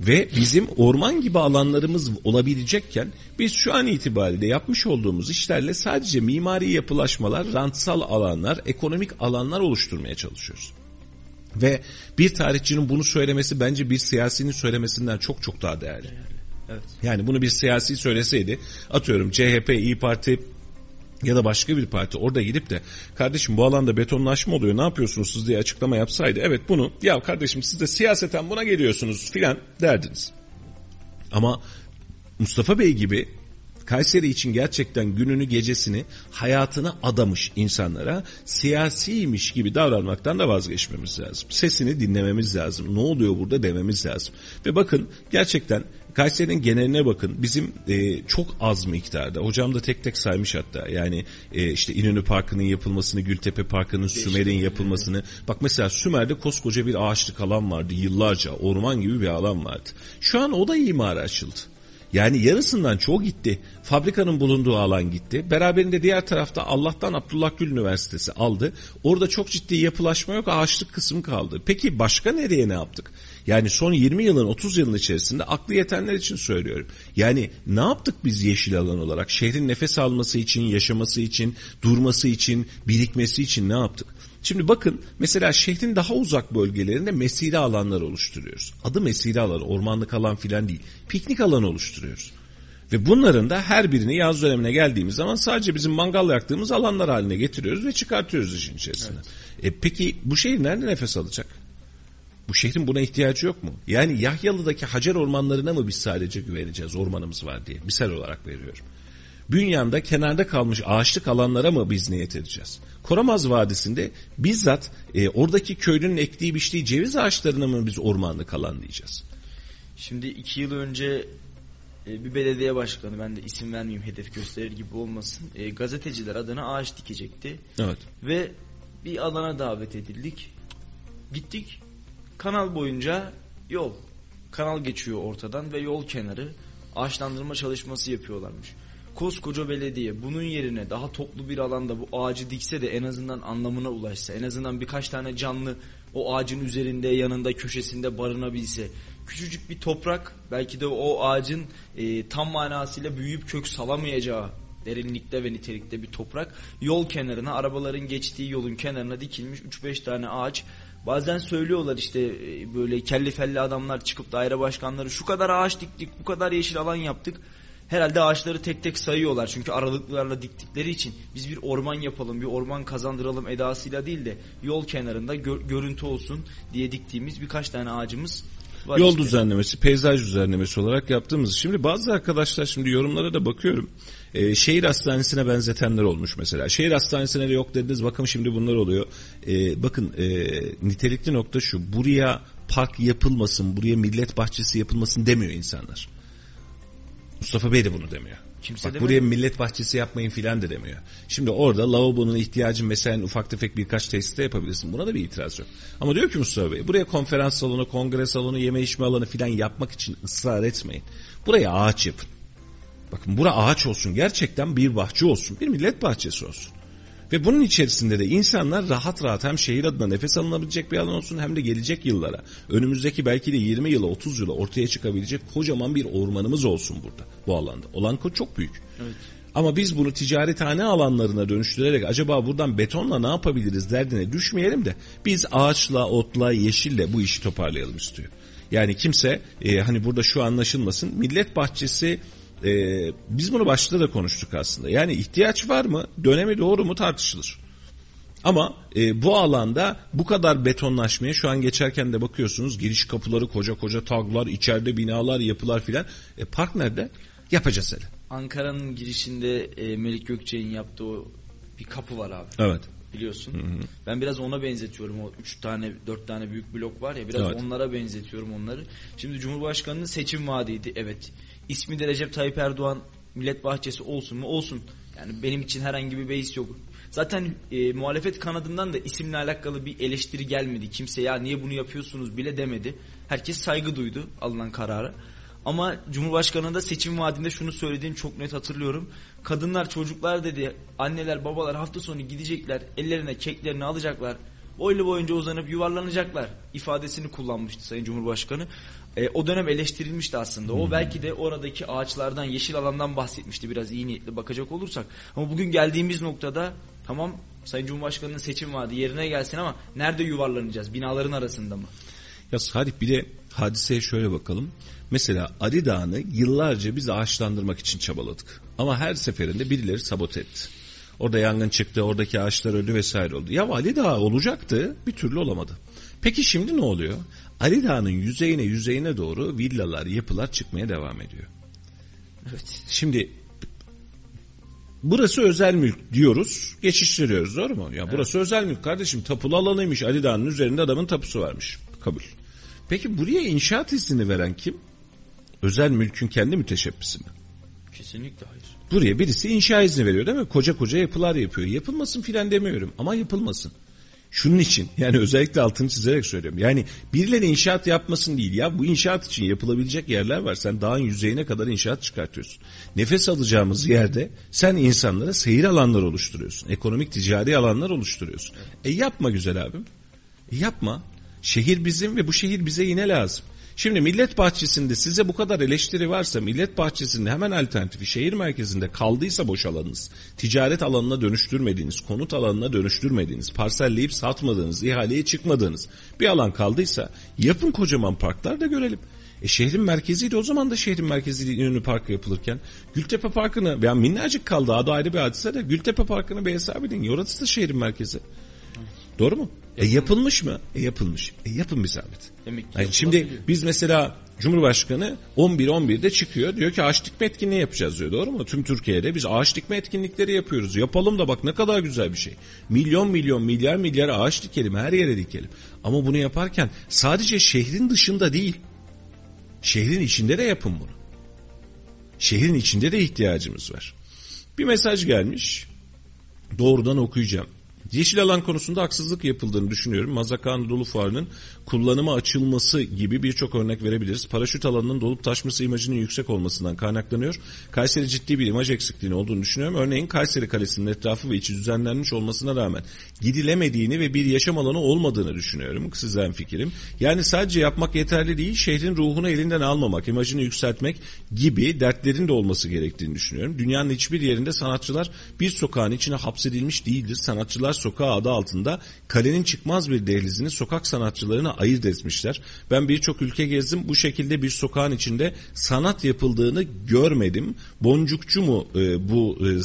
Ve bizim orman gibi alanlarımız olabilecekken biz şu an itibariyle yapmış olduğumuz işlerle sadece mimari yapılaşmalar, rantsal alanlar, ekonomik alanlar oluşturmaya çalışıyoruz. Ve bir tarihçinin bunu söylemesi bence bir siyasinin söylemesinden çok çok daha değerli. Evet. Yani bunu bir siyasi söyleseydi atıyorum CHP, İyi Parti, ya da başka bir parti orada gidip de kardeşim bu alanda betonlaşma oluyor ne yapıyorsunuz siz diye açıklama yapsaydı evet bunu ya kardeşim siz de siyaseten buna geliyorsunuz filan derdiniz. Ama Mustafa Bey gibi Kayseri için gerçekten gününü gecesini hayatına adamış insanlara siyasiymiş gibi davranmaktan da vazgeçmemiz lazım. Sesini dinlememiz lazım. Ne oluyor burada dememiz lazım. Ve bakın gerçekten Kayseri'nin geneline bakın. Bizim e, çok az miktarda. Hocam da tek tek saymış hatta. Yani e, işte İnönü Parkı'nın yapılmasını, Gültepe Parkı'nın, Sümer'in yapılmasını. Bak mesela Sümer'de koskoca bir ağaçlık alan vardı yıllarca. Orman gibi bir alan vardı. Şu an o da imara açıldı. Yani yarısından çoğu gitti. Fabrikanın bulunduğu alan gitti. Beraberinde diğer tarafta Allah'tan Abdullah Gül Üniversitesi aldı. Orada çok ciddi yapılaşma yok ağaçlık kısım kaldı. Peki başka nereye ne yaptık? Yani son 20 yılın 30 yılın içerisinde aklı yetenler için söylüyorum. Yani ne yaptık biz yeşil alan olarak? Şehrin nefes alması için, yaşaması için, durması için, birikmesi için ne yaptık? Şimdi bakın mesela şehrin daha uzak bölgelerinde mesire alanlar oluşturuyoruz. Adı mesire alanı, ormanlık alan filan değil. Piknik alanı oluşturuyoruz. Ve bunların da her birini yaz dönemine geldiğimiz zaman sadece bizim mangal yaktığımız alanlar haline getiriyoruz ve çıkartıyoruz işin içerisine. E peki bu şehir nerede nefes alacak? Bu şehrin buna ihtiyacı yok mu? Yani Yahyalı'daki Hacer ormanlarına mı biz sadece güveneceğiz ormanımız var diye? Misal olarak veriyorum. Bünyanda kenarda kalmış ağaçlık alanlara mı biz niyet edeceğiz? Koramaz Vadisi'nde bizzat e, oradaki köylünün ektiği biçtiği ceviz ağaçlarına mı biz ormanlık alan diyeceğiz? Şimdi iki yıl önce e, bir belediye başkanı ben de isim vermeyeyim hedef gösterir gibi olmasın. E, gazeteciler adına ağaç dikecekti. Evet. Ve bir alana davet edildik. Gittik. Kanal boyunca yol. Kanal geçiyor ortadan ve yol kenarı ağaçlandırma çalışması yapıyorlarmış. Koskoca belediye bunun yerine daha toplu bir alanda bu ağacı dikse de en azından anlamına ulaşsa, en azından birkaç tane canlı o ağacın üzerinde, yanında, köşesinde barınabilse, küçücük bir toprak belki de o ağacın e, tam manasıyla büyüyüp kök salamayacağı derinlikte ve nitelikte bir toprak yol kenarına arabaların geçtiği yolun kenarına dikilmiş 3-5 tane ağaç bazen söylüyorlar işte e, böyle kelli felli adamlar çıkıp daire başkanları şu kadar ağaç diktik bu kadar yeşil alan yaptık herhalde ağaçları tek tek sayıyorlar çünkü aralıklarla diktikleri için biz bir orman yapalım bir orman kazandıralım edasıyla değil de yol kenarında gör, görüntü olsun diye diktiğimiz birkaç tane ağacımız var Yol işte. düzenlemesi, peyzaj düzenlemesi olarak yaptığımız. Şimdi bazı arkadaşlar şimdi yorumlara da bakıyorum. Ee, şehir hastanesine benzetenler olmuş mesela. Şehir hastanesine de yok dediniz. Bakın şimdi bunlar oluyor. Ee, bakın e, nitelikli nokta şu. Buraya park yapılmasın, buraya millet bahçesi yapılmasın demiyor insanlar. Mustafa Bey de bunu demiyor. Kimse Bak demedi. buraya millet bahçesi yapmayın filan da demiyor. Şimdi orada lavabonun ihtiyacın mesela ufak tefek birkaç tesiste yapabilirsin. Buna da bir itiraz yok. Ama diyor ki Mustafa Bey buraya konferans salonu, kongre salonu, yeme içme alanı filan yapmak için ısrar etmeyin. Buraya ağaç yapın. Bakın bura ağaç olsun gerçekten bir bahçe olsun. Bir millet bahçesi olsun. Ve bunun içerisinde de insanlar rahat rahat hem şehir adına nefes alınabilecek bir alan olsun hem de gelecek yıllara, önümüzdeki belki de 20 yıla 30 yıla ortaya çıkabilecek kocaman bir ormanımız olsun burada bu alanda. Olan çok büyük. Ama biz bunu ticarethane alanlarına dönüştürerek acaba buradan betonla ne yapabiliriz derdine düşmeyelim de biz ağaçla, otla, yeşille bu işi toparlayalım istiyor. Yani kimse e, hani burada şu anlaşılmasın millet bahçesi e, biz bunu başta da konuştuk aslında. Yani ihtiyaç var mı dönemi doğru mu tartışılır. Ama e, bu alanda bu kadar betonlaşmaya şu an geçerken de bakıyorsunuz giriş kapıları koca koca taglar içeride binalar yapılar filan. E, park nerede? Yapacağız hele. Ankara'nın girişinde e, Melik Gökçe'nin yaptığı o bir kapı var abi. Evet. Biliyorsun. Ben biraz ona benzetiyorum. O üç tane, dört tane büyük blok var ya biraz Evet. onlara benzetiyorum onları. Şimdi Cumhurbaşkanı'nın seçim vaadiydi. Evet. İsmi de Recep Tayyip Erdoğan Millet Bahçesi olsun mu? Olsun. Yani benim için herhangi bir beis yok. Zaten e, muhalefet kanadından da isimle alakalı bir eleştiri gelmedi. Kimse ya niye bunu yapıyorsunuz bile demedi. Herkes saygı duydu alınan karara. Ama Cumhurbaşkanı da seçim vaadinde şunu söylediğini çok net hatırlıyorum. Kadınlar, çocuklar dedi, anneler, babalar hafta sonu gidecekler, ellerine keklerini alacaklar, boylu boyunca uzanıp yuvarlanacaklar ifadesini kullanmıştı Sayın Cumhurbaşkanı. E, o dönem eleştirilmişti aslında. O belki de oradaki ağaçlardan, yeşil alandan bahsetmişti biraz iyi niyetli bakacak olursak. Ama bugün geldiğimiz noktada tamam Sayın Cumhurbaşkanı'nın seçim vaadi yerine gelsin ama nerede yuvarlanacağız? Binaların arasında mı? Ya Salih bir de hadiseye şöyle bakalım. Mesela Ali Dağı'nı yıllarca biz ağaçlandırmak için çabaladık. Ama her seferinde birileri sabote etti. Orada yangın çıktı, oradaki ağaçlar öldü vesaire oldu. Ya Ali Dağı olacaktı, bir türlü olamadı. Peki şimdi ne oluyor? Ali Dağı'nın yüzeyine yüzeyine doğru villalar, yapılar çıkmaya devam ediyor. Evet. Şimdi burası özel mülk diyoruz, geçiştiriyoruz doğru mu? Ya burası özel mülk kardeşim, tapulu alanıymış. Ali Dağı'nın üzerinde adamın tapusu varmış. Kabul. Peki buraya inşaat izni veren kim? Özel mülkün kendi müteşebbisi mi? Kesinlikle hayır. Buraya birisi inşa izni veriyor değil mi? Koca koca yapılar yapıyor. Yapılmasın filan demiyorum ama yapılmasın. Şunun için yani özellikle altını çizerek söylüyorum. Yani birileri inşaat yapmasın değil ya bu inşaat için yapılabilecek yerler var. Sen dağın yüzeyine kadar inşaat çıkartıyorsun. Nefes alacağımız yerde sen insanlara seyir alanları oluşturuyorsun. Ekonomik ticari alanlar oluşturuyorsun. E yapma güzel abim. E yapma. Şehir bizim ve bu şehir bize yine lazım. Şimdi millet bahçesinde size bu kadar eleştiri varsa millet bahçesinde hemen alternatifi şehir merkezinde kaldıysa boş alanınız, ticaret alanına dönüştürmediğiniz, konut alanına dönüştürmediğiniz, parselleyip satmadığınız, ihaleye çıkmadığınız bir alan kaldıysa yapın kocaman parklar da görelim. E şehrin merkeziydi o zaman da şehrin merkeziydi İnönü Parkı yapılırken. Gültepe Parkı'nı yani minnacık kaldı adı ayrı bir hadise de Gültepe Parkı'nı bir hesap edin. Orası da şehrin merkezi. Doğru mu? E yapılmış mı? E yapılmış. E yapın bir zahmet. Demek Yani şimdi biz mesela Cumhurbaşkanı 11-11'de çıkıyor diyor ki ağaç dikme etkinliği yapacağız diyor doğru mu? Tüm Türkiye'de biz ağaç dikme etkinlikleri yapıyoruz. Yapalım da bak ne kadar güzel bir şey. Milyon milyon milyar milyar ağaç dikelim her yere dikelim. Ama bunu yaparken sadece şehrin dışında değil şehrin içinde de yapın bunu. Şehrin içinde de ihtiyacımız var. Bir mesaj gelmiş. Doğrudan okuyacağım. Yeşil alan konusunda haksızlık yapıldığını düşünüyorum. Mazaka Anadolu Fuarı'nın kullanıma açılması gibi birçok örnek verebiliriz. Paraşüt alanının dolup taşması imajının yüksek olmasından kaynaklanıyor. Kayseri ciddi bir imaj eksikliğini olduğunu düşünüyorum. Örneğin Kayseri Kalesi'nin etrafı ve içi düzenlenmiş olmasına rağmen gidilemediğini ve bir yaşam alanı olmadığını düşünüyorum. Sizden fikrim. Yani sadece yapmak yeterli değil, şehrin ruhunu elinden almamak, imajını yükseltmek gibi dertlerin de olması gerektiğini düşünüyorum. Dünyanın hiçbir yerinde sanatçılar bir sokağın içine hapsedilmiş değildir. Sanatçılar Sokağı adı altında kalenin çıkmaz bir dehlizini sokak sanatçılarına ayırt etmişler. Ben birçok ülke gezdim. Bu şekilde bir sokağın içinde sanat yapıldığını görmedim. Boncukçu mu e, bu e,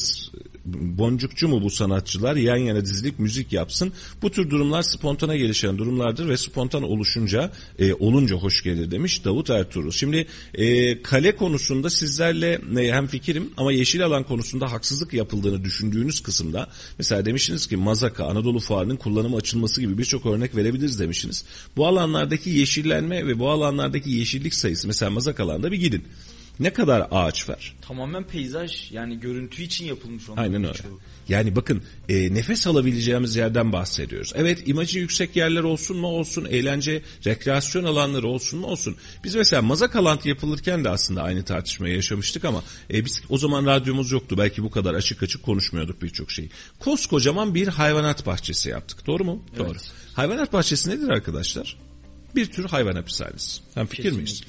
boncukçu mu bu sanatçılar yan yana dizilik müzik yapsın. Bu tür durumlar spontane gelişen durumlardır ve spontan oluşunca e, olunca hoş gelir demiş Davut Ertuğrul. Şimdi e, kale konusunda sizlerle e, hem fikirim ama yeşil alan konusunda haksızlık yapıldığını düşündüğünüz kısımda mesela demişsiniz ki Mazaka Anadolu Fuarı'nın kullanıma açılması gibi birçok örnek verebiliriz demişsiniz. Bu alanlardaki yeşillenme ve bu alanlardaki yeşillik sayısı mesela Mazak alanda bir gidin. Ne kadar ağaç var? Tamamen peyzaj yani görüntü için yapılmış onlar. Aynen öyle. birçoğu. Yani bakın e, nefes alabileceğimiz yerden bahsediyoruz. Evet imajı yüksek yerler olsun mu olsun, eğlence, rekreasyon alanları olsun mu olsun. Biz mesela Mazak Alant yapılırken de aslında aynı tartışmayı yaşamıştık ama e, biz o zaman radyomuz yoktu. Belki bu kadar açık açık konuşmuyorduk birçok şeyi. Koskocaman bir hayvanat bahçesi yaptık. Doğru mu? Evet. Doğru. Hayvanat bahçesi nedir arkadaşlar? Bir tür hayvan hapishanesi. Hem fikir miyiz?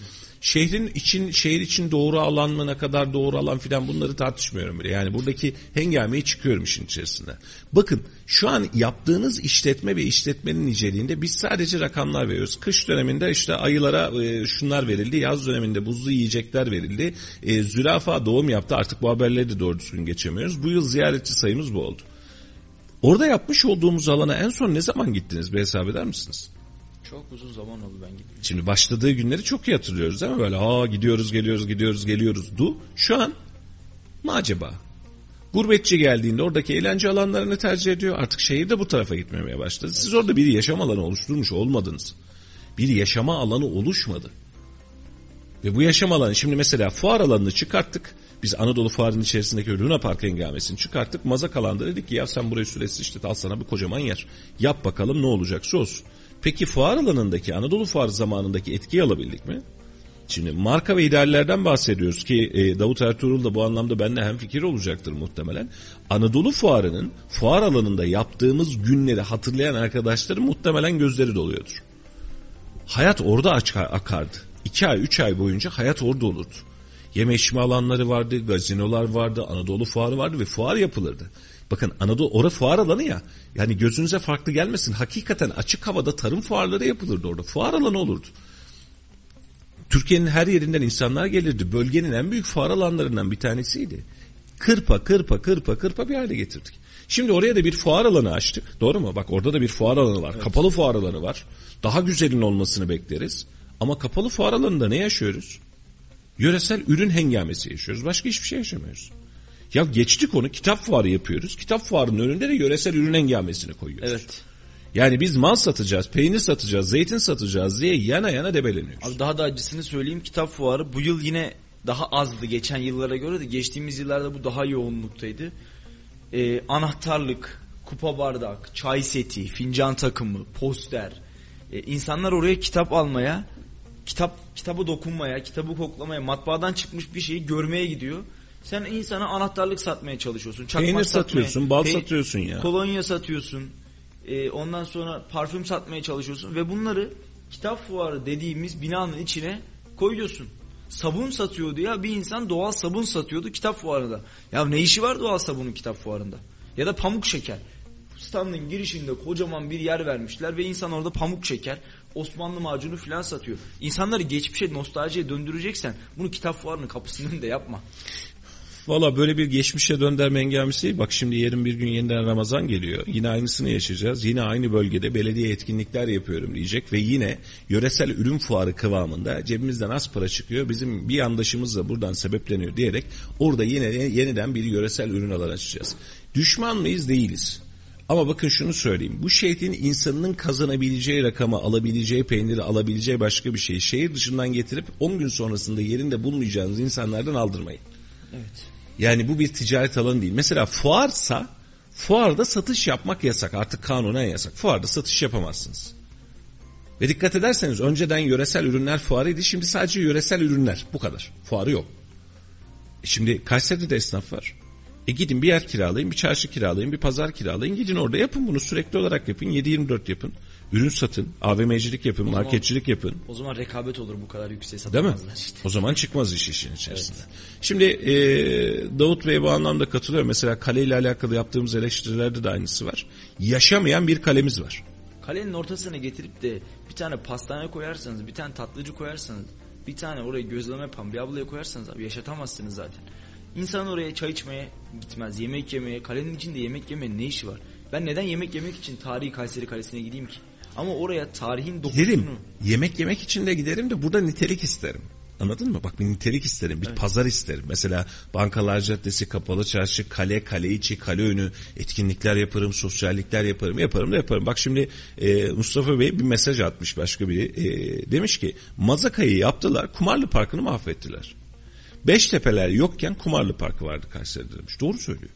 Şehrin için şehir için doğru alan mı ne kadar doğru alan filan bunları tartışmıyorum bile. Yani buradaki hengameyi çıkıyorum işin içerisinde. Bakın şu an yaptığınız işletme ve işletmenin niceliğinde biz sadece rakamlar veriyoruz. Kış döneminde işte ayılara e, şunlar verildi. Yaz döneminde buzlu yiyecekler verildi. E, zürafa doğum yaptı. Artık bu haberleri de doğru düzgün geçemiyoruz. Bu yıl ziyaretçi sayımız bu oldu. Orada yapmış olduğumuz alana en son ne zaman gittiniz bir hesap eder misiniz? Çok uzun zaman oldu ben gittim. Şimdi başladığı günleri çok iyi hatırlıyoruz değil mi? Böyle aa gidiyoruz geliyoruz gidiyoruz geliyoruz du. Şu an mı acaba? Gurbetçi geldiğinde oradaki eğlence alanlarını tercih ediyor. Artık şehir de bu tarafa gitmemeye başladı. Siz orada bir yaşam alanı oluşturmuş olmadınız. Bir yaşama alanı oluşmadı. Ve bu yaşam alanı şimdi mesela fuar alanını çıkarttık. Biz Anadolu Fuarı'nın içerisindeki Luna Park hengamesini çıkarttık. Mazak alanda dedik ki ya sen burayı süresiz işlet al sana bir kocaman yer. Yap bakalım ne olacaksa olsun. Peki fuar alanındaki Anadolu Fuarı zamanındaki etkiyi alabildik mi? Şimdi marka ve ideallerden bahsediyoruz ki e, Davut Ertuğrul da bu anlamda benimle hemfikir olacaktır muhtemelen. Anadolu Fuarı'nın fuar alanında yaptığımız günleri hatırlayan arkadaşların muhtemelen gözleri doluyordur. Hayat orada akardı. İki ay, üç ay boyunca hayat orada olurdu. Yeme içme alanları vardı, gazinolar vardı, Anadolu Fuarı vardı ve fuar yapılırdı. Bakın Anadolu orada fuar alanı ya. Yani gözünüze farklı gelmesin. Hakikaten açık havada tarım fuarları yapılırdı orada. Fuar alanı olurdu. Türkiye'nin her yerinden insanlar gelirdi. Bölgenin en büyük fuar alanlarından bir tanesiydi. Kırpa kırpa kırpa kırpa bir hale getirdik. Şimdi oraya da bir fuar alanı açtık. Doğru mu? Bak orada da bir fuar alanı var. Kapalı fuar alanı var. Daha güzelin olmasını bekleriz. Ama kapalı fuar alanında ne yaşıyoruz? Yöresel ürün hengamesi yaşıyoruz. Başka hiçbir şey yaşamıyoruz. Ya geçtik onu kitap fuarı yapıyoruz. Kitap fuarının önünde de yöresel ürün hengamesini koyuyoruz. Evet. Yani biz mal satacağız, peynir satacağız, zeytin satacağız diye yana yana debeleniyoruz. Abi daha da acısını söyleyeyim kitap fuarı bu yıl yine daha azdı geçen yıllara göre de geçtiğimiz yıllarda bu daha yoğunluktaydı. Ee, anahtarlık, kupa bardak, çay seti, fincan takımı, poster. Ee, insanlar oraya kitap almaya, kitap kitabı dokunmaya, kitabı koklamaya, matbaadan çıkmış bir şeyi görmeye gidiyor. Sen insana anahtarlık satmaya çalışıyorsun. Çakmak Peynir satmaya- satıyorsun, bal Pey- satıyorsun ya. Kolonya satıyorsun. Ee, ondan sonra parfüm satmaya çalışıyorsun ve bunları kitap fuarı dediğimiz binanın içine koyuyorsun. Sabun satıyordu ya bir insan doğal sabun satıyordu kitap fuarında. Ya ne işi var doğal sabunun kitap fuarında? Ya da pamuk şeker. standın girişinde kocaman bir yer vermişler ve insan orada pamuk çeker. Osmanlı macunu filan satıyor. İnsanları geçmişe nostaljiye döndüreceksen bunu kitap fuarının kapısının önünde yapma. Valla böyle bir geçmişe dönderme engelmesi değil. Bak şimdi yarın bir gün yeniden Ramazan geliyor. Yine aynısını yaşayacağız. Yine aynı bölgede belediye etkinlikler yapıyorum diyecek. Ve yine yöresel ürün fuarı kıvamında cebimizden az para çıkıyor. Bizim bir yandaşımız da buradan sebepleniyor diyerek orada yine yeniden bir yöresel ürün alan açacağız. Düşman mıyız? Değiliz. Ama bakın şunu söyleyeyim. Bu şehrin insanının kazanabileceği rakamı, alabileceği peyniri, alabileceği başka bir şeyi şehir dışından getirip 10 gün sonrasında yerinde bulmayacağınız insanlardan aldırmayın. Evet. Yani bu bir ticaret alanı değil. Mesela fuarsa fuarda satış yapmak yasak. Artık kanunen yasak. Fuarda satış yapamazsınız. Ve dikkat ederseniz önceden yöresel ürünler fuarıydı. Şimdi sadece yöresel ürünler. Bu kadar. Fuarı yok. E şimdi Kayseri'de de esnaf var. E gidin bir yer kiralayın, bir çarşı kiralayın, bir pazar kiralayın. Gidin orada yapın bunu sürekli olarak yapın. 7-24 yapın. Ürün satın, AVM'cilik yapın, zaman- marketçilik yapın. O zaman rekabet olur bu kadar yükseğe Değil mi? işte. O zaman çıkmaz iş işin içerisinde. Şimdi e, Davut Bey bu anlamda katılıyor. Mesela kale ile alakalı yaptığımız eleştirilerde de aynısı var. Yaşamayan bir kalemiz var. Kalenin ortasına getirip de bir tane pastane koyarsanız, bir tane tatlıcı koyarsanız, bir tane oraya gözleme yapan bir ablaya koyarsanız abi yaşatamazsınız zaten. İnsan oraya çay içmeye gitmez, yemek yemeye, kalenin içinde yemek yemeye ne işi var? Ben neden yemek yemek için tarihi Kayseri Kalesi'ne gideyim ki? Ama oraya tarihin dokusunu... Giderim. Yemek yemek için de giderim de burada nitelik isterim. Anladın mı? Bak bir nitelik isterim. Bir pazar isterim. Mesela Bankalar Caddesi, Kapalı Çarşı, Kale, Kale içi, Kale önü etkinlikler yaparım, sosyallikler yaparım. Yaparım da yaparım. Bak şimdi e, Mustafa Bey bir mesaj atmış başka biri. E, demiş ki Mazaka'yı yaptılar, Kumarlı Parkı'nı mahvettiler. Beştepeler yokken Kumarlı Parkı vardı Kayseri'de demiş. Doğru söylüyor.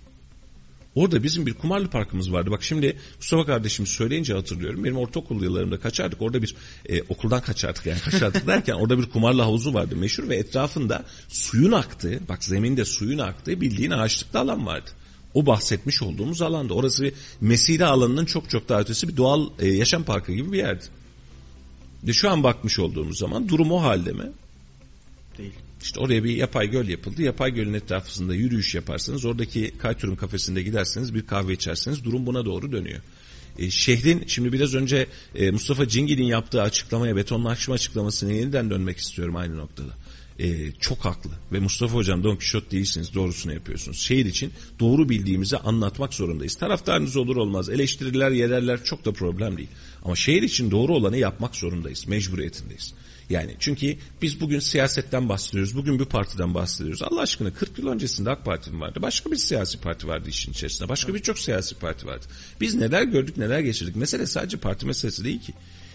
Orada bizim bir kumarlı parkımız vardı. Bak şimdi Mustafa kardeşim söyleyince hatırlıyorum. Benim ortaokul yıllarımda kaçardık. Orada bir e, okuldan kaçardık yani kaçardık derken orada bir kumarlı havuzu vardı meşhur ve etrafında suyun aktığı, bak zeminde suyun aktığı bildiğin ağaçlıklı alan vardı. O bahsetmiş olduğumuz alanda. Orası bir mesire alanının çok çok daha ötesi bir doğal e, yaşam parkı gibi bir yerdi. Ve şu an bakmış olduğumuz zaman durum o halde mi? Değil. İşte oraya bir yapay göl yapıldı. Yapay gölün etrafında yürüyüş yaparsanız oradaki Kaytur'un kafesinde giderseniz bir kahve içerseniz durum buna doğru dönüyor. E, şehrin şimdi biraz önce e, Mustafa Cingil'in yaptığı açıklamaya betonlaşma açıklamasına yeniden dönmek istiyorum aynı noktada. E, çok haklı ve Mustafa Hocam Don Kişot değilsiniz doğrusunu yapıyorsunuz. Şehir için doğru bildiğimizi anlatmak zorundayız. Taraftarınız olur olmaz eleştiriler yererler çok da problem değil. Ama şehir için doğru olanı yapmak zorundayız mecburiyetindeyiz. Yani çünkü biz bugün siyasetten bahsediyoruz. Bugün bir partiden bahsediyoruz. Allah aşkına 40 yıl öncesinde AK Parti vardı? Başka bir siyasi parti vardı işin içerisinde. Başka birçok siyasi parti vardı. Biz neler gördük neler geçirdik. Mesele sadece parti meselesi değil ki.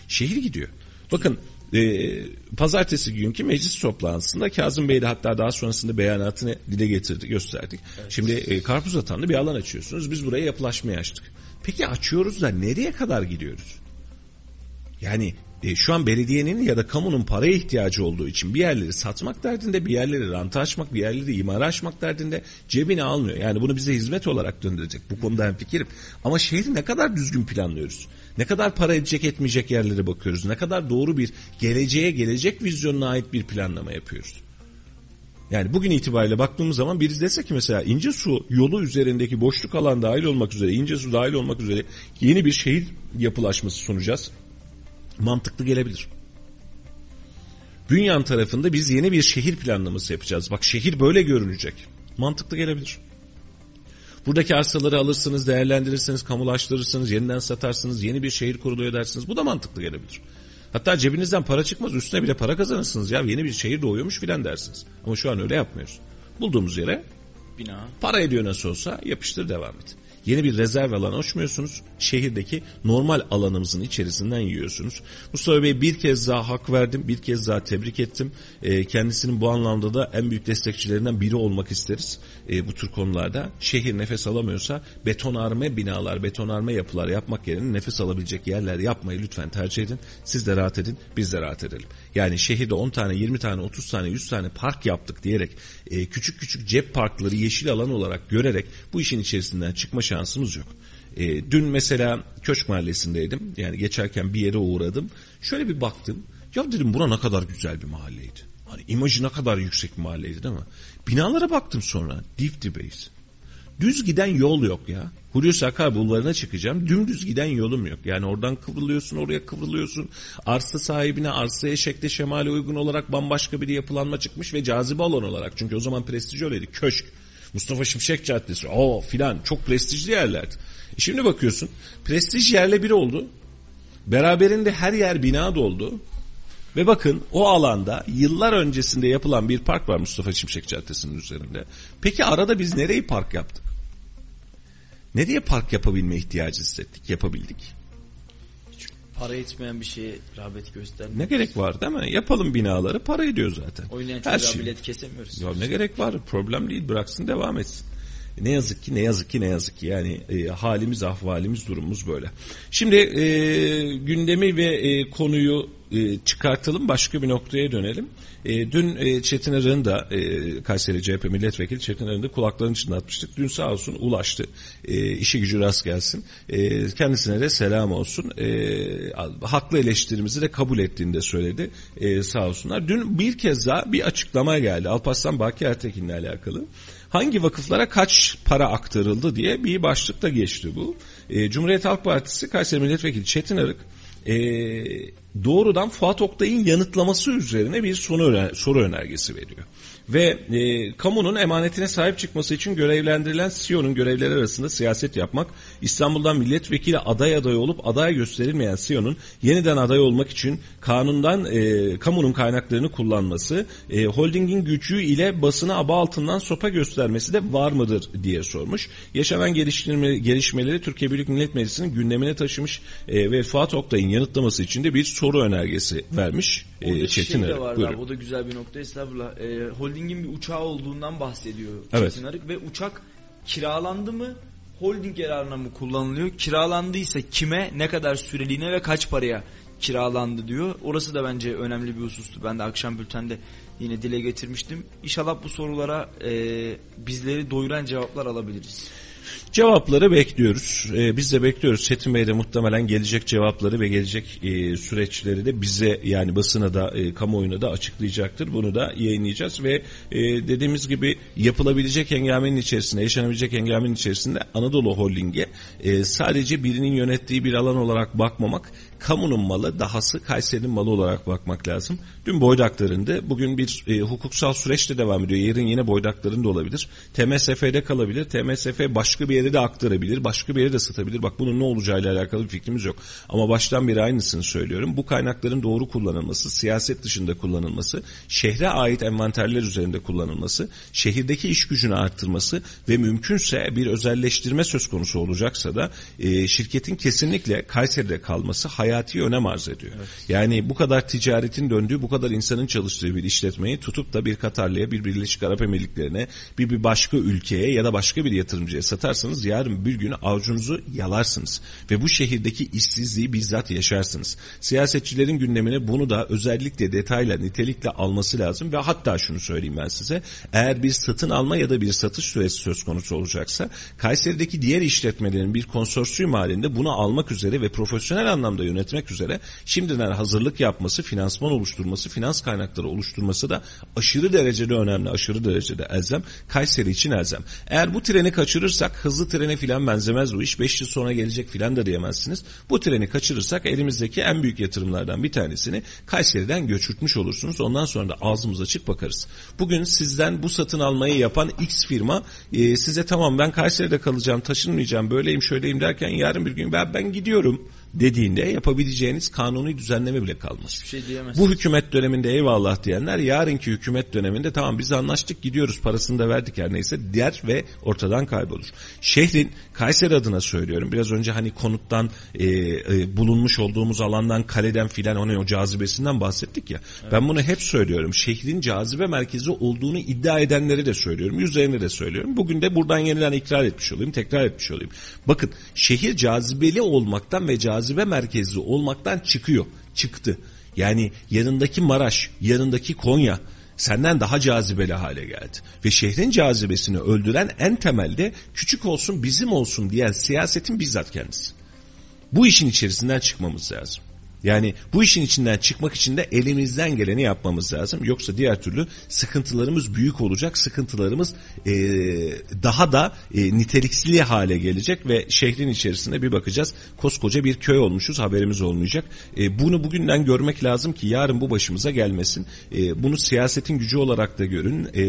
Şehir gidiyor. Bakın e, pazartesi günkü meclis toplantısında Kazım Bey de hatta daha sonrasında beyanatını dile getirdi, gösterdik. Şimdi e, karpuz atanlı bir alan açıyorsunuz. Biz buraya yapılaşmayı açtık. Peki açıyoruz da nereye kadar gidiyoruz? Yani e, şu an belediyenin ya da kamunun paraya ihtiyacı olduğu için bir yerleri satmak derdinde, bir yerleri ranta açmak, bir yerleri imara açmak derdinde cebine almıyor. Yani bunu bize hizmet olarak döndürecek. Bu konuda hem fikirim. Ama şehri ne kadar düzgün planlıyoruz? Ne kadar para edecek etmeyecek yerlere bakıyoruz? Ne kadar doğru bir geleceğe gelecek vizyonuna ait bir planlama yapıyoruz? Yani bugün itibariyle baktığımız zaman biri dese ki mesela İncesu yolu üzerindeki boşluk alan dahil olmak üzere, İncesu dahil olmak üzere yeni bir şehir yapılaşması sunacağız mantıklı gelebilir. Bünyan tarafında biz yeni bir şehir planlaması yapacağız. Bak şehir böyle görünecek. Mantıklı gelebilir. Buradaki arsaları alırsınız, değerlendirirsiniz, kamulaştırırsınız, yeniden satarsınız, yeni bir şehir kuruluyor dersiniz. Bu da mantıklı gelebilir. Hatta cebinizden para çıkmaz, üstüne bile para kazanırsınız. Ya yeni bir şehir doğuyormuş filan dersiniz. Ama şu an öyle yapmıyoruz. Bulduğumuz yere Bina. para ediyor nasıl olsa yapıştır devam et. Yeni bir rezerv alan açmıyorsunuz. Şehirdeki normal alanımızın içerisinden yiyorsunuz. Mustafa Bey bir kez daha hak verdim. Bir kez daha tebrik ettim. E, kendisinin bu anlamda da en büyük destekçilerinden biri olmak isteriz. E, bu tür konularda. Şehir nefes alamıyorsa betonarme binalar, betonarme yapılar yapmak yerine nefes alabilecek yerler yapmayı lütfen tercih edin. Siz de rahat edin, biz de rahat edelim. Yani şehirde 10 tane, 20 tane, 30 tane, 100 tane park yaptık diyerek e, küçük küçük cep parkları yeşil alan olarak görerek bu işin içerisinden çıkma şansımız yok. E, dün mesela Köşk Mahallesi'ndeydim. Yani geçerken bir yere uğradım. Şöyle bir baktım. Ya dedim bura ne kadar güzel bir mahalleydi. Hani imajı ne kadar yüksek bir mahalleydi değil mi? Binalara baktım sonra. Dip dibeyiz. Düz giden yol yok ya. Hulusi Akar bulvarına çıkacağım. Dümdüz giden yolum yok. Yani oradan kıvrılıyorsun oraya kıvrılıyorsun. Arsa sahibine arsaya şekle şemale uygun olarak bambaşka bir yapılanma çıkmış ve cazibe alan olarak. Çünkü o zaman prestij öyleydi. Köşk. Mustafa Şimşek Caddesi. O filan çok prestijli yerlerdi. E şimdi bakıyorsun prestij yerle bir oldu. Beraberinde her yer bina doldu. Ve bakın o alanda yıllar öncesinde yapılan bir park var Mustafa Şimşek Caddesi'nin üzerinde. Peki arada biz nereyi park yaptık? Nereye park yapabilme ihtiyacı hissettik, yapabildik? Para etmeyen bir şeye rağbet göstermiyor. Ne gerek var değil mi? Yapalım binaları para ediyor zaten. Oynayan Her şey. bilet kesemiyoruz. Ya ne gerek var? Problem değil. Bıraksın devam etsin. Ne yazık ki ne yazık ki ne yazık ki yani e, halimiz ahvalimiz durumumuz böyle. Şimdi e, gündemi ve e, konuyu e, çıkartalım başka bir noktaya dönelim. E, dün e, Çetin Arık'ın da e, Kayseri CHP milletvekili Çetin Arık'ın da kulaklarını çınlatmıştık. Dün sağ olsun ulaştı. E, işi gücü rast gelsin. E, kendisine de selam olsun. E, haklı eleştirimizi de kabul ettiğini de söyledi. E, sağ olsunlar. Dün bir kez daha bir açıklama geldi. Alparslan Baki Ertekin'le alakalı hangi vakıflara kaç para aktarıldı diye bir başlıkta geçti bu. E, Cumhuriyet Halk Partisi Kayseri Milletvekili Çetin Arık e, doğrudan Fuat Oktay'ın yanıtlaması üzerine bir soru, soru önergesi veriyor. Ve e, kamunun emanetine sahip çıkması için görevlendirilen CEO'nun görevleri arasında siyaset yapmak, İstanbul'dan milletvekili aday aday olup aday gösterilmeyen CEO'nun yeniden aday olmak için kanundan e, kamunun kaynaklarını kullanması, e, holdingin gücü ile basına aba altından sopa göstermesi de var mıdır diye sormuş. Yaşanan geliştirme, gelişmeleri Türkiye Büyük Millet Meclisi'nin gündemine taşımış e, ve Fuat Oktay'ın yanıtlaması için de bir soru önergesi vermiş. E, Çetin şey de var abi, o da güzel bir nokta estağfurullah. E, holdingin bir uçağı olduğundan bahsediyor Evet. Çetin Arık ve uçak kiralandı mı holding yararına mı kullanılıyor? Kiralandıysa kime, ne kadar süreliğine ve kaç paraya kiralandı diyor. Orası da bence önemli bir husustu. Ben de akşam bültende yine dile getirmiştim. İnşallah bu sorulara e, bizleri doyuran cevaplar alabiliriz. Cevapları bekliyoruz. Ee, biz de bekliyoruz. Çetin Bey de muhtemelen gelecek cevapları ve gelecek e, süreçleri de bize yani basına da e, kamuoyuna da açıklayacaktır. Bunu da yayınlayacağız ve e, dediğimiz gibi yapılabilecek hengamenin içerisinde, yaşanabilecek hengamenin içerisinde Anadolu Holding'e e, sadece birinin yönettiği bir alan olarak bakmamak, kamunun malı dahası Kayseri'nin malı olarak bakmak lazım. Dün boydaklarında bugün bir e, hukuksal süreç de devam ediyor. Yarın yine boydaklarında olabilir. TMSF'de kalabilir. TMSF başka bir yere de aktarabilir. Başka bir yere de satabilir. Bak bunun ne olacağıyla alakalı bir fikrimiz yok. Ama baştan beri aynısını söylüyorum. Bu kaynakların doğru kullanılması, siyaset dışında kullanılması, şehre ait envanterler üzerinde kullanılması, şehirdeki iş gücünü arttırması ve mümkünse bir özelleştirme söz konusu olacaksa da e, şirketin kesinlikle Kayseri'de kalması hayati önem arz ediyor. Yani bu kadar ticaretin döndüğü, bu kadar insanın çalıştığı bir işletmeyi tutup da bir Katarlı'ya, bir Birleşik Arap Emirlikleri'ne, bir, bir başka ülkeye ya da başka bir yatırımcıya satarsanız yarın bir gün avucunuzu yalarsınız. Ve bu şehirdeki işsizliği bizzat yaşarsınız. Siyasetçilerin gündemine bunu da özellikle detayla, nitelikle alması lazım ve hatta şunu söyleyeyim ben size. Eğer bir satın alma ya da bir satış süresi söz konusu olacaksa Kayseri'deki diğer işletmelerin bir konsorsiyum halinde bunu almak üzere ve profesyonel anlamda yönetmek üzere şimdiden hazırlık yapması, finansman oluşturması, finans kaynakları oluşturması da aşırı derecede önemli, aşırı derecede elzem. Kayseri için elzem. Eğer bu treni kaçırırsak hızlı trene filan benzemez bu iş. 5 yıl sonra gelecek filan da diyemezsiniz. Bu treni kaçırırsak elimizdeki en büyük yatırımlardan bir tanesini Kayseri'den göçürtmüş olursunuz. Ondan sonra da ağzımız açık bakarız. Bugün sizden bu satın almayı yapan X firma e, size tamam ben Kayseri'de kalacağım, taşınmayacağım, böyleyim, şöyleyim derken yarın bir gün ben, ben gidiyorum dediğinde yapabileceğiniz kanuni düzenleme bile kalmaz. Hiçbir şey diyemez. Bu hükümet döneminde eyvallah diyenler yarınki hükümet döneminde tamam biz anlaştık gidiyoruz parasını da verdik her neyse der ve ortadan kaybolur. Şehrin Kayseri adına söylüyorum biraz önce hani konuttan e, e, bulunmuş olduğumuz alandan kaleden filan onun o cazibesinden bahsettik ya. Ben bunu hep söylüyorum. Şehrin cazibe merkezi olduğunu iddia edenleri de söylüyorum. Yüzlerine de söylüyorum. Bugün de buradan yeniden ikrar etmiş olayım, tekrar etmiş olayım. Bakın şehir cazibeli olmaktan ve cazibe merkezi olmaktan çıkıyor. Çıktı. Yani yanındaki Maraş, yanındaki Konya senden daha cazibeli hale geldi. Ve şehrin cazibesini öldüren en temelde küçük olsun bizim olsun diyen siyasetin bizzat kendisi. Bu işin içerisinden çıkmamız lazım. Yani bu işin içinden çıkmak için de elimizden geleni yapmamız lazım. Yoksa diğer türlü sıkıntılarımız büyük olacak. Sıkıntılarımız e, daha da e, niteliksli hale gelecek ve şehrin içerisinde bir bakacağız. Koskoca bir köy olmuşuz haberimiz olmayacak. E, bunu bugünden görmek lazım ki yarın bu başımıza gelmesin. E, bunu siyasetin gücü olarak da görün. E,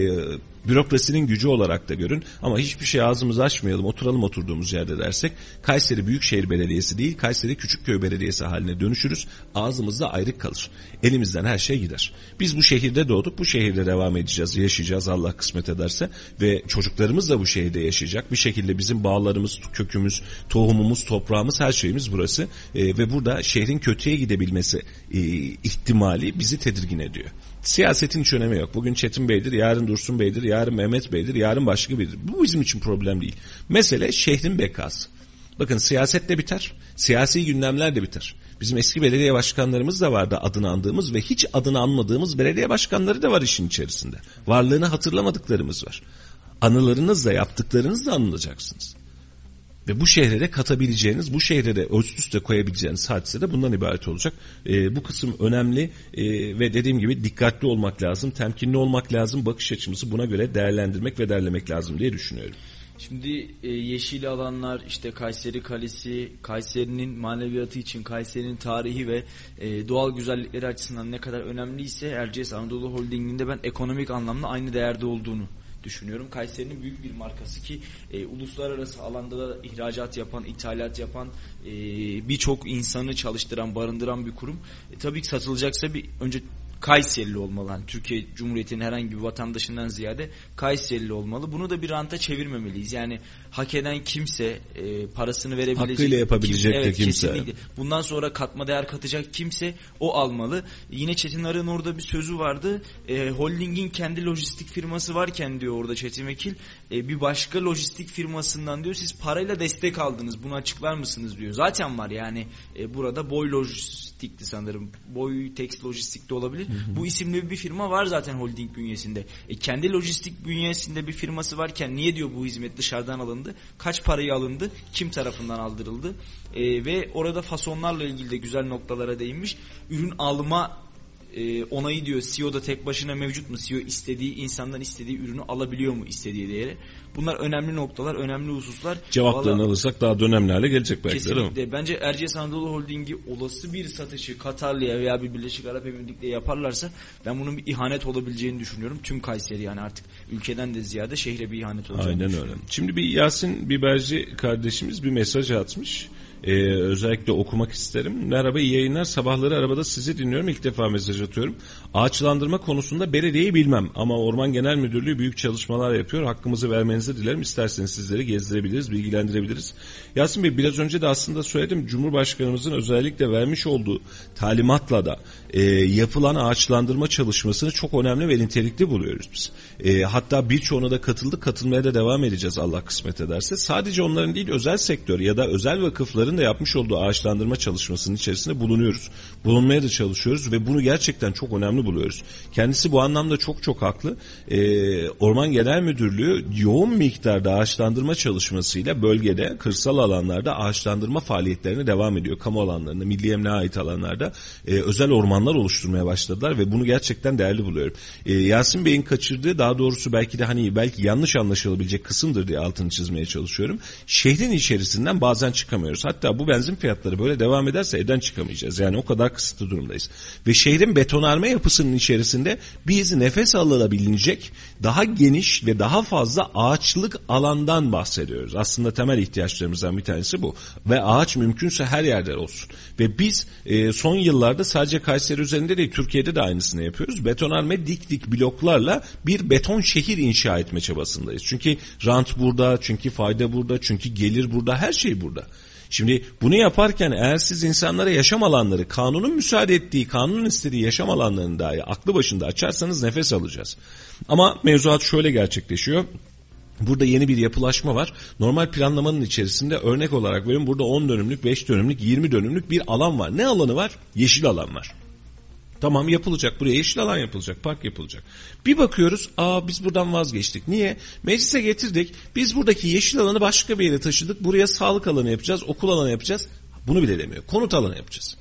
bürokrasinin gücü olarak da görün. Ama hiçbir şey ağzımızı açmayalım oturalım oturduğumuz yerde dersek Kayseri Büyükşehir Belediyesi değil Kayseri Küçükköy Belediyesi haline dönüşürüz. Ağzımızda ayrık kalır. Elimizden her şey gider. Biz bu şehirde doğduk bu şehirde devam edeceğiz yaşayacağız Allah kısmet ederse. Ve çocuklarımız da bu şehirde yaşayacak. Bir şekilde bizim bağlarımız kökümüz tohumumuz toprağımız her şeyimiz burası. E, ve burada şehrin kötüye gidebilmesi e, ihtimali bizi tedirgin ediyor. Siyasetin hiç önemi yok. Bugün Çetin Bey'dir, yarın Dursun Bey'dir, yarın Mehmet Bey'dir, yarın başka biridir. Bu bizim için problem değil. Mesele şehrin bekası. Bakın siyaset de biter, siyasi gündemler de biter. Bizim eski belediye başkanlarımız da vardı adını andığımız ve hiç adını anmadığımız belediye başkanları da var işin içerisinde. Varlığını hatırlamadıklarımız var. Anılarınızla yaptıklarınızla anılacaksınız. Ve bu şehre de katabileceğiniz, bu şehre de üst üste koyabileceğiniz hadise de bundan ibaret olacak. E, bu kısım önemli e, ve dediğim gibi dikkatli olmak lazım, temkinli olmak lazım, bakış açımızı buna göre değerlendirmek ve derlemek lazım diye düşünüyorum. Şimdi e, yeşil alanlar, işte Kayseri Kalesi, Kayseri'nin maneviyatı için, Kayseri'nin tarihi ve e, doğal güzellikleri açısından ne kadar önemliyse Erciyes Anadolu Holding'inde ben ekonomik anlamda aynı değerde olduğunu düşünüyorum. Kayseri'nin büyük bir markası ki e, uluslararası alanda da ihracat yapan, ithalat yapan, e, birçok insanı çalıştıran, barındıran bir kurum. E, tabii ki satılacaksa bir önce Kayserili olmalı. Yani Türkiye Cumhuriyeti'nin herhangi bir vatandaşından ziyade Kayserili olmalı. Bunu da bir ranta çevirmemeliyiz. Yani hak eden kimse, e, parasını verebilecek Hakkıyla yapabilecek kim, de evet, kimse. Kesinlikle. Bundan sonra katma değer katacak kimse o almalı. Yine Çetin Arı'nın orada bir sözü vardı. E, holdingin kendi lojistik firması varken diyor orada Çetin Vekil e, bir başka lojistik firmasından diyor siz parayla destek aldınız. Bunu açıklar mısınız diyor. Zaten var yani e, burada boy lojistikti sanırım. Boy text lojistikte olabilir. Hı hı. Bu isimli bir firma var zaten holding bünyesinde. E, kendi lojistik bünyesinde bir firması varken niye diyor bu hizmet dışarıdan alındı? Kaç parayı alındı? Kim tarafından aldırıldı? E, ve orada fasonlarla ilgili de güzel noktalara değinmiş. Ürün alma e, onayı diyor CEO'da tek başına mevcut mu? CEO istediği insandan istediği ürünü alabiliyor mu istediği değeri? Bunlar önemli noktalar, önemli hususlar. Cevaplarını Vallahi, alırsak daha da önemli hale gelecek belki kesinlikle. değil mi? Bence Erciyes Anadolu Holding'i olası bir satışı Katarlı'ya veya bir Birleşik Arap Emirlikleri'ne yaparlarsa ben bunun bir ihanet olabileceğini düşünüyorum. Tüm Kayseri yani artık ülkeden de ziyade şehre bir ihanet olacağını Aynen öyle. Şimdi bir Yasin Biberci kardeşimiz bir mesaj atmış. Ee, özellikle okumak isterim. Merhaba iyi yayınlar. Sabahları arabada sizi dinliyorum. İlk defa mesaj atıyorum. Ağaçlandırma konusunda belediyeyi bilmem ama Orman Genel Müdürlüğü büyük çalışmalar yapıyor. Hakkımızı vermenizi dilerim. İsterseniz sizleri gezdirebiliriz, bilgilendirebiliriz. Yasin Bey biraz önce de aslında söyledim. Cumhurbaşkanımızın özellikle vermiş olduğu talimatla da e, yapılan ağaçlandırma çalışmasını çok önemli ve nitelikli buluyoruz biz. E, hatta birçoğuna da katıldık. Katılmaya da devam edeceğiz Allah kısmet ederse. Sadece onların değil özel sektör ya da özel vakıfların da yapmış olduğu ağaçlandırma çalışmasının içerisinde bulunuyoruz. Bulunmaya da çalışıyoruz ve bunu gerçekten çok önemli buluyoruz. Kendisi bu anlamda çok çok haklı. Ee, Orman Genel Müdürlüğü yoğun miktarda ağaçlandırma çalışmasıyla bölgede kırsal alanlarda ağaçlandırma faaliyetlerine devam ediyor. Kamu alanlarında, milli emniğe ait alanlarda e, özel ormanlar oluşturmaya başladılar ve bunu gerçekten değerli buluyorum. E, Yasin Bey'in kaçırdığı daha doğrusu belki de hani belki yanlış anlaşılabilecek kısımdır diye altını çizmeye çalışıyorum. Şehrin içerisinden bazen çıkamıyoruz. Hatta bu benzin fiyatları böyle devam ederse evden çıkamayacağız. Yani o kadar kısıtlı durumdayız. Ve şehrin betonarme yapısının içerisinde biz nefes alınabilecek daha geniş ve daha fazla ağaçlık alandan bahsediyoruz. Aslında temel ihtiyaçlarımızdan bir tanesi bu. Ve ağaç mümkünse her yerde olsun. Ve biz e, son yıllarda sadece Kayseri üzerinde değil Türkiye'de de aynısını yapıyoruz. Betonarme dik dik bloklarla bir beton şehir inşa etme çabasındayız. Çünkü rant burada, çünkü fayda burada, çünkü gelir burada, her şey burada. Şimdi bunu yaparken eğer siz insanlara yaşam alanları, kanunun müsaade ettiği, kanunun istediği yaşam alanlarını dahi aklı başında açarsanız nefes alacağız. Ama mevzuat şöyle gerçekleşiyor. Burada yeni bir yapılaşma var. Normal planlamanın içerisinde örnek olarak verin burada 10 dönümlük, 5 dönümlük, 20 dönümlük bir alan var. Ne alanı var? Yeşil alan var. Tamam yapılacak buraya yeşil alan yapılacak, park yapılacak. Bir bakıyoruz, aa biz buradan vazgeçtik. Niye? Meclise getirdik, biz buradaki yeşil alanı başka bir yere taşıdık. Buraya sağlık alanı yapacağız, okul alanı yapacağız. Bunu bile demiyor. Konut alanı yapacağız.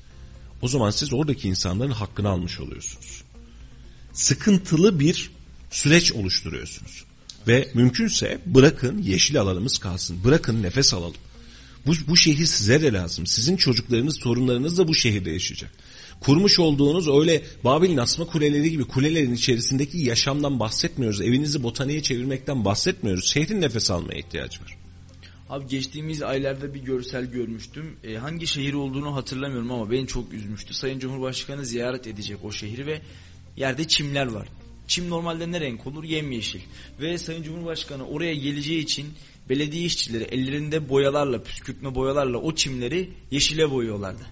O zaman siz oradaki insanların hakkını almış oluyorsunuz. Sıkıntılı bir süreç oluşturuyorsunuz. Ve mümkünse bırakın yeşil alanımız kalsın. Bırakın nefes alalım. Bu, bu şehir size de lazım. Sizin çocuklarınız, torunlarınız da bu şehirde yaşayacak. Kurmuş olduğunuz öyle Babil'in asma kuleleri gibi kulelerin içerisindeki yaşamdan bahsetmiyoruz. Evinizi botaniğe çevirmekten bahsetmiyoruz. Şehrin nefes almaya ihtiyacı var. Abi geçtiğimiz aylarda bir görsel görmüştüm. E, hangi şehir olduğunu hatırlamıyorum ama beni çok üzmüştü. Sayın Cumhurbaşkanı ziyaret edecek o şehri ve yerde çimler var. Çim normalde ne renk olur? Yemyeşil. Ve Sayın Cumhurbaşkanı oraya geleceği için belediye işçileri ellerinde boyalarla, püskürtme boyalarla o çimleri yeşile boyuyorlardı.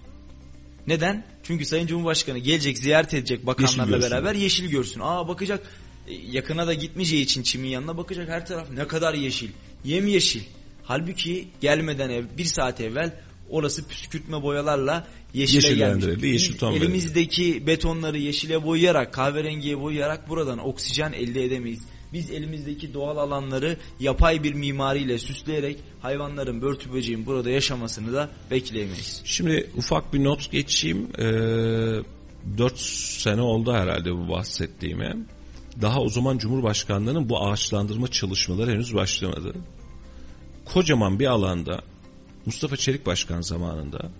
Neden? Çünkü Sayın Cumhurbaşkanı gelecek, ziyaret edecek bakanlarla görsün. beraber yeşil görsün. Aa bakacak e, yakına da gitmeyeceği için çimin yanına bakacak her taraf ne kadar yeşil. Yemyeşil. Halbuki gelmeden ev bir saat evvel orası püskürtme boyalarla yeşile gelmiş. Yeşil verildi. elimizdeki betonları yeşile boyayarak, kahverengiye boyayarak buradan oksijen elde edemeyiz. Biz elimizdeki doğal alanları yapay bir mimariyle süsleyerek hayvanların, börtü böceğin burada yaşamasını da bekleyemeyiz. Şimdi ufak bir not geçeyim. Ee, 4 sene oldu herhalde bu bahsettiğime. Daha o zaman Cumhurbaşkanlığının bu ağaçlandırma çalışmaları henüz başlamadı. Kocaman bir alanda Mustafa Çelik Başkan zamanında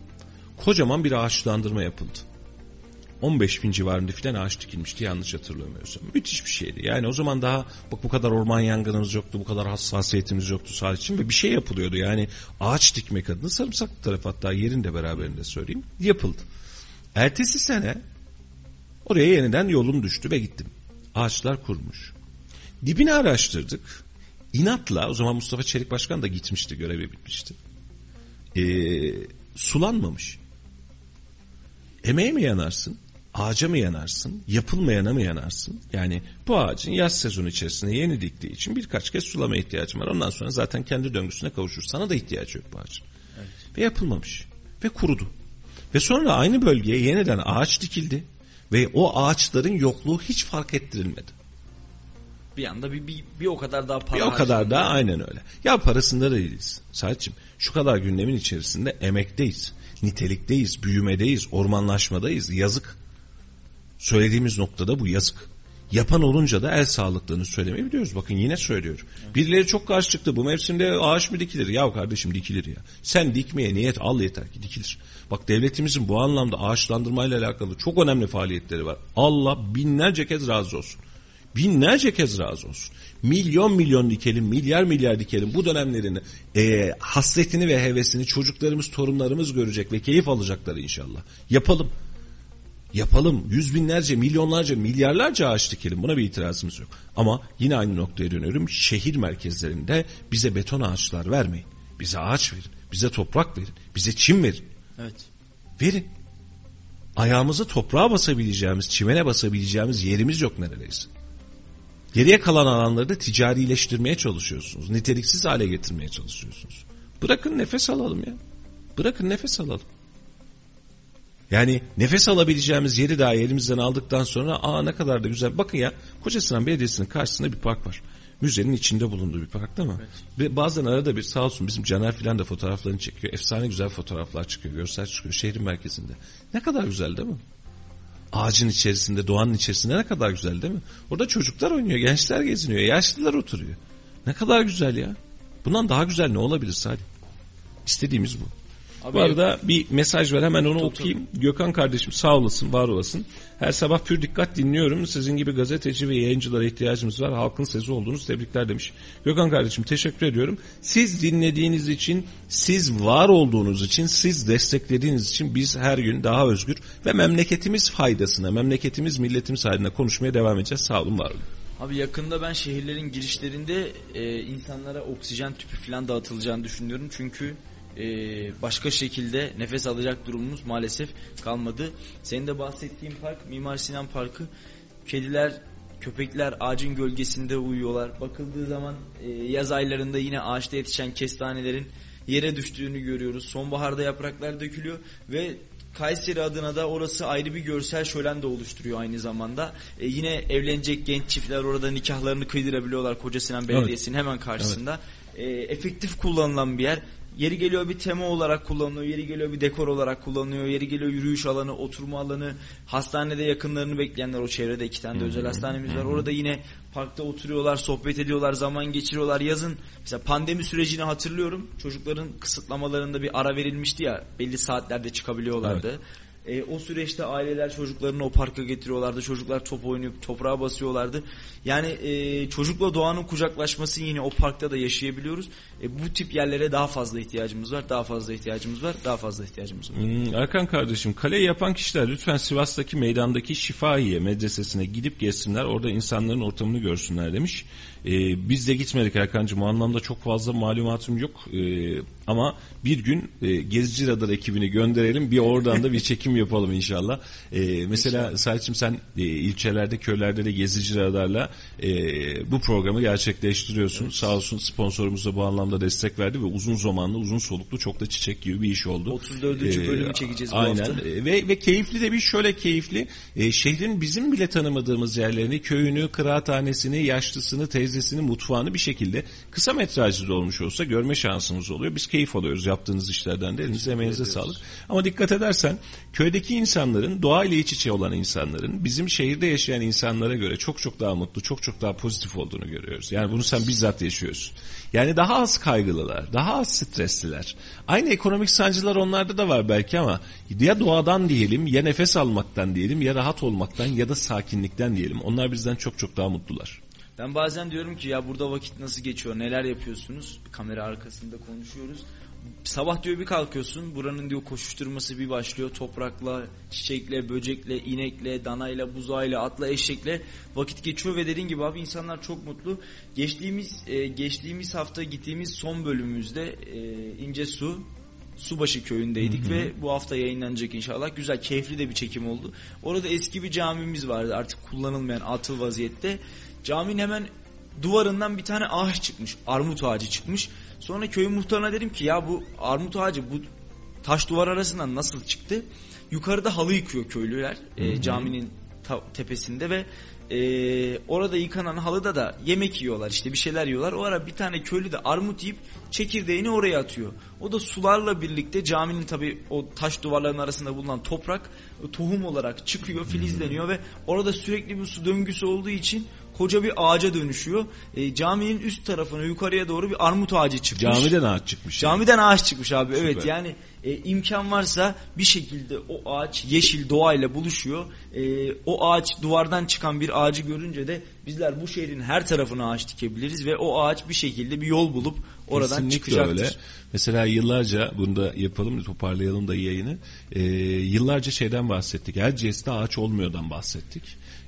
kocaman bir ağaçlandırma yapıldı. 15 bin civarında filan ağaç dikilmişti yanlış hatırlamıyorsam. Müthiş bir şeydi. Yani o zaman daha bak bu kadar orman yangınımız yoktu, bu kadar hassasiyetimiz yoktu sağ için ve bir şey yapılıyordu. Yani ağaç dikmek adına sarımsaklı taraf hatta yerinde beraberinde söyleyeyim yapıldı. Ertesi sene oraya yeniden yolum düştü ve gittim. Ağaçlar kurmuş. Dibini araştırdık. İnatla o zaman Mustafa Çelik Başkan da gitmişti görevi bitmişti. Ee, sulanmamış. Emeğe mi yanarsın? Ağaca mı yanarsın? Yapılmayana mı yanarsın? Yani bu ağacın yaz sezonu içerisinde yeni diktiği için birkaç kez sulama ihtiyacım var. Ondan sonra zaten kendi döngüsüne kavuşur. Sana da ihtiyacı yok bu ağacın. Ve yapılmamış. Ve kurudu. Ve sonra aynı bölgeye yeniden ağaç dikildi. Ve o ağaçların yokluğu hiç fark ettirilmedi. Bir anda bir, bir, bir o kadar daha para Bir o kadar harcandı. da aynen öyle. Ya parasında da değiliz. Saatçim şu kadar gündemin içerisinde emekteyiz. Nitelikteyiz, büyümedeyiz, ormanlaşmadayız. Yazık. Söylediğimiz noktada bu yazık. Yapan olunca da el sağlıklarını söylemeyi biliyoruz. Bakın yine söylüyorum. Birileri çok karşı çıktı. Bu mevsimde ağaç mı dikilir? Ya kardeşim dikilir ya. Sen dikmeye niyet al yeter ki dikilir. Bak devletimizin bu anlamda ağaçlandırmayla alakalı çok önemli faaliyetleri var. Allah binlerce kez razı olsun. Binlerce kez razı olsun. Milyon milyon dikelim, milyar milyar dikelim. Bu dönemlerini, e, hasretini ve hevesini çocuklarımız, torunlarımız görecek ve keyif alacaklar inşallah. Yapalım. Yapalım. Yüz binlerce, milyonlarca, milyarlarca ağaç dikelim. Buna bir itirazımız yok. Ama yine aynı noktaya dönüyorum. Şehir merkezlerinde bize beton ağaçlar vermeyin. Bize ağaç verin. Bize toprak verin. Bize çim verin. Evet. Verin. Ayağımızı toprağa basabileceğimiz, çimene basabileceğimiz yerimiz yok neredeyse. Geriye kalan alanları da ticarileştirmeye çalışıyorsunuz. Niteliksiz hale getirmeye çalışıyorsunuz. Bırakın nefes alalım ya. Bırakın nefes alalım. Yani nefes alabileceğimiz yeri daha elimizden aldıktan sonra aa ne kadar da güzel. Bakın ya Kocasinan Belediyesi'nin karşısında bir park var. Müzenin içinde bulunduğu bir park değil mi? Ve bazen arada bir sağ olsun bizim Caner filan da fotoğraflarını çekiyor. Efsane güzel fotoğraflar çıkıyor, görsel çıkıyor şehrin merkezinde. Ne kadar güzel değil mi? Ağacın içerisinde, doğanın içerisinde ne kadar güzel değil mi? Orada çocuklar oynuyor, gençler geziniyor, yaşlılar oturuyor. Ne kadar güzel ya. Bundan daha güzel ne olabilir Salih? İstediğimiz bu. Abi, Bu arada bir mesaj var hemen onu Tabii, okuyayım. Gökhan kardeşim sağ olasın, var olasın. Her sabah pür dikkat dinliyorum. Sizin gibi gazeteci ve yayıncılara ihtiyacımız var. Halkın sesi olduğunuz tebrikler demiş. Gökhan kardeşim teşekkür ediyorum. Siz dinlediğiniz için, siz var olduğunuz için, siz desteklediğiniz için biz her gün daha özgür ve memleketimiz faydasına, memleketimiz milletimiz haline konuşmaya devam edeceğiz. Sağ olun, var olun. Abi yakında ben şehirlerin girişlerinde e, insanlara oksijen tüpü falan dağıtılacağını düşünüyorum. Çünkü e, başka şekilde nefes alacak durumumuz maalesef kalmadı. Senin de bahsettiğin park Mimar Sinan Parkı. Kediler, köpekler ağacın gölgesinde uyuyorlar. Bakıldığı zaman e, yaz aylarında yine ağaçta yetişen kestanelerin yere düştüğünü görüyoruz. Sonbaharda yapraklar dökülüyor ve Kayseri adına da orası ayrı bir görsel şölen de oluşturuyor aynı zamanda. E, yine evlenecek genç çiftler orada nikahlarını kıydırabiliyorlar Koca Sinan Belediyesi'nin hemen karşısında. E, efektif kullanılan bir yer. Yeri geliyor bir tema olarak kullanılıyor, yeri geliyor bir dekor olarak kullanılıyor, yeri geliyor yürüyüş alanı, oturma alanı, hastanede yakınlarını bekleyenler o çevrede iki tane de özel hastanemiz var. Orada yine parkta oturuyorlar, sohbet ediyorlar, zaman geçiriyorlar. Yazın mesela pandemi sürecini hatırlıyorum. Çocukların kısıtlamalarında bir ara verilmişti ya, belli saatlerde çıkabiliyorlardı. E, o süreçte aileler çocuklarını o parka getiriyorlardı. Çocuklar top oynayıp toprağa basıyorlardı. Yani e, çocukla doğanın kucaklaşmasını yine o parkta da yaşayabiliyoruz. E, bu tip yerlere daha fazla ihtiyacımız var. Daha fazla ihtiyacımız var. Daha fazla ihtiyacımız var. Hmm, Erkan kardeşim kaleyi yapan kişiler lütfen Sivas'taki meydandaki Şifahiye medresesine gidip gezsinler. Orada insanların ortamını görsünler demiş. Ee, biz de gitmedik Erkan'cığım o anlamda çok fazla malumatım yok. Ee, ama bir gün e, Gezici Radar ekibini gönderelim bir oradan da bir çekim yapalım inşallah. Ee, mesela Salih'cim sen e, ilçelerde köylerde de Gezici Radar'la e, bu programı gerçekleştiriyorsun. Sağ olsun sponsorumuz da bu anlamda destek verdi ve uzun zamanlı uzun soluklu çok da çiçek gibi bir iş oldu. 34. bölümü çekeceğiz bu aynen. hafta. E, Ve, ve keyifli de bir şöyle keyifli. E, şehrin bizim bile tanımadığımız yerlerini, köyünü, kıraathanesini, yaşlısını, teyzesini, mutfağını bir şekilde kısa metrajlı da olmuş olsa görme şansımız oluyor. Biz keyif alıyoruz yaptığınız işlerden de. Elinize emeğinize sağlık. Ama dikkat edersen köydeki insanların, doğayla iç içe olan insanların bizim şehirde yaşayan insanlara göre çok çok daha mutlu, çok çok daha pozitif olduğunu görüyoruz. Yani bunu sen bizzat yaşıyorsun. Yani daha az kaygılılar, daha az stresliler. Aynı ekonomik sancılar onlarda da var belki ama ya doğadan diyelim, ya nefes almaktan diyelim, ya rahat olmaktan ya da sakinlikten diyelim. Onlar bizden çok çok daha mutlular. Ben bazen diyorum ki ya burada vakit nasıl geçiyor, neler yapıyorsunuz? Kamera arkasında konuşuyoruz. Sabah diyor bir kalkıyorsun, buranın diyor koşuşturması bir başlıyor. Toprakla, çiçekle, böcekle, inekle, danayla, buzağıyla, atla, eşekle vakit geçiyor ve dediğin gibi abi insanlar çok mutlu. Geçtiğimiz e, geçtiğimiz hafta gittiğimiz son bölümümüzde e, İnce Su Subaşı köyündeydik ve bu hafta yayınlanacak inşallah. Güzel, keyifli de bir çekim oldu. Orada eski bir camimiz vardı artık kullanılmayan atıl vaziyette. Caminin hemen duvarından bir tane ağaç çıkmış. Armut ağacı çıkmış. Sonra köyün muhtarına dedim ki ya bu armut ağacı bu taş duvar arasından nasıl çıktı? Yukarıda halı yıkıyor köylüler e, caminin tepesinde ve e, orada yıkanan halıda da yemek yiyorlar işte bir şeyler yiyorlar. O ara bir tane köylü de armut yiyip çekirdeğini oraya atıyor. O da sularla birlikte caminin tabi o taş duvarların arasında bulunan toprak e, tohum olarak çıkıyor filizleniyor ve orada sürekli bir su döngüsü olduğu için koca bir ağaca dönüşüyor. E, caminin üst tarafına yukarıya doğru bir armut ağacı çıkmış. Camiden ağaç çıkmış. yani. Camiden ağaç çıkmış abi. Evet Süper. yani e, imkan varsa bir şekilde o ağaç yeşil doğayla buluşuyor. E, o ağaç duvardan çıkan bir ağacı görünce de bizler bu şehrin her tarafına ağaç dikebiliriz ve o ağaç bir şekilde bir yol bulup oradan Kesinlikle çıkacaktır. öyle. Mesela yıllarca bunu da yapalım toparlayalım da yayını. Ee, yıllarca şeyden bahsettik. Erciyes'te ağaç olmuyordan bahsettik.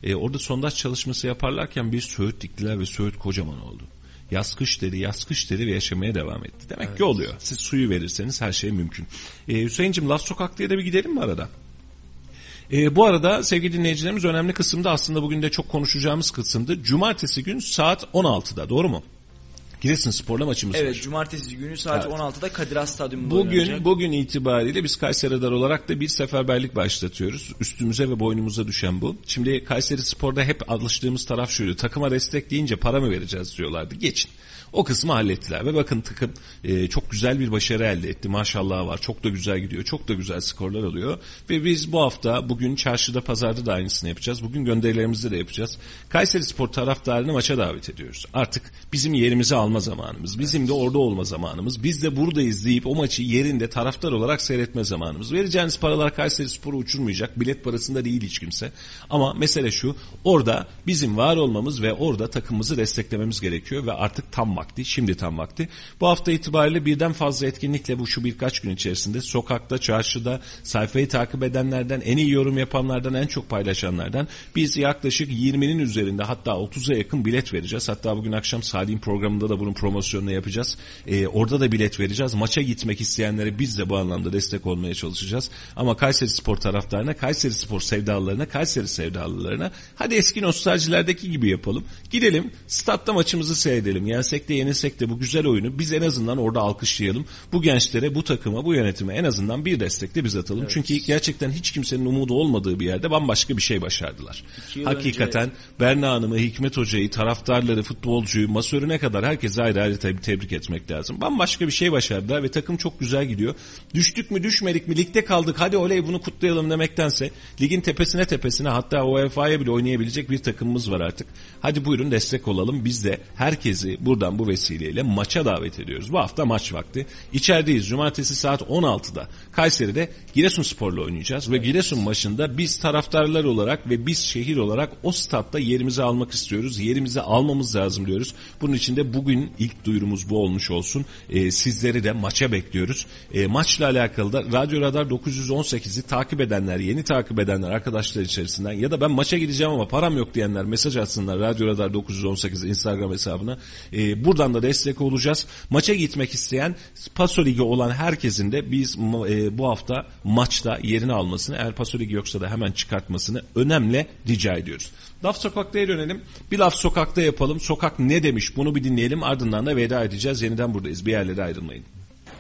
Ee, orada sondaj çalışması yaparlarken bir söğüt diktiler ve söğüt kocaman oldu. Yaz kış dedi, yaz kış dedi ve yaşamaya devam etti. Demek ki oluyor. Siz suyu verirseniz her şey mümkün. Ee, Hüseyin'cim Laf Sokaklı'ya da bir gidelim mi arada? Ee, bu arada sevgili dinleyicilerimiz önemli kısımda aslında bugün de çok konuşacağımız kısımdı. Cumartesi gün saat 16'da doğru mu? Giresun Spor'la maçımız var. Evet cumartesi günü saat Evet. 16'da Kadir Has Stadyumunda Bugün oynanacak. bugün itibariyle biz Kayseri Radar olarak da bir seferberlik başlatıyoruz. Üstümüze ve boynumuza düşen bu. Şimdi Kayseri Spor'da hep alıştığımız taraf şuydu. Takıma destek deyince para mı vereceğiz diyorlardı. Geçin. O kısmı hallettiler ve bakın takım e, çok güzel bir başarı elde etti. Maşallah var. Çok da güzel gidiyor. Çok da güzel skorlar alıyor. Ve biz bu hafta bugün çarşıda pazarda da aynısını yapacağız. Bugün gönderilerimizi de yapacağız. Kayseri Spor taraftarını maça davet ediyoruz. Artık bizim yerimizi alma zamanımız. Bizim de orada olma zamanımız. Biz de buradayız deyip o maçı yerinde taraftar olarak seyretme zamanımız. Vereceğiniz paralar Kayseri Spor'u uçurmayacak. Bilet parasında değil hiç kimse. Ama mesele şu. Orada bizim var olmamız ve orada takımımızı desteklememiz gerekiyor ve artık tam vakti. Şimdi tam vakti. Bu hafta itibariyle birden fazla etkinlikle bu şu birkaç gün içerisinde sokakta, çarşıda sayfayı takip edenlerden, en iyi yorum yapanlardan, en çok paylaşanlardan biz yaklaşık 20'nin üzerinde hatta 30'a yakın bilet vereceğiz. Hatta bugün akşam Salih'in programında da bunun promosyonunu yapacağız. Ee, orada da bilet vereceğiz. Maça gitmek isteyenlere biz de bu anlamda destek olmaya çalışacağız. Ama Kayseri Spor taraftarına, Kayseri Spor sevdalılarına, Kayseri sevdalılarına hadi eski nostaljilerdeki gibi yapalım. Gidelim statta maçımızı seyredelim. Yensek de yenilsek de bu güzel oyunu biz en azından orada alkışlayalım. Bu gençlere, bu takıma, bu yönetime en azından bir destek de biz atalım. Çünkü gerçekten hiç kimsenin umudu olmadığı bir yerde bambaşka bir şey başardılar. Hakikaten Berna Hanım'ı, Hikmet Hoca'yı, taraftarları, futbolcuyu, masörüne kadar herkese herkese ayrı ayrı tabii tebrik etmek lazım. Bambaşka bir şey başardılar ve takım çok güzel gidiyor. Düştük mü düşmedik mi ligde kaldık hadi oley bunu kutlayalım demektense ligin tepesine tepesine hatta UEFA'ya bile oynayabilecek bir takımımız var artık. Hadi buyurun destek olalım. Biz de herkesi buradan bu vesileyle maça davet ediyoruz. Bu hafta maç vakti. İçerideyiz. Cumartesi saat 16'da. Kayseri'de Giresunspor'la oynayacağız ve Giresun maçında biz taraftarlar olarak ve biz şehir olarak o statta yerimizi almak istiyoruz. Yerimizi almamız lazım diyoruz. Bunun için de bugün ilk duyurumuz bu olmuş olsun. Ee, sizleri de maça bekliyoruz. Ee, maçla alakalı da Radyo Radar 918'i takip edenler, yeni takip edenler arkadaşlar içerisinden ya da ben maça gideceğim ama param yok diyenler mesaj atsınlar Radyo Radar 918 Instagram hesabına. Ee, buradan da destek olacağız. Maça gitmek isteyen Paso Ligi olan herkesin de biz e, bu hafta maçta yerini almasını eğer Paso Ligi yoksa da hemen çıkartmasını önemli rica ediyoruz. Laf Sokak'ta'ya dönelim. Bir laf sokakta yapalım. Sokak ne demiş bunu bir dinleyelim ardından da veda edeceğiz. Yeniden buradayız. Bir yerlere ayrılmayın.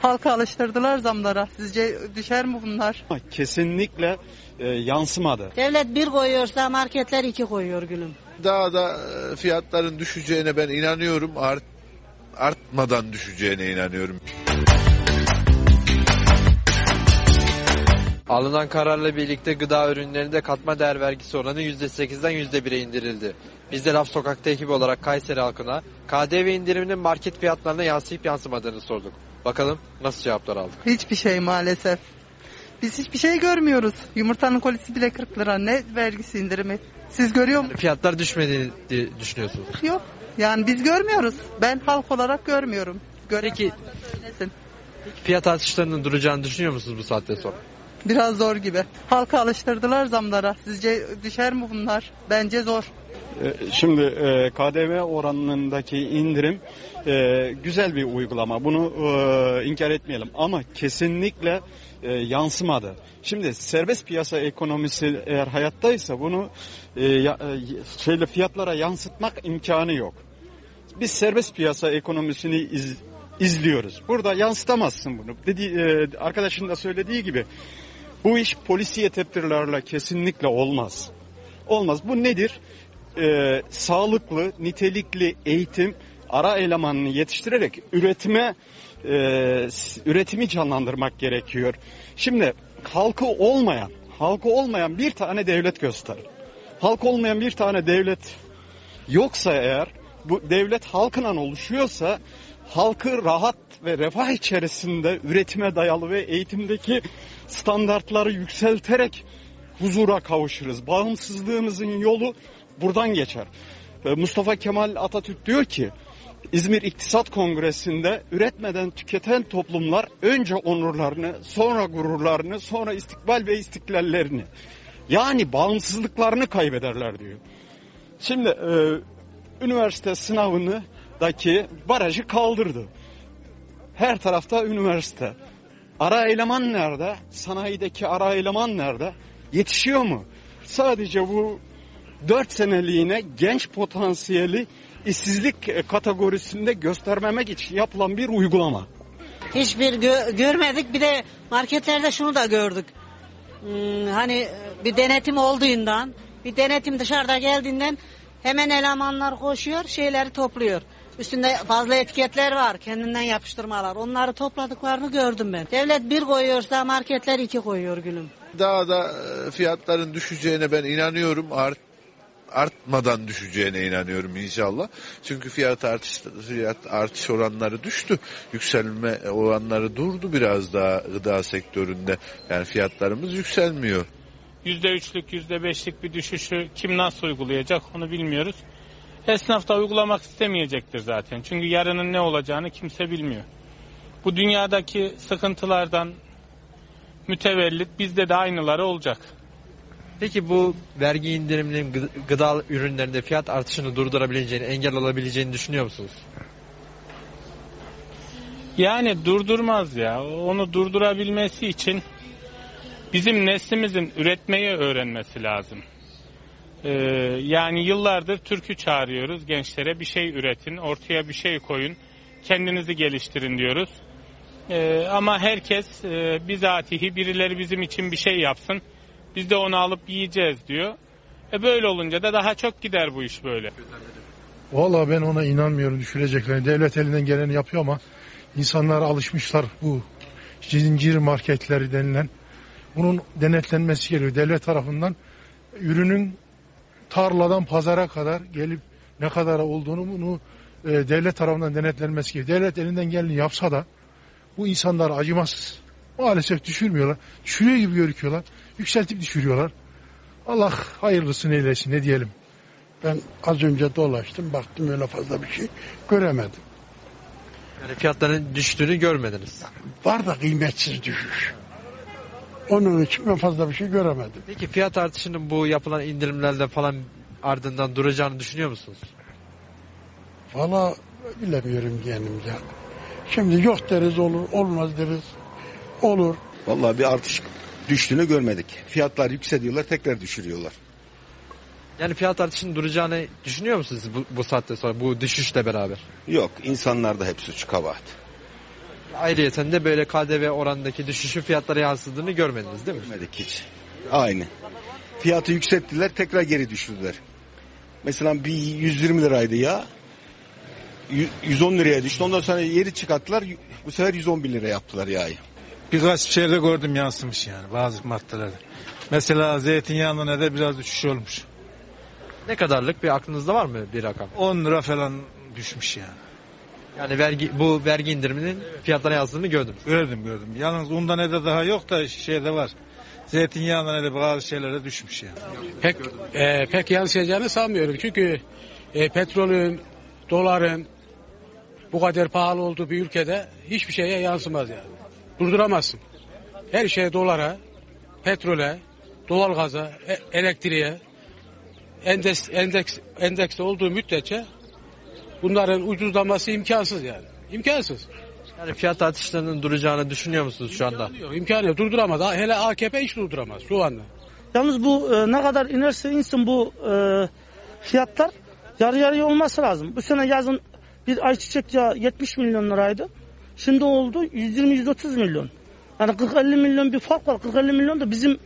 Halka alıştırdılar zamlara. Sizce düşer mi bunlar? Kesinlikle e, yansımadı. Devlet bir koyuyorsa marketler iki koyuyor gülüm. Daha da e, fiyatların düşeceğine ben inanıyorum. Art, artmadan düşeceğine inanıyorum. Alınan kararla birlikte gıda ürünlerinde katma değer vergisi oranı %8'den %1'e indirildi. Biz de Laf Sokak'ta ekibi olarak Kayseri halkına KDV indiriminin market fiyatlarına yansıyıp yansımadığını sorduk. Bakalım nasıl cevaplar aldık. Hiçbir şey maalesef. Biz hiçbir şey görmüyoruz. Yumurtanın kolisi bile 40 lira. Ne vergisi indirimi? Siz görüyor musunuz? Fiyatlar düşmediğini diye düşünüyorsunuz. Yok. Yani biz görmüyoruz. Ben halk olarak görmüyorum. Gören Peki söylesin. fiyat artışlarının duracağını düşünüyor musunuz bu saatten sonra? Biraz zor gibi. Halka alıştırdılar zamlara. Sizce düşer mi bunlar? Bence zor. E, Şimdi e, KDV oranındaki indirim e, güzel bir uygulama. Bunu e, inkar etmeyelim ama kesinlikle yansımadı. Şimdi serbest piyasa ekonomisi eğer hayattaysa bunu e, şeyle fiyatlara yansıtmak imkanı yok. Biz serbest piyasa ekonomisini iz- izliyoruz. Burada yansıtamazsın bunu. Dedi, arkadaşın da söylediği gibi bu iş polisiye tedbirlerle kesinlikle olmaz. Olmaz. Bu nedir? Ee, sağlıklı, nitelikli eğitim ara elemanını yetiştirerek üretime e, üretimi canlandırmak gerekiyor. Şimdi halkı olmayan, halkı olmayan bir tane devlet göster. Halk olmayan bir tane devlet yoksa eğer bu devlet halkından oluşuyorsa halkı rahat ve refah içerisinde üretime dayalı ve eğitimdeki standartları yükselterek huzura kavuşuruz. Bağımsızlığımızın yolu buradan geçer. Mustafa Kemal Atatürk diyor ki İzmir İktisat Kongresi'nde üretmeden tüketen toplumlar önce onurlarını, sonra gururlarını, sonra istikbal ve istiklallerini yani bağımsızlıklarını kaybederler diyor. Şimdi e, üniversite sınavını daki barajı kaldırdı. Her tarafta üniversite. Ara eleman nerede? Sanayideki ara eleman nerede? Yetişiyor mu? Sadece bu 4 seneliğine genç potansiyeli işsizlik kategorisinde göstermemek için yapılan bir uygulama. Hiçbir gö- görmedik bir de marketlerde şunu da gördük. Hmm, hani bir denetim olduğundan bir denetim dışarıda geldiğinden hemen elemanlar koşuyor şeyleri topluyor. Üstünde fazla etiketler var kendinden yapıştırmalar onları topladıklarını gördüm ben. Devlet bir koyuyorsa marketler iki koyuyor gülüm. Daha da e, fiyatların düşeceğine ben inanıyorum. Art, artmadan düşeceğine inanıyorum inşallah. Çünkü fiyat artış fiyat artış oranları düştü. Yükselme oranları durdu biraz daha gıda sektöründe. Yani fiyatlarımız yükselmiyor. %3'lük %5'lik bir düşüşü kim nasıl uygulayacak onu bilmiyoruz. Esnaf da uygulamak istemeyecektir zaten. Çünkü yarının ne olacağını kimse bilmiyor. Bu dünyadaki sıkıntılardan mütevellit bizde de aynıları olacak. Peki bu vergi indiriminin gı- gıda ürünlerinde fiyat artışını durdurabileceğini, engel olabileceğini düşünüyor musunuz? Yani durdurmaz ya. Onu durdurabilmesi için bizim neslimizin üretmeyi öğrenmesi lazım. Ee, yani yıllardır türkü çağırıyoruz gençlere bir şey üretin, ortaya bir şey koyun, kendinizi geliştirin diyoruz. Ee, ama herkes e, bizatihi birileri bizim için bir şey yapsın, biz de onu alıp yiyeceğiz diyor. E böyle olunca da daha çok gider bu iş böyle. Valla ben ona inanmıyorum düşüreceklerini. Devlet elinden geleni yapıyor ama insanlar alışmışlar bu zincir marketleri denilen. Bunun denetlenmesi gerekiyor. Devlet tarafından ürünün tarladan pazara kadar gelip ne kadar olduğunu bunu e, devlet tarafından denetlenmesi gerekiyor. Devlet elinden geleni yapsa da bu insanlar acımasız. Maalesef düşürmüyorlar. Düşürüyor gibi gözüküyorlar. Yükseltip düşürüyorlar. Allah hayırlısını eylesin ne diyelim. Ben az önce dolaştım baktım öyle fazla bir şey göremedim. Yani fiyatların düştüğünü görmediniz. Var da kıymetsiz düşüş. Onun için ben fazla bir şey göremedim. Peki fiyat artışının bu yapılan indirimlerden falan ardından duracağını düşünüyor musunuz? Valla bilemiyorum yeğenim ya. Şimdi yok deriz olur, olmaz deriz. Olur. Vallahi bir artış düştüğünü görmedik. Fiyatlar yükseliyorlar tekrar düşürüyorlar. Yani fiyat artışının duracağını düşünüyor musunuz bu, bu saatte sonra bu düşüşle beraber? Yok insanlarda hep suç kabahat. Ayrıyeten de böyle KDV oranındaki düşüşün fiyatlara yansıdığını görmediniz değil mi? Görmedik hiç. Aynı. Fiyatı yükselttiler tekrar geri düşürdüler. Mesela bir 120 liraydı ya. Yü- 110 liraya düştü. Ondan sonra yeri çıkarttılar. Bu sefer 111 lira yaptılar yağı. Birkaç şeyde gördüm yansımış yani bazı maddelerde. Mesela zeytinyağında da biraz düşüş olmuş. Ne kadarlık bir aklınızda var mı bir rakam? 10 lira falan düşmüş yani. Yani vergi bu vergi indiriminin fiyatlara yansıdığını gördüm. Gördüm gördüm. Yalnız undan ne de daha yok da şeyde var. Zeytinyağında ne de bazı şeylere düşmüş yani. Pek e, pek yansıyacağını sanmıyorum. Çünkü e, petrolün, doların bu kadar pahalı olduğu bir ülkede hiçbir şeye yansımaz yani. Durduramazsın. Her şey dolara, petrole, doğalgaza, e- elektriğe endeks, endeks, endeks olduğu müddetçe bunların ucuzlaması imkansız yani. İmkansız. Yani fiyat artışlarının duracağını düşünüyor musunuz şu anda? Yok, imkanı yok. Durduramaz. Hele AKP hiç durduramaz şu anda. Yalnız bu e, ne kadar inerse insin bu e, fiyatlar yarı yarıya olması lazım. Bu sene yazın bir ayçiçek yağı 70 milyon liraydı. Şimdi oldu 120-130 milyon. Yani 40-50 milyon bir fark var. 40-50 milyon da bizim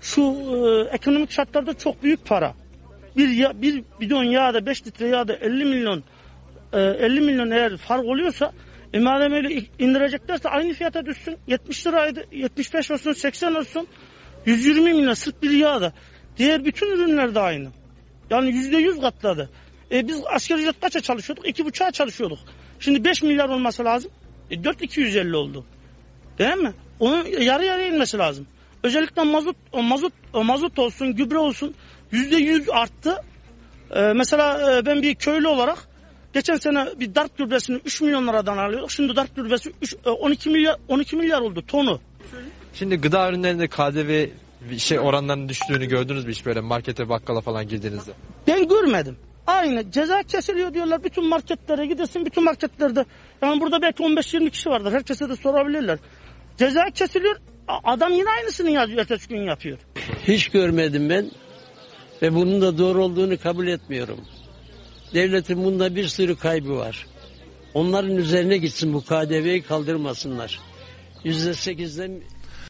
şu e, ekonomik şartlarda çok büyük para. Bir, ya, bir bidon yağda 5 litre yağda 50 milyon e, 50 milyon eğer fark oluyorsa e madem indireceklerse aynı fiyata düşsün. 70 liraydı. 75 olsun 80 olsun. 120 milyon sırf bir yağda. Diğer bütün ürünler de aynı. Yani yüzde yüz katladı. E biz asgari ücret kaça çalışıyorduk? İki buçuğa çalışıyorduk. Şimdi 5 milyar olması lazım. E 4 250 oldu. Değil mi? Onun yarı yarıya inmesi lazım. Özellikle mazot, o mazot, o mazot olsun, gübre olsun yüzde yüz arttı. E, mesela e, ben bir köylü olarak geçen sene bir darp gübresini 3 milyon liradan alıyorduk. Şimdi darp gübresi üç- e, 12 milyar 12 milyar oldu tonu. Şimdi gıda ürünlerinde KDV şey oranlarının düştüğünü gördünüz mü hiç böyle markete bakkala falan girdiğinizde? Ben görmedim. Aynı ceza kesiliyor diyorlar bütün marketlere gidesin bütün marketlerde. Yani burada belki 15-20 kişi vardır herkese de sorabilirler. Ceza kesiliyor adam yine aynısını yazıyor ertesi gün yapıyor. Hiç görmedim ben ve bunun da doğru olduğunu kabul etmiyorum. Devletin bunda bir sürü kaybı var. Onların üzerine gitsin bu KDV'yi kaldırmasınlar. Yüzde sekizden